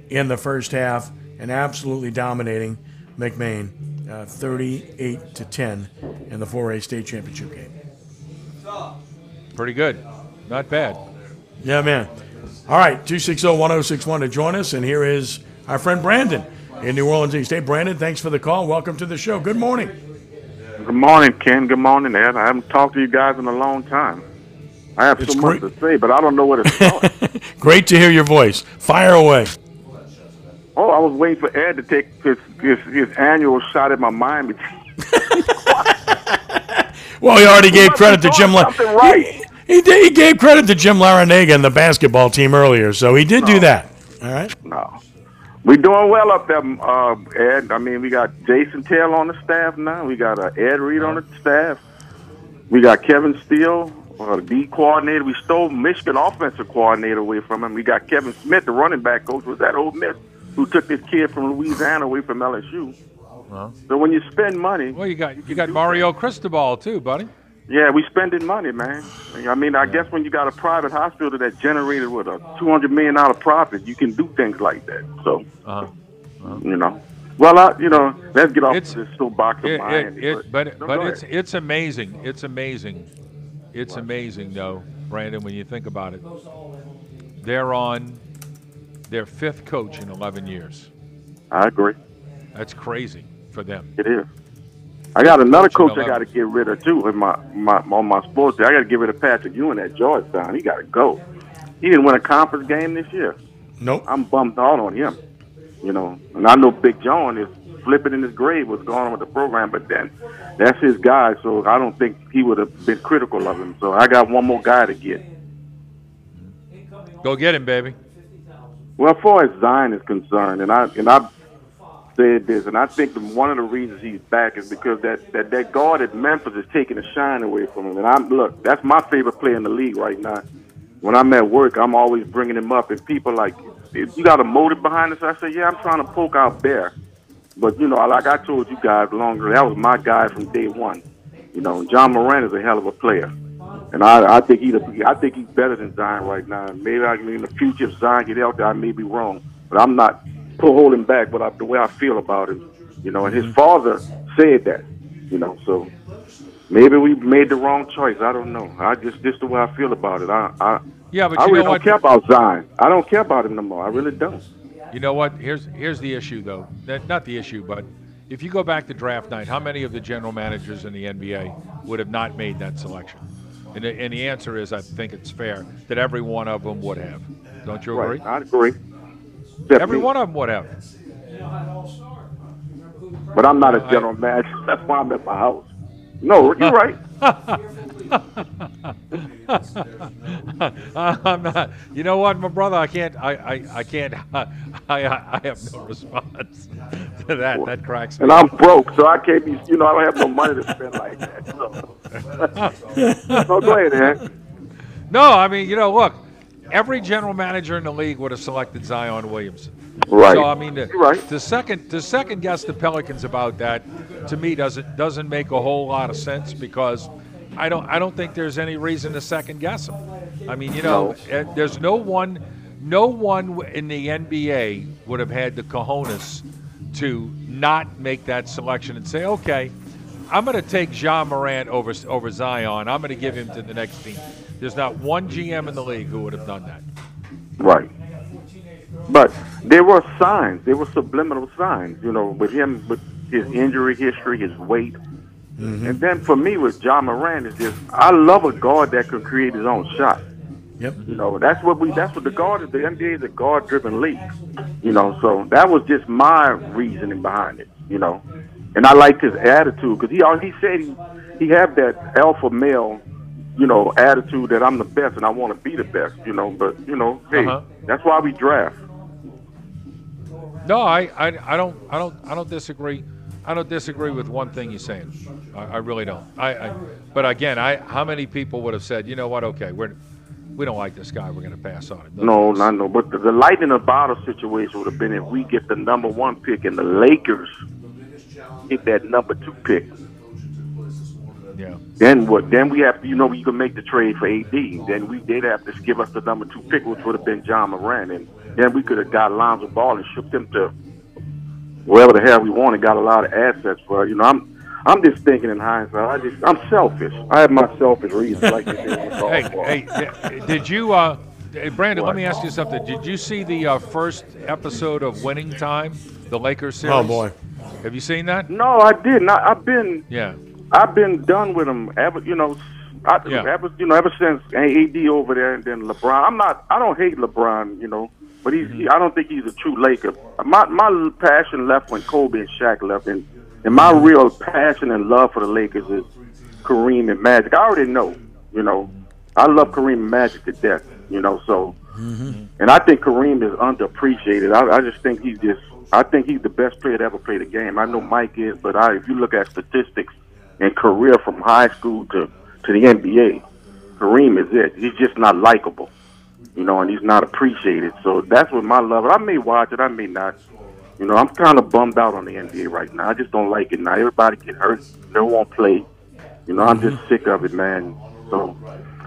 in the first half and absolutely dominating McMain uh, 38 to 10 in the 4A state championship game. Pretty good. Not bad. Yeah, man. All right, 260 1061 to join us. And here is our friend Brandon in New Orleans East. Hey, Brandon, thanks for the call. Welcome to the show. Good morning. Good morning, Ken. Good morning, Ed. I haven't talked to you guys in a long time. I have It's so much to say, but I don't know where to start. Great to hear your voice. Fire away. oh, I was waiting for Ed to take his, his, his annual shot at my Miami. Well, he already gave credit to Jim. La- right. He, he, did, he gave credit to Jim Larrañaga and the basketball team earlier, so he did do that. All right. No. We doing well up there, uh, Ed. I mean, we got Jason Taylor on the staff now. We got uh, Ed Reed on the staff. We got Kevin Steele, uh, the D coordinator. We stole Michigan offensive coordinator away from him. We got Kevin Smith, the running back coach. Was that Ole Miss who took this kid from Louisiana away from LSU? So when you spend money, Well, you got you got Mario Cristobal too, buddy. Yeah, we spending money, man. I mean, I guess when you got a private hospital that generated with a two hundred million dollar profit, you can do things like that. So, Uh-huh. you know, well, I, you know, let's get off It's- this soapbox of It, mine. it, it, but No, but it's ahead. it's amazing. It's amazing. It's amazing though, Brandon. When you think about it, they're on their fifth coach in 11 years. I agree. That's crazy for them. It is. I got another Coach I got to get rid of too in my, my on my sports. Day. I got to get rid of Patrick Ewing at Georgetown. He got to go. He didn't win a conference game this year. Nope. I'm bummed out on him. You know, and I know Big John is flipping in his grave what's going on with the program, but then that's his guy, so I don't think he would have been critical of him. So I got one more guy to get. Go get him, baby. Well, as far as Zion is concerned, and I and I said this, and I think one of the reasons he's back is because that that that guard at Memphis is taking the shine away from him. And I'm look, that's my favorite player in the league right now. When I'm at work, I'm always bringing him up, and people like, you got a motive behind this? I say, yeah, I'm trying to poke out Bear. But you know, like I told you guys longer, that was my guy from day one. You know, Ja Morant is a hell of a player, and I, I think he's I think he's better than Zion right now. Maybe I, in the future, if Zion get out there, I may be wrong, but I'm not pull holding back. But I, the way I feel about him, you know, and his father said that, you know, so maybe we made the wrong choice. I don't know. I just just the way I feel about it. I I Yeah, but I you really don't care about Zion. I don't care about him no more. I really don't. You know what? Here's here's the issue, though. That, not the issue, but if you go back to draft night, how many of the general managers in the NBA would have not made that selection? And the, and the answer is, I think it's fair that every one of them would have. Don't you agree? Right. I agree. Every one of them would have. But I'm not a general manager. That's why I'm at my house. No, you're right. I'm not. You know what, my brother? I can't. I. I, I can't. I, I. I have no response to that. That cracks me. And I'm broke, so I can't be. You know, I don't have no money to spend like that. So, so go ahead, Hank. No, I mean, you know, look, every general manager in the league would have selected Zion Williamson. Right. So I mean, to, You're right. to second to second guess the Pelicans about that, to me doesn't doesn't make a whole lot of sense because I don't I don't think there's any reason to second guess them. I mean, you know, eh, there's no one no one in the NBA would have had the cojones to not make that selection and say, okay, I'm going to take Ja Morant over over Zion. I'm going to give him to the next team. There's not one GM in the league who would have done that. Right. But there were signs. There were subliminal signs. You know, with him, with his injury history, his weight, mm-hmm. and then for me with Ja Morant is just I love a guard that can create his own shot. Yep. You know, that's what we. That's what the guard is. The NBA is a guard-driven league. You know, so that was just my reasoning behind it. You know, and I liked his attitude because he al- he said he he had that alpha male, you know, attitude that I'm the best and I want to be the best. You know, but you know, hey, Uh-huh. that's why we draft. No, I, I, I don't I don't I don't disagree. I don't disagree with one thing you're saying. I, I really don't. I, I but again, I how many people would have said, you know what? Okay, we're we don't like this guy. We're going to pass on him. No, no, no. But the, the lightning in the bottle situation would have been if we get the number one pick and the Lakers get that number two pick. Yeah. Then what? Then we have to, you know, you can make the trade for AD. Then we did have to give us the number two pick, which would have been Ja Morant, and then we could have got Lonzo Ball and shipped him to wherever the hell we wanted. Got a lot of assets for. You know, I'm. I'm just thinking in hindsight. I just, I'm selfish. I have my selfish reasons, like you did on the golf Hey, hey, did you, uh, hey, Brandon? Let me ask you something. Did you see the uh, first episode of Winning Time, the Lakers series? Oh, boy. Have you seen that? No, I didn't. I, I've been. Yeah. I've been done with him ever, you know, I, Yeah. ever, you know, ever since AD over there and then LeBron. I'm not, I don't hate LeBron, you know, but he's, Mm-hmm. he, I don't think he's a true Laker. My my passion left when Kobe and Shaq left, and and my real passion and love for the Lakers is Kareem and Magic. I already know, you know, I love Kareem and Magic to death, you know, so. And I think Kareem is underappreciated. I, I just think he's just. I think he's the best player to ever play the game. I know Mike is, but I, if you look at statistics and career from high school to to the NBA, Kareem is it. He's just not likable, you know, and he's not appreciated. So that's what my love. I may watch it, I may not, You know, I'm kind of bummed out on the NBA right now. I just don't like it now. Everybody get hurt. No one play. You know, I'm just mm-hmm. sick of it, man. So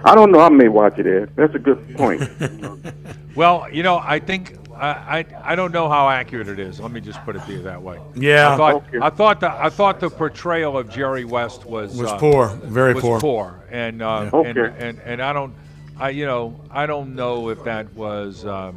I don't know. I may watch it, Ed. That's a good point. Well, you know, I think I, I I don't know how accurate it is. Let me just put it to you that way. Yeah. I thought I thought the I thought the portrayal of Jerry West was Was uh, poor, very was poor. poor, and uh, Yeah. and, Okay. and and I don't I you know I don't know if that was um,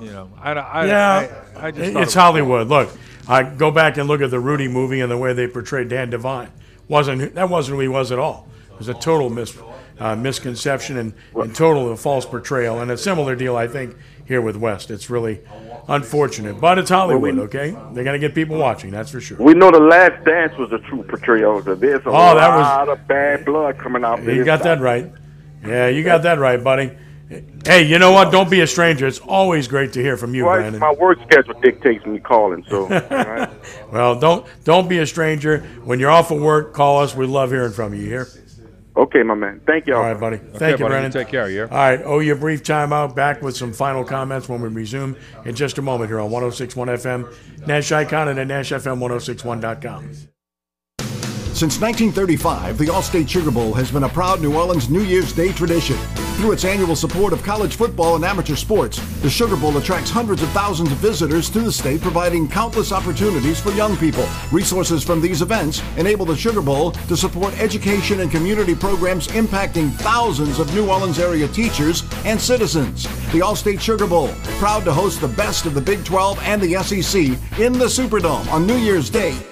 you know I I yeah, I, I just it's it was- Hollywood. Look, I go back and look at the Rudy movie and the way they portrayed Dan Devine. wasn't That wasn't who he was at all. It was a total mis, uh, misconception and, and total a false portrayal. And a similar deal, I think, here with West. It's really unfortunate, but it's Hollywood. Okay, they're gonna get people watching. That's for sure. we know the Last Dance was a true portrayal. So there's a Oh, that was- lot of bad blood coming out. You got that right. Yeah, you got that right, buddy. Hey, you know what? Don't be a stranger. It's always great to hear from you, Right, Brandon. my work schedule dictates me calling. So, right. Well, don't don't be a stranger. When you're off of work, call us. We love hearing from you. Hear? Okay, my man. Thank you. All right, buddy. Thank you, buddy. Brennan. Take care, yeah. All right. Oh, you a brief timeout. Back with some final comments when we resume in just a moment here on 1061 FM, Nash Icon, and at NashFM1061.com. Since 1935, the Allstate Sugar Bowl has been a proud New Orleans New Year's Day tradition. Through its annual support of college football and amateur sports, the Sugar Bowl attracts hundreds of thousands of visitors to the state, providing countless opportunities for young people. Resources from these events enable the Sugar Bowl to support education and community programs impacting thousands of New Orleans area teachers and citizens. The Allstate Sugar Bowl, proud to host the best of the Big 12 and the SEC in the Superdome on New Year's Day.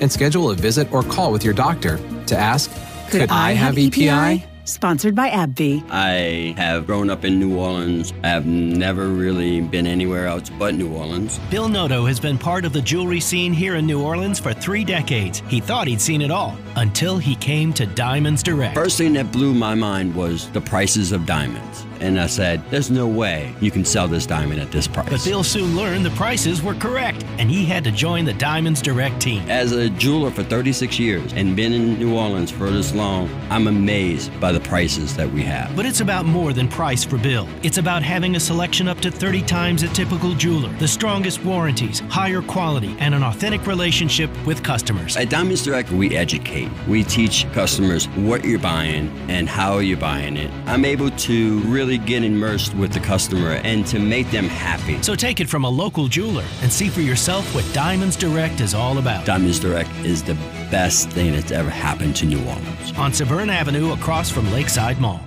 and schedule a visit or call with your doctor to ask Could, I have E EPI? Sponsored by AbbVie. I have grown up in New Orleans. I've never really been anywhere else but New Orleans. Bill Noto has been part of the jewelry scene here in New Orleans for three decades. He thought he'd seen it all until he came to Diamonds Direct. First thing that blew my mind was the prices of diamonds. And I said, there's no way you can sell this diamond at this price. But Bill soon learned the prices were correct, and he had to join the Diamonds Direct team. As a jeweler for 36 years and been in New Orleans for this long, I'm amazed by the prices that we have. But it's about more than price for Bill. It's about having a selection up to 30 times a typical jeweler, the strongest warranties, higher quality, and an authentic relationship with customers. At Diamonds Direct, we educate. We teach customers what you're buying and how you're buying it. I'm able to really get immersed with the customer and to make them happy. So take it from a local jeweler and see for yourself what Diamonds Direct is all about. Diamonds Direct is the best thing that's ever happened to New Orleans. On Severn Avenue across from Lakeside Mall.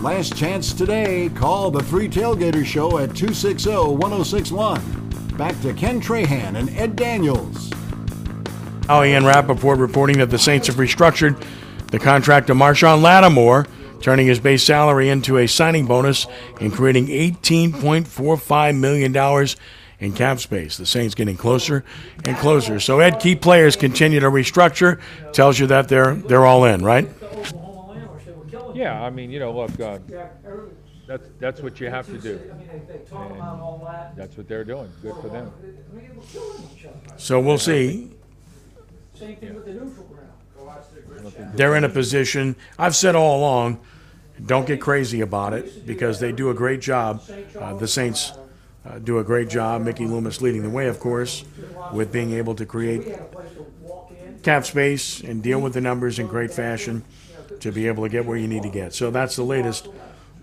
Last chance today. Call the Three Tailgater Show at 260 1061. Back to Ken Trahan and Ed Daniels. Now, Ian Rapoport reporting that the Saints have restructured the contract of Marshon Lattimore, turning his base salary into a signing bonus and creating $18.45 million in cap space. The Saints getting closer and closer. So, Ed, key players continue to restructure. Tells you that they're they're all in, right? Yeah, I mean, you know, look, uh, that's that's what you have to do. And that's what they're doing. Good for them. So we'll see. Same thing with the neutral ground. They're in a position. I've said all along, don't get crazy about it because they do a great job. Uh, the Saints uh, do a great job. Mickey Loomis leading the way, of course, with being able to create cap space and deal with the numbers in great fashion to be able to get where you need to get. So that's the latest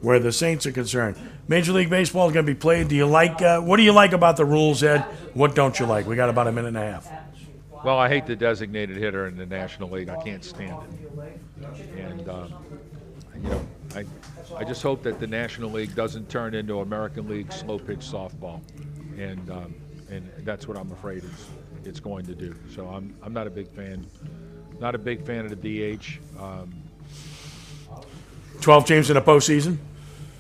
where the Saints are concerned. Major League Baseball is going to be played. Do you like? Uh, what do you like about the rules, Ed? What don't you like? We got about a minute and a half. Well, I hate the designated hitter in the National League. I can't stand it. And um, you know, I I just hope that the National League doesn't turn into American League slow pitch softball, and um, and that's what I'm afraid it's it's going to do. So I'm I'm not a big fan, not a big fan of the DH. Um, 12 teams in the postseason.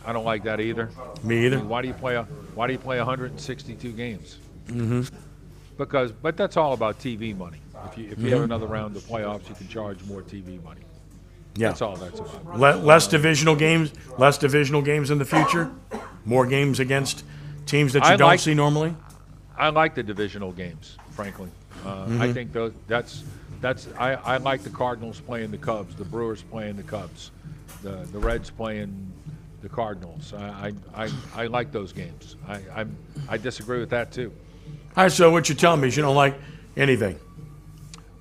I don't like that either. Me either. I mean, why do you play a Why do you play 162 games? Mm-hmm. Because, but that's all about TV money. If you if you have Mhm. another round of playoffs, you can charge more TV money. Yeah. That's all that's about. Le- less divisional games, less divisional games in the future, more games against teams that you I don't like- see normally. I like the divisional games, frankly. Uh, I Mhm. think those, that's that's I, I like the Cardinals playing the Cubs, the Brewers playing the Cubs, the the Reds playing the Cardinals. I I, I, I like those games. I I'm, I disagree with that too. All right, so what you're telling me is you don't like anything.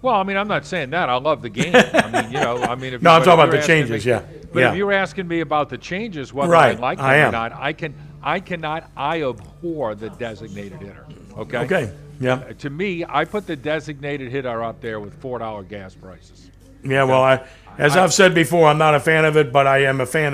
Well, I mean, I'm not saying that. I love the game. I mean, you know, I mean, if No, I'm but talking if about you're the asking changes, me- yeah. But Yeah. if you're asking me about the changes, whether Right, I like them I or am. not, I can, I cannot, I abhor the designated hitter. Okay. Okay, yeah. Uh, To me, I put the designated hitter up there with four dollar gas prices. Yeah, well, I, as I've said before, I'm not a fan of it, but I am a fan of.